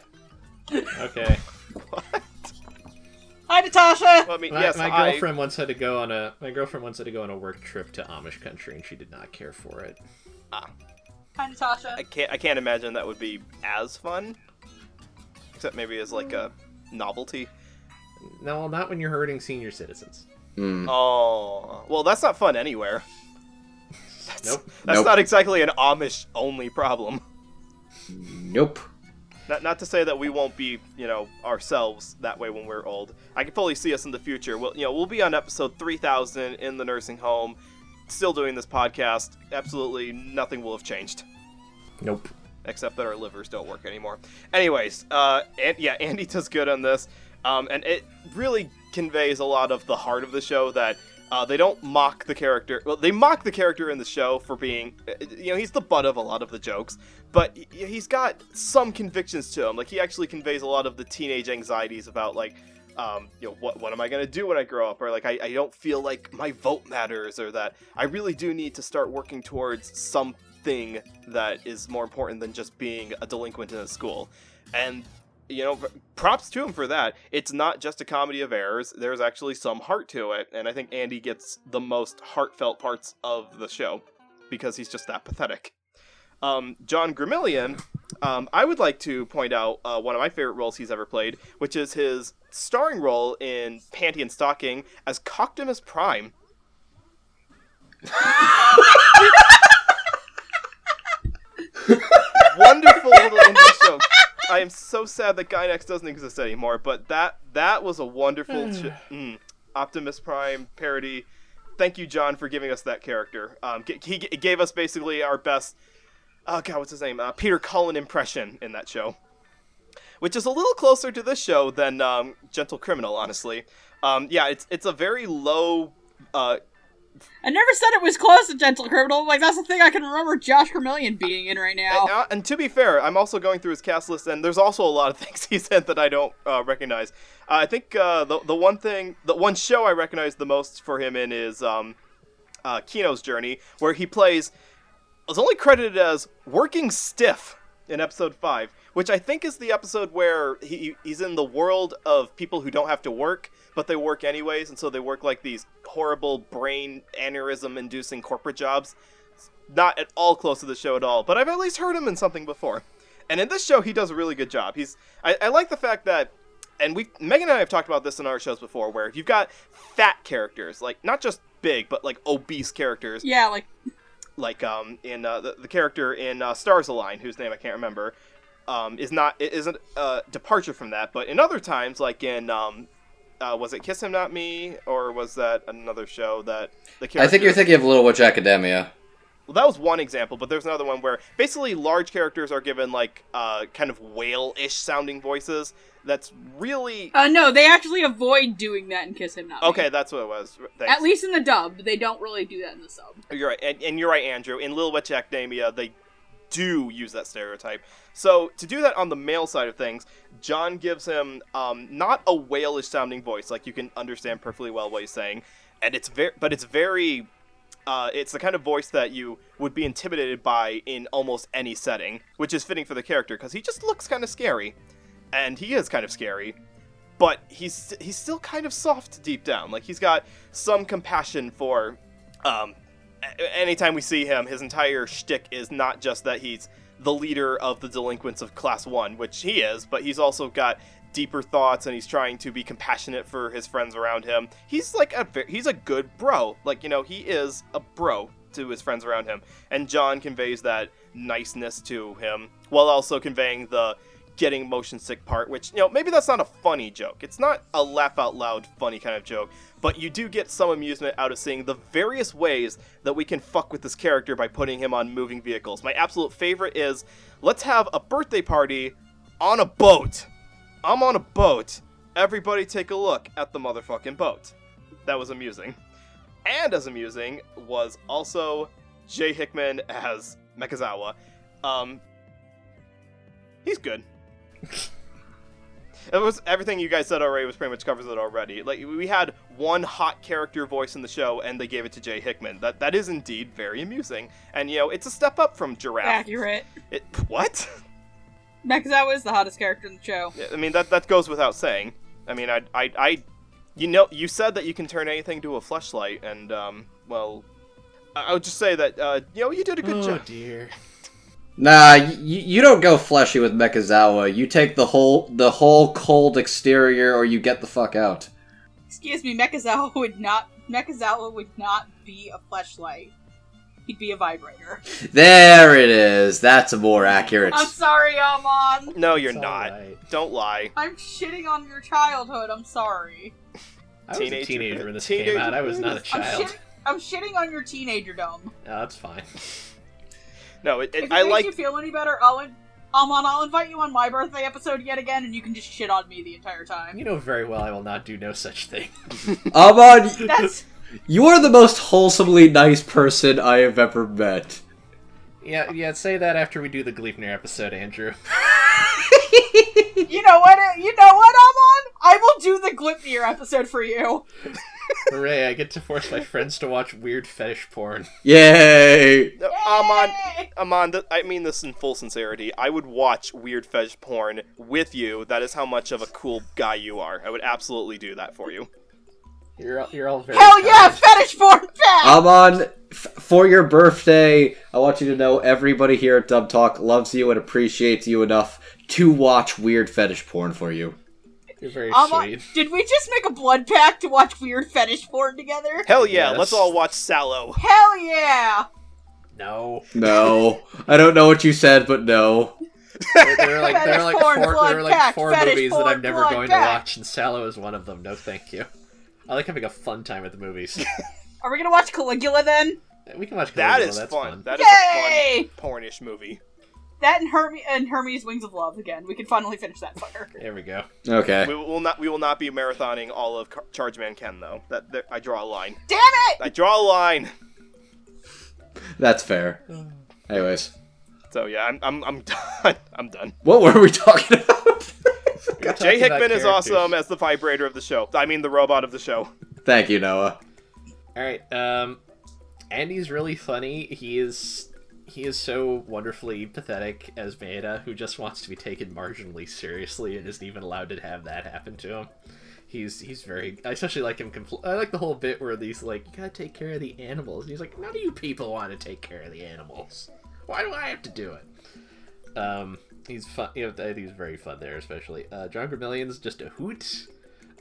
Okay. Hi, Natasha. Well, I mean, My, yes, my I- girlfriend once had to go on a my girlfriend once had to go on a work trip to Amish country and she did not care for it. Hi, Natasha. I can't. I can't imagine that would be as fun. Except maybe as like a novelty. No, well, not when you're hurting senior citizens. Hmm. Oh, well, that's not fun anywhere. That's, Nope. That's Nope. not exactly an Amish only problem. Nope. Not, not to say that we won't be, you know, ourselves that way when we're old. I can fully see us in the future. We'll, you know, we'll be on episode 3000 in the nursing home, still doing this podcast. Absolutely nothing will have changed, Nope. except that our livers don't work anymore. Anyways, uh, and yeah, Andy does good on this, um, and it really conveys a lot of the heart of the show that. Uh, they don't mock the character. Well, they mock the character in the show for being, you know, he's the butt of a lot of the jokes but he's got some convictions to him. Like he actually conveys a lot of the teenage anxieties about like, um, you know, what what am I gonna do when I grow up, or like I, I don't feel like my vote matters, or that I really do need to start working towards something that is more important than just being a delinquent in a school. and you know, props to him for that. It's not just a comedy of errors. There's actually some heart to it, and I think Andy gets the most heartfelt parts of the show because he's just that pathetic. Um, John Gremillion, um, I would like to point out uh, one of my favorite roles he's ever played, which is his starring role in Panty and Stocking as Coctimus Prime. Wonderful little indie show. I am so sad that Gainax doesn't exist anymore, but that that was a wonderful ch- mm, Optimus Prime parody. Thank you, John, for giving us that character. Um, g- he g- gave us basically our best. Oh God, what's his name? Uh, Peter Cullen impression in that show, which is a little closer to this show than um, Gentle Criminal, honestly. Um, yeah, it's it's a very low. Uh, I never said it was close to Gentle Criminal. Like that's the thing I can remember Josh Vermillion being in right now. And, uh, and to be fair, I'm also going through his cast list, and there's also a lot of things he's in that I don't uh, recognize. Uh, I think uh, the the one thing, the one show I recognize the most for him in is um, uh, Kino's Journey, where he plays. Was only credited as working stiff in episode five, which I think is the episode where he he's in the world of people who don't have to work, but they work anyways, and so they work like these horrible brain aneurysm inducing corporate jobs. Not at all close to the show at all, but I've at least heard him in something before. And in this show, he does a really good job. He's I, I like the fact that, and we Megan and I have talked about this in our shows before, where if you've got fat characters, like not just big, but like obese characters, yeah, like like um in uh, the, the character in uh, Stars Align, whose name I can't remember, um is not isn't a departure from that. But in other times, like in um uh, was it Kiss Him Not Me or was that another show that the character? I think you're thinking of Little Witch Academia. Well, that was one example, but there's another one where basically large characters are given like uh kind of whale-ish sounding voices. That's really uh, no, they actually avoid doing that in Kiss Him Not Me. okay. That's what it was. Thanks. At least in the dub, they don't really do that in the sub. You're right, and, and you're right, Andrew. In Little Witch Academia, they do use that stereotype. So to do that on the male side of things, John gives him um, not a whalish sounding voice, like you can understand perfectly well what he's saying, and it's very, but it's very, uh, it's the kind of voice that you would be intimidated by in almost any setting, which is fitting for the character because he just looks kind of scary, and he is kind of scary. But he's he's still kind of soft deep down. Like he's got some compassion for um, anytime we see him, his entire shtick is not just that he's the leader of the delinquents of Class 1, which he is, but he's also got deeper thoughts and he's trying to be compassionate for his friends around him. He's like a he's a good bro. Like, you know, he is a bro to his friends around him. And John conveys that niceness to him while also conveying the getting motion sick part, which, you know, maybe that's not a funny joke. It's not a laugh out loud funny kind of joke, but you do get some amusement out of seeing the various ways that we can fuck with this character by putting him on moving vehicles. My absolute favorite is let's have a birthday party on a boat. I'm on a boat. Everybody take a look at the motherfucking boat. That was amusing. And as amusing was also Jay Hickman as Mechazawa. Um, he's good. It was everything you guys said already was pretty much covers it already. Like we had one hot character voice in the show, and they gave it to Jay Hickman. That that is indeed very amusing, and you know it's a step up from Giraffe. Accurate. It, what? Mechazawa is the hottest character in the show. I mean that that goes without saying. I mean I I, I you know you said that you can turn anything to a fleshlight, and um well, I I would just say that uh you know you did a good oh job. dear. Nah, y- you don't go fleshy with Mechazawa. You take the whole the whole cold exterior, or you get the fuck out. Excuse me, Mechazawa would not. Mechazawa would not be a fleshlight. He'd be a vibrator. There it is. That's a more accurate. I'm sorry, Amon. No, you're It's not. alright. Don't lie. I'm shitting on your childhood. I'm sorry. I was Teenager- a teenager when this teenager- came out. I was not a I'm, child. shitting, I'm shitting on your teenagerdom. No, that's fine. No, it, If it, it I makes like you feel any better, I'll in- Amon, I'll invite you on my birthday episode yet again, and you can just shit on me the entire time. You know very well I will not do no such thing. Amon, That's you are the most wholesomely nice person I have ever met. Yeah, yeah. Say that after we do the Gleipnir episode, Andrew. you know what? You know what, Amon? I will do the Gleipnir episode for you. Hooray! I get to force my friends to watch weird fetish porn. Yay! No, Amon, Amon, th- I mean this in full sincerity. I would watch weird fetish porn with you. That is how much of a cool guy you are. I would absolutely do that for you. You're all, you're all very. Hell yeah, fetish porn back! I'm f- for your birthday. I want you to know everybody here at Dub Talk loves you and appreciates you enough to watch weird fetish porn for you. You're very Um, uh, did we just make a blood pact to watch weird fetish porn together? Hell yeah, Yes. let's all watch Salò. Hell yeah! No. No, I don't know what you said, but no. There, there are like there are like porn, four there are like four fetish movies that I'm never blood going to watch, and Salò is one of them. No, thank you. I like having a fun time at the movies. Are we gonna watch Caligula then? we can watch. That Caligula, is that's fun. That is a Yay! fun pornish movie. That and Hermes and Hermes Wings of Love again. We can finally finish that fucker. There we go. Okay. We will not. We will not be marathoning all of Car- Charge Man Ken though. That there, I draw a line. Damn it! I draw a line. That's fair. Anyways, So yeah, I'm I'm I'm done. I'm done. what were we talking about? We're Jay talking about Hickman is characters. awesome as the vibrator of the show. I mean the robot of the show. Thank you, Noah. All right. Um, Andy's really funny. He is he is so wonderfully pathetic as Maeda, who just wants to be taken marginally seriously and isn't even allowed to have that happen to him. He's he's very. I especially like him. Compl- I like the whole bit where these like you gotta take care of the animals. And he's like, none of you people want to take care of the animals. Why do I have to do it? Um, he's fun. You know, I think he's very fun there, especially. Uh, John Gremillion's just a hoot.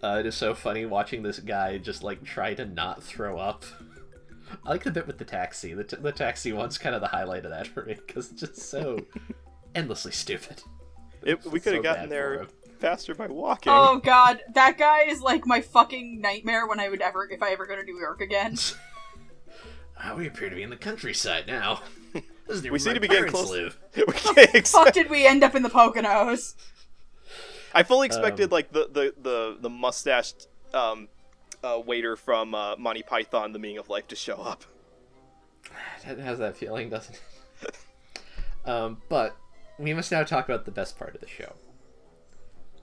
Uh, it is so funny watching this guy just like try to not throw up. I like the bit with the taxi. The, t- the taxi one's kind of the highlight of that for me because it's just so endlessly stupid. It, we could have So gotten there faster by walking. Oh god, that guy is like my fucking nightmare when I would ever, if I ever go to New York again. Ah, we appear to be in the countryside now. This is near We where seem to be getting parents close. live. we can't Fuck did we end up in the Poconos? I fully expected Um, like the the the the mustached um, uh, waiter from uh, Monty Python: The Meaning of Life to show up. That has that feeling, doesn't it? um, but we must now talk about the best part of the show,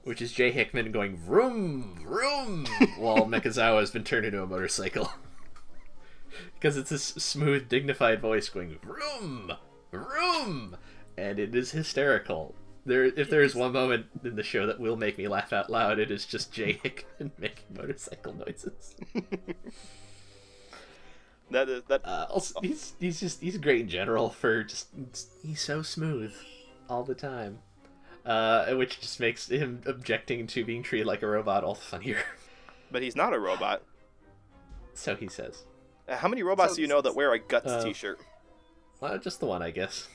which is Jay Hickman going vroom vroom while Mechazawa has been turned into a motorcycle. because it's this smooth, dignified voice going vroom vroom, and it is hysterical. There, if there is one moment in the show that will make me laugh out loud, it is just Jay Hickman making motorcycle noises. That is that. Uh, also, he's he's just he's great in general for just he's so smooth all the time, uh, which just makes him objecting to being treated like a robot all the funnier. but he's not a robot. so he says, Uh, How many robots So do you know that wear a guts Uh, T-shirt? well, just the one, I guess,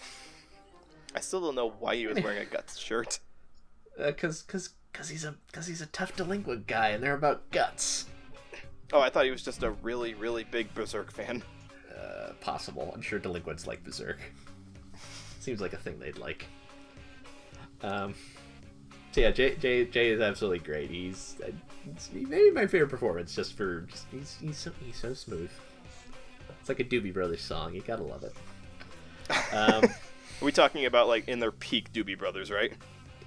I still don't know why he was wearing a guts shirt. because because because he's a because he's a tough delinquent guy, and they're about guts. Oh, I thought he was just a really really big Berserk fan. Uh, possible. I'm sure delinquents like Berserk. Seems like a thing they'd like. Um, so yeah, Jay, Jay, Jay is absolutely great. He's uh, maybe my favorite performance, just for just he's he's so he's so smooth. It's like a Doobie Brothers song. You gotta love it. Um, Are we talking about like in their peak Doobie Brothers, right?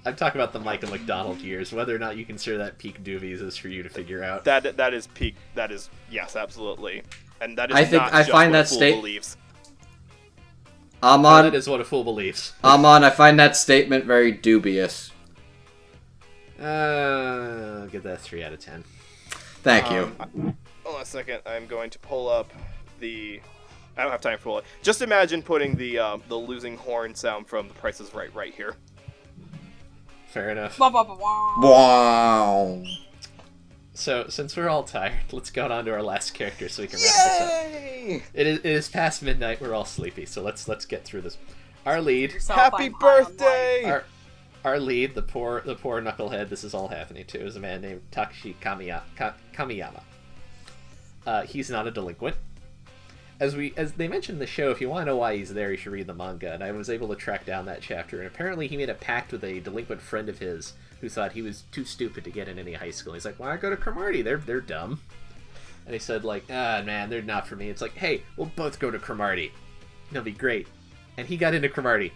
I'm talking about the Michael McDonald years. Whether or not you consider that peak Doobies is for you to figure out. That that is peak. That is yes, absolutely. And that is I think- not I just find what that fool state- believes. Oh, Amon, that is what a fool believes. Amon, I find that statement very dubious. Uh, I'll give that three out of ten. Thank you. Um, hold on a second. I'm going to pull up the. I don't have time for it. Just imagine putting the uh, the losing horn sound from The Price is Right right here. Fair enough. Wah, wah, wah, wah. Wow. So, since we're all tired, let's go on to our last character so we can wrap this up. Yay! It is, it is past midnight. We're all sleepy, so let's let's get through this. Our lead, Happy I'm high on life. birthday! our our lead, the poor the poor knucklehead. This is all happening to is a man named Takashi Kamiya, Ka, Kamiyama. Uh, he's not a delinquent. As we as they mentioned the show, if you want to know why he's there, you should read the manga. And I was able to track down that chapter. And apparently, he made a pact with a delinquent friend of his who thought he was too stupid to get in any high school. He's like, "Why go to Cromartie? They're they're dumb." And he said, "Like, ah, man, they're not for me." It's like, "Hey, we'll both go to Cromartie. It'll be great." And he got into Cromartie.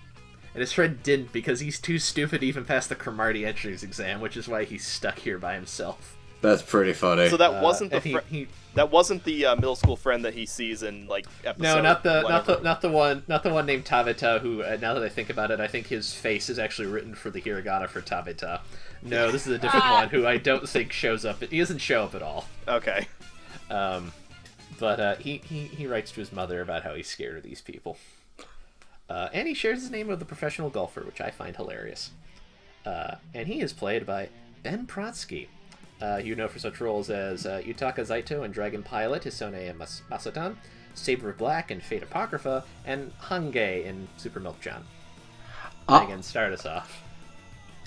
And his friend didn't because he's too stupid to even pass the Cromartie entrance exam, which is why he's stuck here by himself. That's pretty funny. So that Uh, wasn't the and he- fri- he- that wasn't the uh, middle school friend that he sees in like episode. no, not the not the not the one not the one named Tabata. Who uh, now that I think about it, I think his face is actually written for the hiragana for Tabata. No, this is a different Ah. one who I don't think shows up. He doesn't show up at all. Okay. Um, but uh, he, he he writes to his mother about how he's scared of these people. Uh, and he shares his name with a professional golfer, which I find hilarious. Uh, and he is played by Ben Pronsky. Uh, you know for such roles as uh, Yutaka Zaito in Dragon Pilot, Hisone and Mas- Masatan, Saber of Black in Fate Apocrypha, and Hangei in Super Milk John. Ah. Megan, start us off.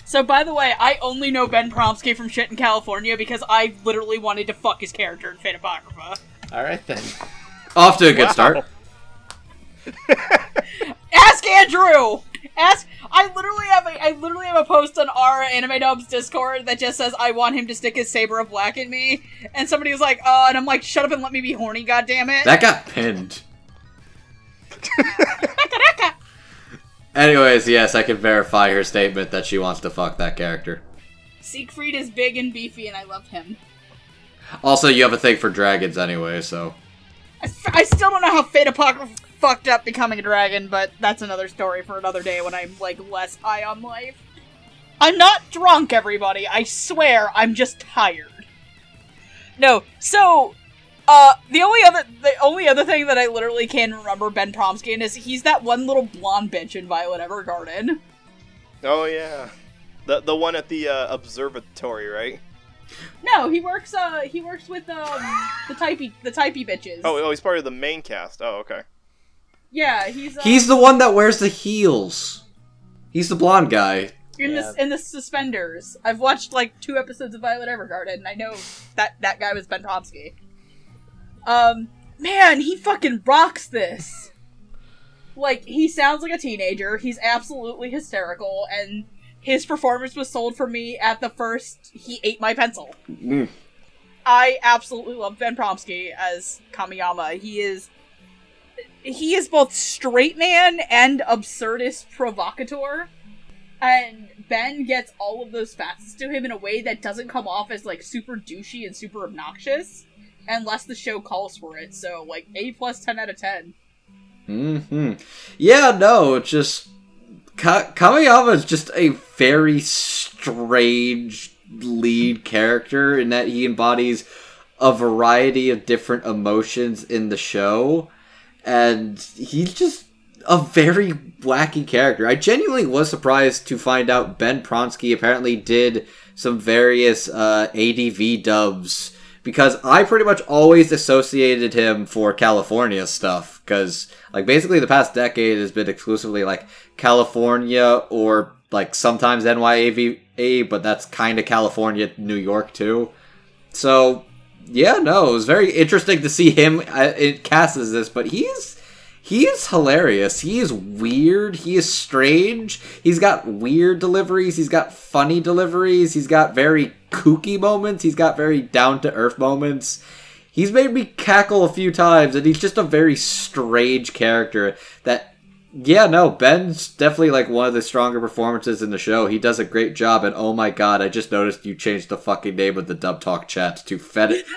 So, by the way, I only know Ben Pronsky from shit in California because I literally wanted to fuck his character in Fate Apocrypha. All right then. Off to a good Wow. start. Ask Andrew. Ask. I literally have a. I literally have a post on our Anime Dubs Discord that just says I want him to stick his saber of black in me, and somebody was like, "Uh," and I'm like, "Shut up and let me be horny, goddammit." That got pinned. Anyways, yes, I can verify her statement that she wants to fuck that character. Siegfried is big and beefy, and I love him. Also, you have a thing for dragons anyway, so. I, f- I still don't know how Fate Apocrypha fucked up becoming a dragon, but that's another story for another day when I'm like less high on life. I'm not drunk, everybody. I swear, I'm just tired. No, so uh the only other the only other thing that I literally can remember Ben Pronsky in is he's that one little blonde bitch in Violet Evergarden. Oh yeah. The the one at the uh, observatory, right? No, he works uh he works with um the typey the typey bitches. Oh, oh, he's part of the main cast. Oh, okay. Yeah, he's uh, He's the one that wears the heels. He's the blonde guy. in Yeah. the in the suspenders. I've watched like two episodes of Violet Evergarden, and I know that that guy was Ben Pronsky. Um, man, he fucking rocks this. Like he sounds like a teenager. He's absolutely hysterical, and his performance was sold for me at the first he ate my pencil. Mm. I absolutely love Ben Pronsky as Kamiyama. He is he is both straight man and absurdist provocateur. And Ben gets all of those facets to him in a way that doesn't come off as like super douchey and super obnoxious unless the show calls for it. So like A plus ten out of ten. hmm Yeah, no, it's just Ka- Kamiyama is just a very strange lead character in that he embodies a variety of different emotions in the show, and he's just a very wacky character. I genuinely was surprised to find out Ben Pronsky apparently did some various uh, ADV dubs because I pretty much always associated him for California stuff because like basically the past decade has been exclusively like California or like sometimes NYAVA, but that's kind of California, New York too. So yeah, no, it was very interesting to see him uh, it cast as this, but he's he is hilarious. He is weird. He is strange. He's got weird deliveries. He's got funny deliveries. He's got very kooky moments. He's got very down to earth moments. He's made me cackle a few times, and he's just a very strange character that yeah, no, Ben's definitely like one of the stronger performances in the show. He does a great job, and oh my god, I just noticed you changed the fucking name of the Dub Talk chat to Fed.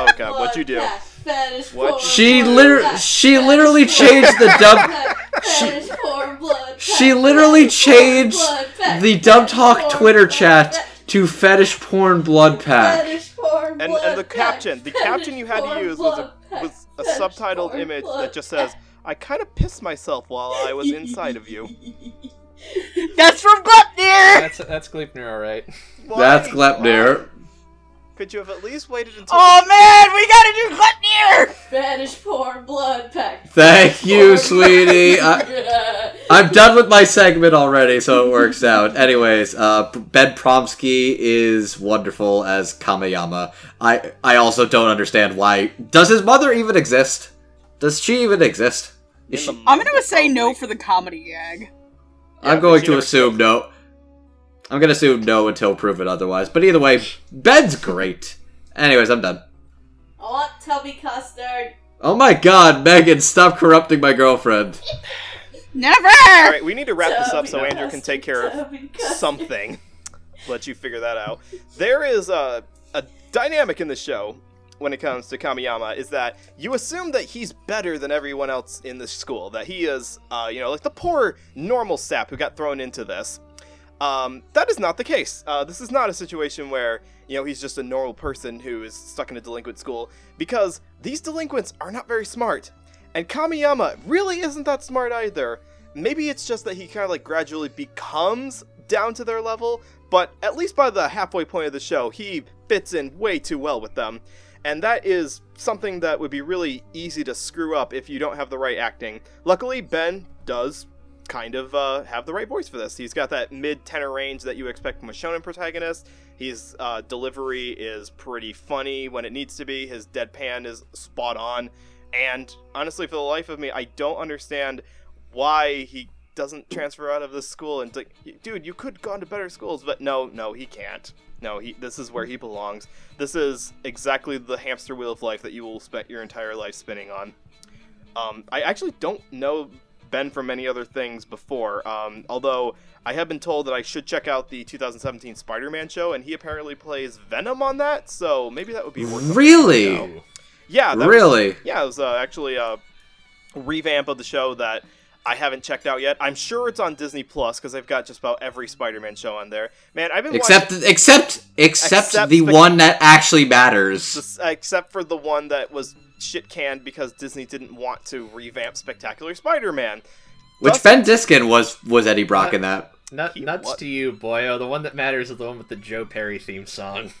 Oh god, what'd you do? Fetish What? She literally, she Fetish literally porn, changed the dub. pack. Fetish porn, blood She literally Fetish porn, changed blood pack. the Dub Talk porn, Twitter blood chat pack. to Fetish Porn Blood Pack. Fetish porn, And blood and the pack. caption, the Fetish caption you had to porn, use was a was a Fetish subtitled porn, image blood that just pack. says, "I kind of pissed myself while I was inside of you." That's from Gleipnir! That's that's Gleipnir, all right. That's Gleipnir. Could you have at least waited until? Oh man, we gotta do Gleipnir! Fetish porn, blood pack. Thank you, sweetie. I, I'm done with my segment already, so it works out. Anyways, uh, Ben Pronsky is wonderful as Kamiyama. I I also don't understand why. Does his mother even exist? Does she even exist? Is she, I'm gonna say no for the comedy gag. Yeah, I'm going to assume no. I'm gonna assume no until proven otherwise. But either way, Ben's great. Anyways, I'm done. I want tubby custard. Oh my god, Megan, stop corrupting my girlfriend. Never! All right, we need to wrap this up so Tubby Andrew can take care of custard. something. let you figure that out. There is a, a dynamic in the show when it comes to Kamiyama is that you assume that he's better than everyone else in the school, that he is, uh, you know, like the poor normal sap who got thrown into this. Um, that is not the case. Uh, this is not a situation where, you know, he's just a normal person who is stuck in a delinquent school, because these delinquents are not very smart. And Kamiyama really isn't that smart either. Maybe it's just that he kind of like gradually becomes down to their level, but at least by the halfway point of the show, he fits in way too well with them. And that is something that would be really easy to screw up if you don't have the right acting. Luckily, Ben does kind of uh, have the right voice for this. He's got that mid tenor range that you expect from a shonen protagonist. His uh, delivery is pretty funny when it needs to be. His deadpan is spot on. And honestly, for the life of me, I don't understand why he doesn't transfer out of this school. And like, dude, you could go on to better schools, but no, no, he can't. No, he. This is where he belongs. This is exactly the hamster wheel of life that you will spend your entire life spinning on. Um, I actually don't know Ben from many other things before. Um, although I have been told that I should check out the 2017 Spider-Man show, and he apparently plays Venom on that. So maybe that would be worth. Really? Yeah. that was- Really? yeah, it was uh, actually a revamp of the show that I haven't checked out yet. I'm sure it's on Disney Plus because they've got just about every Spider-Man show on there. Man, I've been Except, watching, except, except, Except the the- one that actually matters. this- except for the one that was shit canned because Disney didn't want to revamp Spectacular Spider-Man. Which Dust- Ben Diskin was was Eddie Brock in that. Nut, He- nuts what? to you, boyo. Oh, the one that matters is the one with the Joe Perry theme song.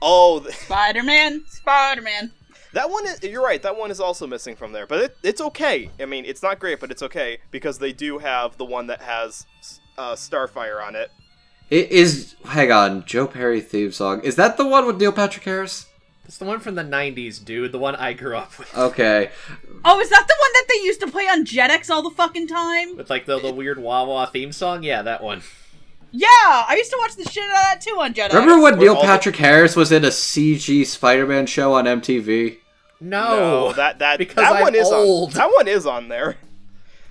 Oh, th- Spider Man, Spider Man. That one is. You're right. That one is also missing from there, but it, it's okay. I mean, it's not great, but it's okay because they do have the one that has uh, Starfire on it. It is hang on, Joe Perry theme song. Is that the one with Neil Patrick Harris? It's the one from the '90s, dude. The one I grew up with, Okay. Oh, is that the one that they used to play on Jetix all the fucking time? with like the, the weird wah wah theme song. Yeah, that one. Yeah, I used to watch the shit out of that too on Jetix. Remember when With Neil all the- Patrick Harris was in a CG Spider-Man show on MTV? No, that that because that I'm one is old. on. That one is on there.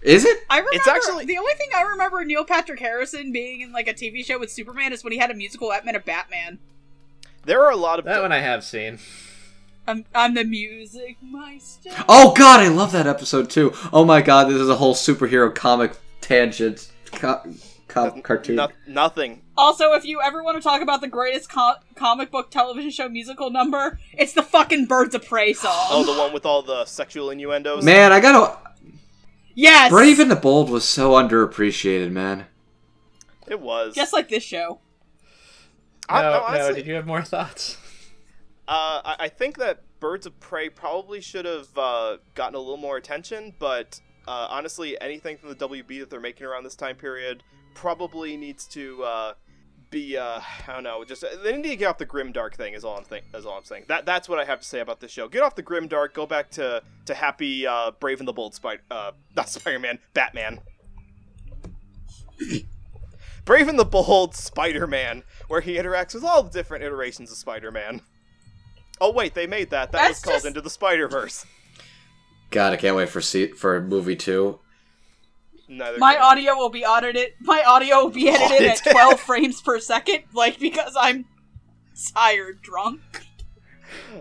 Is it? I remember It's actually- the only thing I remember Neil Patrick Harrison being in like a TV show with Superman is when he had a musical Batman of Batman. There are a lot of that one I have seen. I'm, I'm the music meister. Oh god, I love that episode too. Oh my god, this is a whole superhero comic tangent co- co- cartoon. No- nothing. Also, if you ever want to talk about the greatest co- comic book television show musical number, it's the fucking Birds of Prey song. Oh, the one with all the sexual innuendos. Man, I gotta. yes, Brave and the Bold was so underappreciated, man. It was. just like this show. I- no, no, no. Did you have more thoughts? Uh, I, I think that Birds of Prey probably should have uh, gotten a little more attention, but uh, honestly, anything from the WB that they're making around this time period probably needs to uh, be uh, I don't know, just they need to get off the grim dark thing. Is all I'm think is all I'm saying. That that's what I have to say about this show. Get off the grim dark. Go back to to happy uh, Brave and the Bold Spider, uh, not Spider Man, Batman. Brave and the Bold Spider Man, where he interacts with all the different iterations of Spider Man. Oh wait, they made that. That was called just- Into the Spider Verse. God, I can't wait for se- for movie two. Neither My can- audio will be audited. My audio will be edited at 12 frames per second, like because I'm tired, drunk.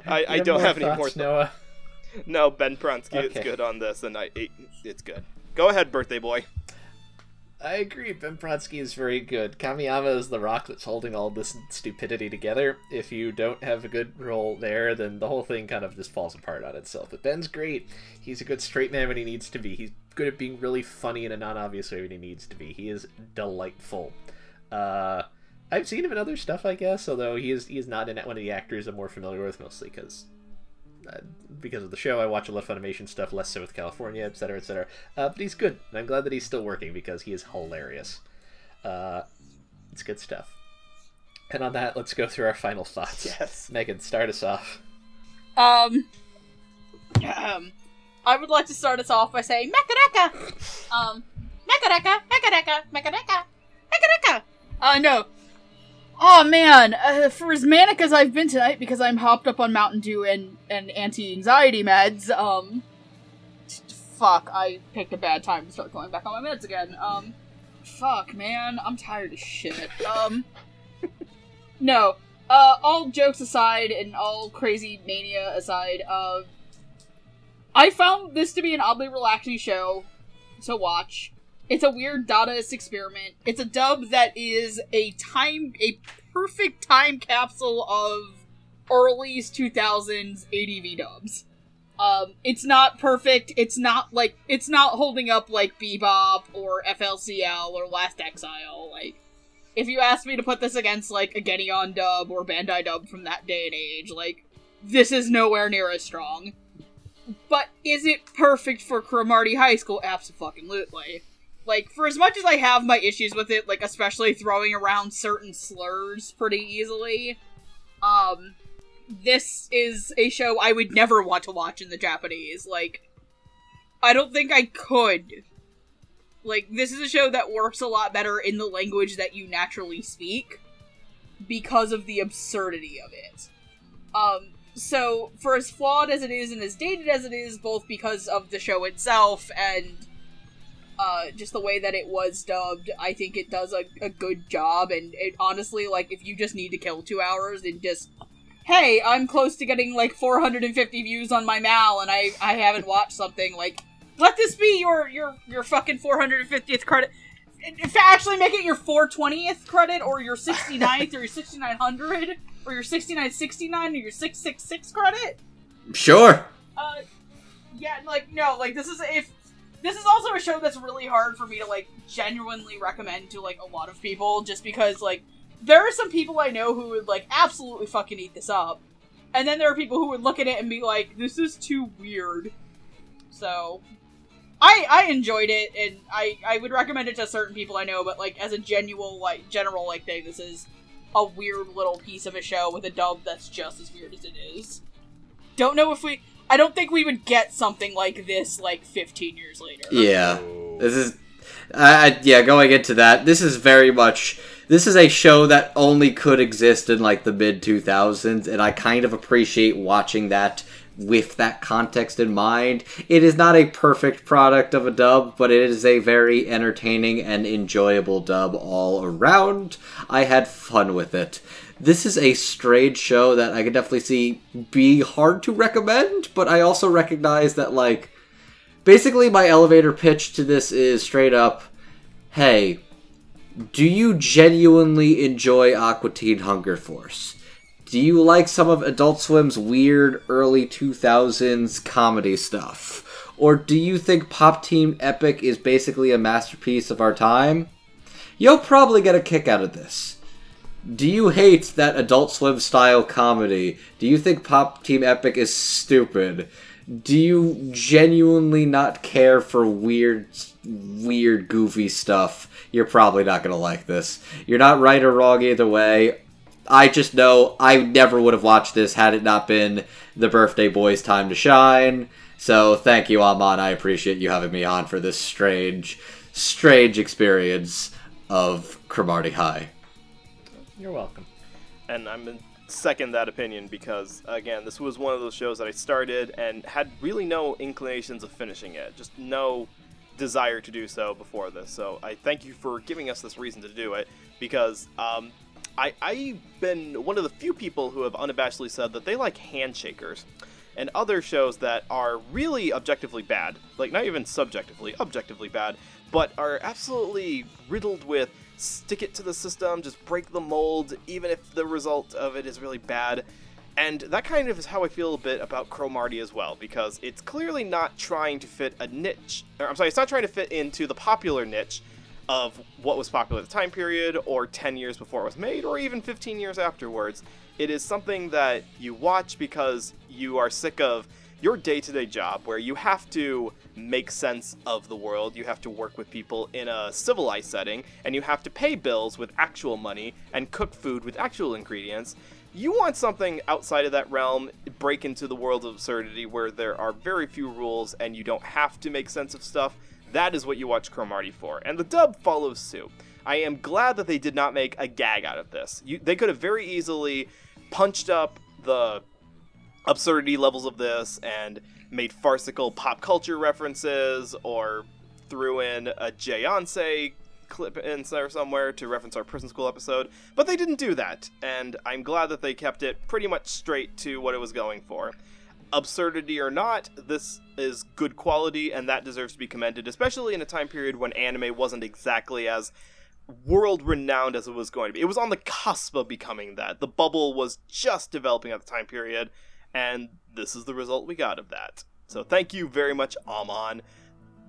I, I don't more have any more. thoughts, Noah. No, Ben Pronsky is good on this, and I it, it's good. Go ahead, birthday boy. I agree. Ben Pronsky is very good. Kamiyama is the rock that's holding all this stupidity together. If you don't have a good role there, then the whole thing kind of just falls apart on itself. But Ben's great. He's a good straight man when he needs to be. He's good at being really funny in a non-obvious way when he needs to be. He is delightful. Uh, I've seen him in other stuff, I guess. Although he is he is not in one of the actors I'm more familiar with, mostly because because of the show. I watch a lot of Funimation stuff, less so with California, etc., etc. Uh, but he's good, and I'm glad that he's still working because he is hilarious. Uh, it's good stuff. And on that, let's go through our final thoughts. Yes. Megan, start us off. Um, um, I would like to start us off by saying Mekareka! Um, Mekareka, Mekareka, Mekareka, Mekareka! Uh, no. Oh man, uh, for as manic as I've been tonight because I'm hopped up on Mountain Dew and, and anti-anxiety meds, um, fuck, I picked a bad time to start going back on my meds again. Um, fuck, man, I'm tired as shit. Um, no. Uh, all jokes aside and all crazy mania aside, uh, I found this to be an oddly relaxing show to watch. It's a weird Dadaist experiment. It's a dub that is a time, a perfect time capsule of early 2000s ADV dubs. Um, it's not perfect. It's not like it's not holding up like Bebop or FLCL or Last Exile. Like, if you asked me to put this against like a Geneon dub or Bandai dub from that day and age, like this is nowhere near as strong. But is it perfect for Cromartie High School? Absolutely. Like, for as much as I have my issues with it, like especially throwing around certain slurs pretty easily, um, this is a show I would never want to watch in the Japanese. Like, I don't think I could. Like, this is a show that works a lot better in the language that you naturally speak because of the absurdity of it. Um, so, for as flawed as it is and as dated as it is, both because of the show itself and uh, just the way that it was dubbed, I think it does a, a good job. And it honestly, like, if you just need to kill two hours and just hey, I'm close to getting like 450 views on my Mal, and I I haven't watched something. Like, let this be your your your fucking 450th credit. Fact, actually make it your 420th credit, or your 69th, or your 6900, or your 6969, or your 666 credit. Sure. Uh, yeah, like no, like this is if this is also a show that's really hard for me to like genuinely recommend to like a lot of people, just because like there are some people I know who would like absolutely fucking eat this up, and then there are people who would look at it and be like, "This is too weird." So, I I enjoyed it, and I I would recommend it to certain people I know, but like as a genuine like general like thing, this is a weird little piece of a show with a dub that's just as weird as it is. Don't know if we. I don't think we would get something like this like 15 years later. Yeah. Oh. This is. I I- yeah, going into that, this is very much. This is a show that only could exist in like the mid 2000s, and I kind of appreciate watching that with that context in mind. It is not a perfect product of a dub, but it is a very entertaining and enjoyable dub all around. I had fun with it. This is a strange show that I could definitely see be hard to recommend, but I also recognize that, like, basically my elevator pitch to this is straight up hey, do you genuinely enjoy Aqua Teen Hunger Force? Do you like some of Adult Swim's weird early 2000s comedy stuff? Or do you think Pop Team Epic is basically a masterpiece of our time? You'll probably get a kick out of this. Do you hate that Adult Swim style comedy? Do you think Pop Team Epic is stupid? Do you genuinely not care for weird, weird, goofy stuff? You're probably not gonna like this. You're not right or wrong either way. I just know I never would have watched this had it not been the birthday boy's time to shine. So thank you, Amon. I appreciate you having me on for this strange, strange experience of Cromartie High. You're welcome. and I'm in second that opinion because again, this was one of those shows that I started and had really no inclinations of finishing it, just no desire to do so before this. So I thank you for giving us this reason to do it because um, I I've been one of the few people who have unabashedly said that they like handshakers. And other shows that are really objectively bad, like not even subjectively, objectively bad, but are absolutely riddled with stick it to the system, just break the mold, even if the result of it is really bad. And that kind of is how I feel a bit about Cromartie as well, because it's clearly not trying to fit a niche. Or, I'm sorry, it's not trying to fit into the popular niche of what was popular at the time period, or 10 years before it was made, or even 15 years afterwards. It is something that you watch because you are sick of your day to day job where you have to make sense of the world, you have to work with people in a civilized setting, and you have to pay bills with actual money and cook food with actual ingredients. You want something outside of that realm, break into the world of absurdity where there are very few rules and you don't have to make sense of stuff. That is what you watch Cromartie for, and the dub follows suit. I am glad that they did not make a gag out of this. You, they could have very easily punched up the absurdity levels of this and made farcical pop culture references or threw in a Jayonce clip in there somewhere to reference our prison school episode, but they didn't do that, and I'm glad that they kept it pretty much straight to what it was going for. Absurdity or not, this is good quality, and that deserves to be commended, especially in a time period when anime wasn't exactly as world renowned as it was going to be. It was on the cusp of becoming that. The bubble was just developing at the time period, and this is the result we got of that. So thank you very much, Amon.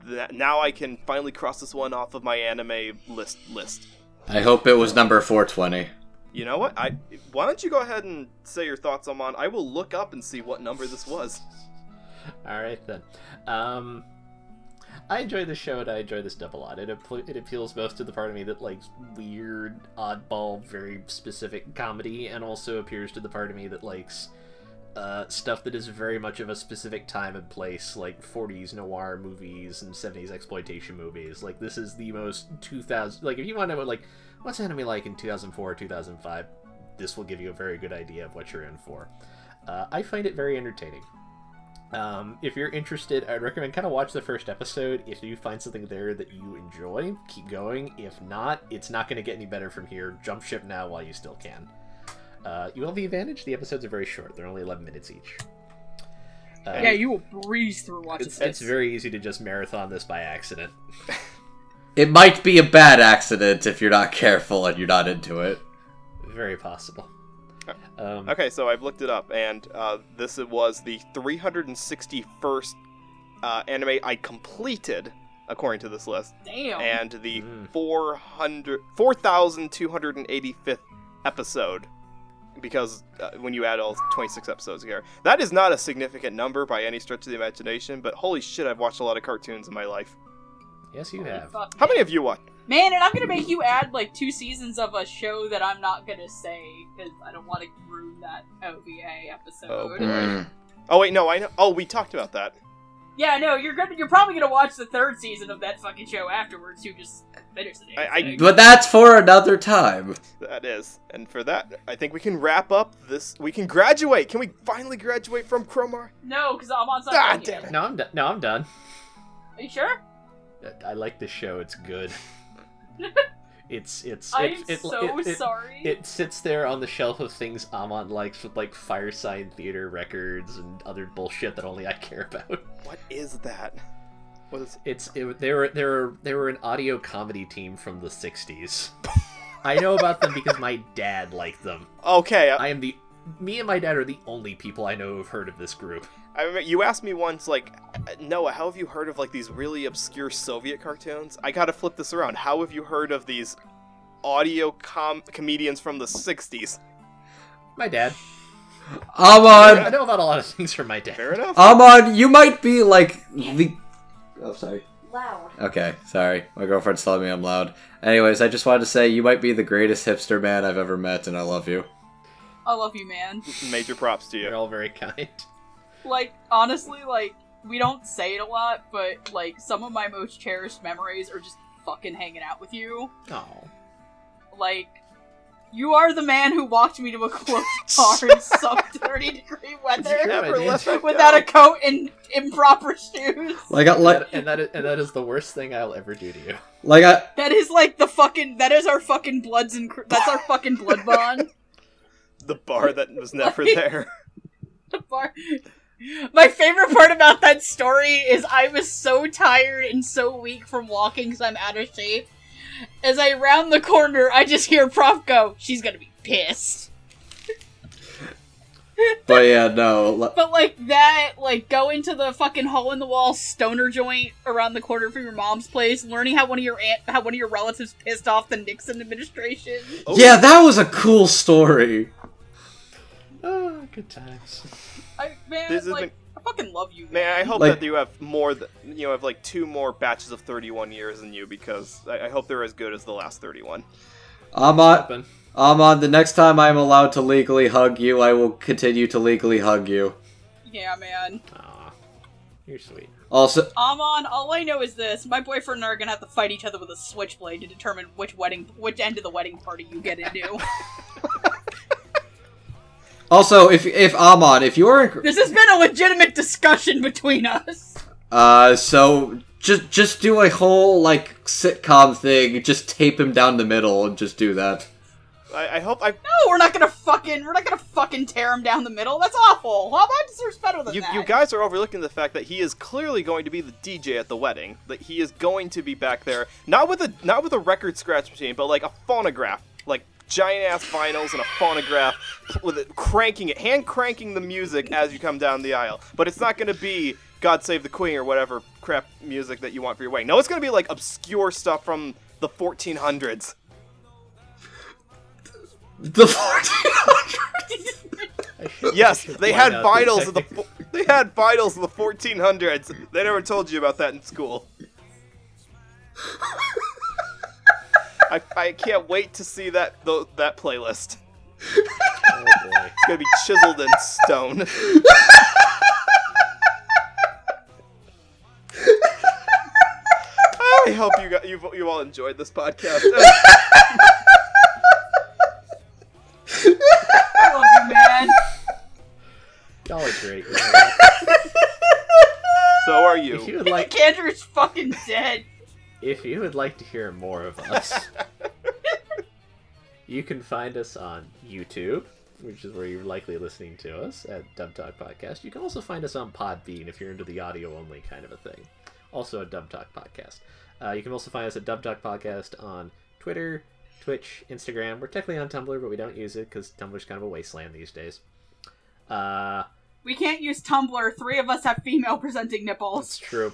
That now I can finally cross this one off of my anime list list. I hope it was number 420. You know what? I why don't you go ahead and say your thoughts, Amon? I will look up and see what number this was. All right then. Um, I enjoy the show and I enjoy this dub a lot. It apl- it appeals most to the part of me that likes weird, oddball, very specific comedy, and also appears to the part of me that likes uh, stuff that is very much of a specific time and place, like 40s noir movies and 70s exploitation movies. Like this is the most 2000. Like if you want to know like what's anime like in 2004 or 2005, this will give you a very good idea of what you're in for. Uh, I find it very entertaining. Um, if you're interested, I'd recommend kind of watch the first episode. If you find something there that you enjoy, keep going. If not, it's not going to get any better from here. Jump ship now while you still can. Uh, you have the advantage. The episodes are very short. They're only 11 minutes each. Uh, Yeah, you will breeze through watching it's, this. it's very easy to just marathon this by accident. It might be a bad accident if you're not careful and you're not into it. Very possible. Um, Okay, so I've looked it up, and uh, this was the 361st uh, anime I completed, according to this list, Damn. and the Mm. 400 4,285th episode. Because uh, when you add all 26 episodes here, that is not a significant number by any stretch of the imagination. But holy shit, I've watched a lot of cartoons in my life. yes, you have. How many of you watched? Man, and I'm gonna make you add like two seasons of a show that I'm not gonna say because I don't want to ruin that OVA episode. Oh, boy. Mm. Oh wait, no, I know. Oh, we talked about that. Yeah, no, you're gonna you're probably gonna watch the third season of that fucking show afterwards. You just finish the damn I- I- But that's for another time. That is, and for that, I think we can wrap up this. We can graduate. Can we finally graduate from Cromar? no, because I'm on Ah, something. damn it. No, I'm done. No, I'm done. Are you sure? I like this show. It's good. it's it's. I'm it, it, so it, it, sorry. It sits there on the shelf of things Amon likes with like Firesign Theatre records and other bullshit that only I care about. What is that? What is? It's it, they were they were they were an audio comedy team from the '60s. I know about them because my dad liked them. Okay, I, I am the me and my dad are the only people I know who've heard of this group. I remember you asked me once, like, Noah, how have you heard of like these really obscure Soviet cartoons? I gotta flip this around. How have you heard of these audio com- comedians from the '60s? My dad. Amon I know about a lot of things from my dad. Fair enough. Amon, you might be like the. Oh, sorry. Loud. Okay, sorry. My girlfriend's telling me I'm loud. Anyways, I just wanted to say you might be the greatest hipster man I've ever met, and I love you. I love you, man. Major props to you. You're you. all very kind. Like honestly, like we don't say it a lot, but like some of my most cherished memories are just fucking hanging out with you. Oh. Like, you are the man who walked me to a closed bar in some 30 degree weather Sure, Never I did. let that without a coat and improper shoes. Like, I, like, That- and that is, and that is the worst thing I'll ever do to you. like I. That is like the fucking. That is our fucking bloods and. cr- That's our fucking blood bond. The bar that was never Like- there. The bar. My favorite part about that story is I was so tired and so weak from walking because I'm out of shape. As I round the corner, I just hear Prof go, "She's gonna be pissed." But yeah, no. But like that, like go into the fucking hole in the wall stoner joint around the corner from your mom's place, learning how one of your aunt, how one of your relatives pissed off the Nixon administration. Oh. Yeah, that was a cool story. Oh, good times. I man, This like been- I fucking love you, Man, I hope Like- that you have more. Th- you know, have like two more batches of 31 years than you because I, I hope they're as good as the last 31. Amon, Happen. Amon, the next time I'm allowed to legally hug you, I will continue to legally hug you. Yeah, man. Aw, you're sweet. Also, Amon, all I know is this: my boyfriend and I are gonna have to fight each other with a switchblade to determine which wedding, which end of the wedding party you get into. also, if if Amon, if you're in, this has been a legitimate discussion between us. uh, so just just do a whole like sitcom thing. Just tape him down the middle and just do that. I, I hope I No, we're not gonna fucking we're not gonna fucking tear him down the middle. That's awful. Ahmad deserves better than you, that? you guys are overlooking the fact that he is clearly going to be the DJ at the wedding. That he is going to be back there, not with a not with a record scratch machine, but like a phonograph, like giant ass vinyls and a phonograph with it cranking it, hand cranking the music as you come down the aisle. But it's not going to be God Save the Queen or whatever crap music that you want for your wedding. No, it's going to be like obscure stuff from the 1400s. The 1400s. Yes, they had out vinyls of the fo- they had vinyls of the 1400s. They never told you about that in school. I, I can't wait to see that tho- that playlist. Oh boy. It's gonna be chiseled in stone. I hope you got you you all enjoyed this podcast. I love you, man. Y'all are great. so are If you you. would like, Andrew's fucking dead. If you would like to hear more of us, you can find us on YouTube, which is where you're likely listening to us at Dub Talk Podcast. You can also find us on Podbean if you're into the audio only kind of a thing. Also a Dub Talk Podcast. Uh, you can also find us at Dub Talk Podcast on Twitter, Twitch, Instagram. We're technically on Tumblr, but we don't use it because Tumblr's kind of a wasteland these days. Uh, We can't use Tumblr. Three of us have female presenting nipples. That's nipples. true.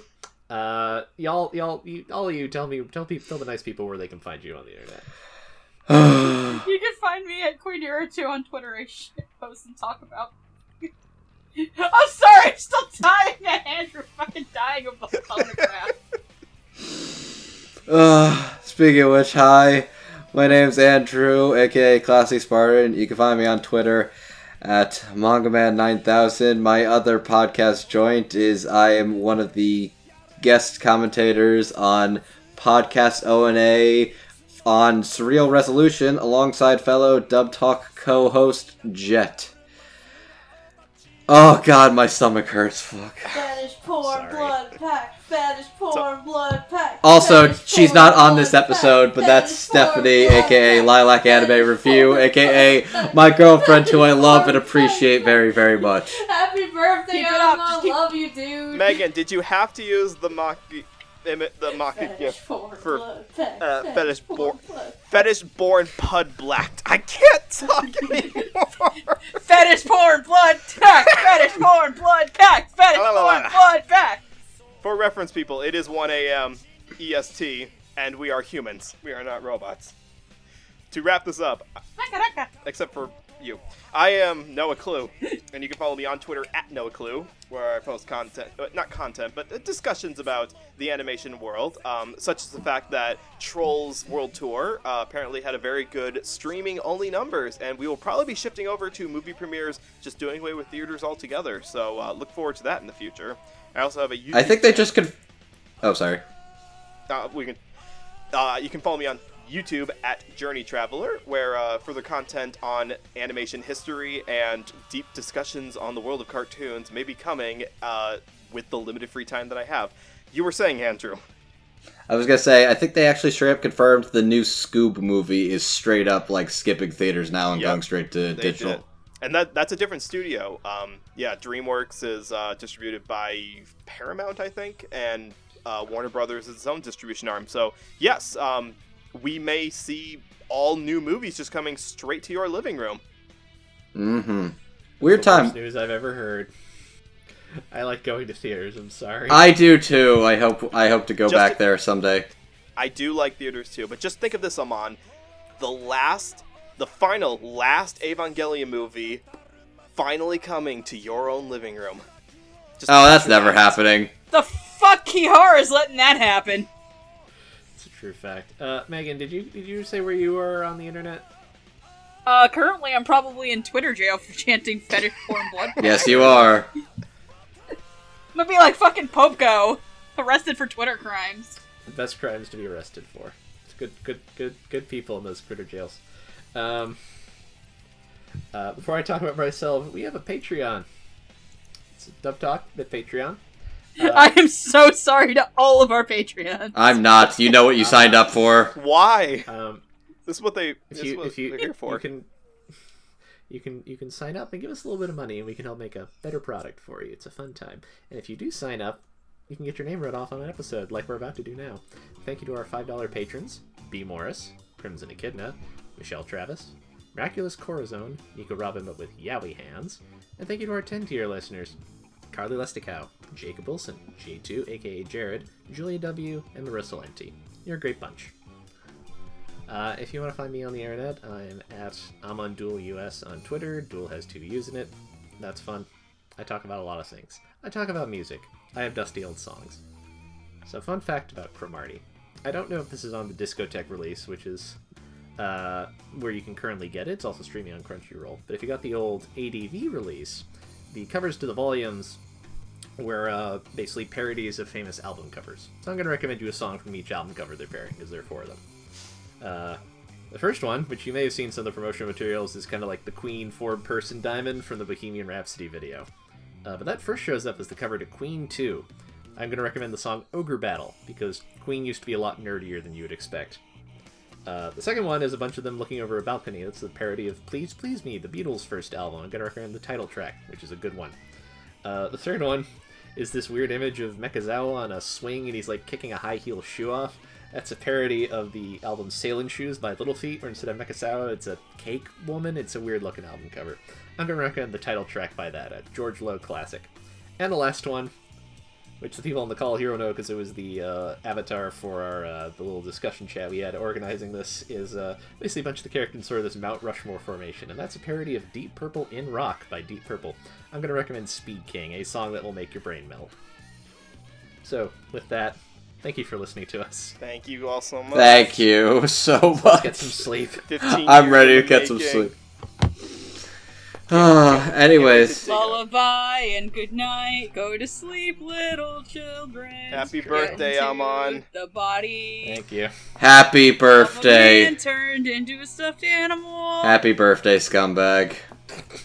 Uh, y'all, y'all, you, all of you, tell me, tell people, tell the nice people where they can find you on the internet. You can find me at Queendira2 on Twitter. I shit post and talk about. I'm sorry, I'm still dying at Andrew fucking dying of the photograph. Uh, speaking of which, hi, my name's Andrew, aka Classy Spartan. You can find me on Twitter at MangaMan9000. My other podcast joint is I am one of the guest commentators on Podcast O&A on Surreal Resolution alongside fellow Dub Talk co-host Jet. Oh god, my stomach hurts. Fuck. Fetish porn Sorry. blood pack. Fetish porn blood pack. Also, Fetish she's not on this episode, pack. but that's Stephanie, aka. Lilac Anime Fetish Review, aka my girlfriend who I love and appreciate very, very much. Happy birthday, Keep it up, Emma. keep- Love you, dude. Megan, did you have to use the mock imit the mock Fetish gift porn for blood pack. uh, fetish porn por- blood fetish born pud blacked? I can't talk anymore. Fetish porn blood pack. Fetish porn blood pack. Fetish porn blood pack. For reference, people, it is 1 a.m. EST, and we are humans. We are not robots. To wrap this up, Raka, raka. except for you, I am Noah Clue, and you can follow me on Twitter at Noah Clue, where I post content, uh, not content, but uh, discussions about the animation world, um, such as the fact that Trolls World Tour uh, apparently had a very good streaming-only numbers, and we will probably be shifting over to movie premieres, just doing away with theaters altogether. So uh, look forward to that in the future. I also have a YouTube I think they just could. Oh, sorry. Uh, we can. Uh, you can follow me on YouTube at Journey Traveler, where uh, further content on animation history and deep discussions on the world of cartoons may be coming uh, with the limited free time that I have. You were saying, Andrew. I was gonna say, I think they actually straight up confirmed the new Scoob movie is straight up like skipping theaters now and Yep. going straight to digital. did. And that that's a different studio. Um, yeah, DreamWorks is uh, distributed by Paramount, I think, and uh, Warner Brothers is its own distribution arm. So yes, um, we may see all new movies just coming straight to your living room. Mm-hmm. Weird The worst news I've ever heard. I like going to theaters. I'm sorry. I do too. I hope. I hope to go Just back to- there someday. I do like theaters too, but just think of this, Amon. The last, the final, last Evangelion movie finally coming to your own living room. Just Oh, that's never that. happening. The fuck Khara is letting that happen. It's a true fact. Uh, Megan, did you did you say where you were on the internet? Uh, currently I'm probably in Twitter jail for chanting fetish porn blood. Yes, you are. I'm gonna be like fucking Popko, arrested for Twitter crimes. The best crimes to be arrested for. It's good, good, good, good people in those critter jails. Um, uh, before I talk about myself, we have a Patreon. It's Dub Talk at Patreon. I am so sorry to all of our Patreons. I'm not. You know what you signed up for. Why? Um, This is what they. if This is you what if you, they're here for. you can you can you can sign up and give us a little bit of money and we can help make a better product for you it's a fun time and if you do sign up you can get your name read off on an episode like we're about to do now thank you to our $5 patrons b morris crimson echidna michelle travis miraculous corazon nico robin but with yowie hands and thank you to our 10 tier listeners carly lesticow jacob wilson j2 aka jared julia w and marissa lenti you're a great bunch uh, if you want to find me on the internet, I'm at I'm on Duel US on Twitter. Duel has two U's in it. That's fun. I talk about a lot of things. I talk about music. I have dusty old songs. So, fun fact about Cromartie. I don't know if this is on the Discotek release, which is uh, where you can currently get it. It's also streaming on Crunchyroll. But if you got the old ADV release, the covers to the volumes were uh, basically parodies of famous album covers. So I'm going to recommend you a song from each album cover they're parodying, because there are four of them. Uh, the first one, which you may have seen some of the promotional materials, is kind of like the Queen four-person diamond from the Bohemian Rhapsody video. Uh, but that first shows up as the cover to Queen 2. I'm going to recommend the song Ogre Battle, because Queen used to be a lot nerdier than you would expect. Uh, the second one is a bunch of them looking over a balcony. That's the parody of Please Please Me, the Beatles' first album. I'm going to recommend the title track, which is a good one. Uh, the third one is this weird image of Mechazawa on a swing and he's like kicking a high heel shoe off. That's a parody of the album Sailing Shoes by Little Feat, where instead of Mechazawa, it's a cake woman. It's a weird looking album cover. I'm going to recommend the title track by that, a George Lowe classic. And the last one, which the people on the call here will know because it was the uh, avatar for our uh, the little discussion chat we had organizing this, is uh, basically a bunch of the characters in sort of this Mount Rushmore formation, and that's a parody of Deep Purple in Rock by Deep Purple. I'm going to recommend Speed King, a song that will make your brain melt. So, with that, thank you for listening to us. Thank you all so much. Thank you so Let's much. get some sleep. I'm ready to the get some sleep. Ah, anyways, Lullaby and good night. Go to sleep, little children. Happy Straight birthday, into Amon. The body. Thank you. happy birthday. man turned into a stuffed animal. Happy birthday, scumbag.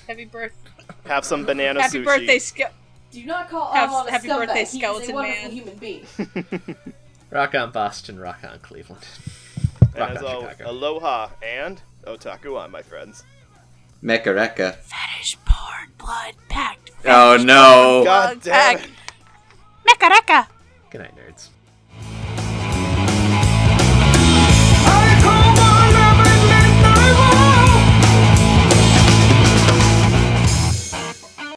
Happy birthday. Have some banana Happy sushi. birthday, Ske- Do not call Have- Amon a happy scumbag. birthday, he is skeleton a man. human being. Rock on Boston, rock on Cleveland. And Rock as on always, Chicago. aloha and otaku on, my friends. Mekareka. fetish porn blood pact. Oh no. God damn it.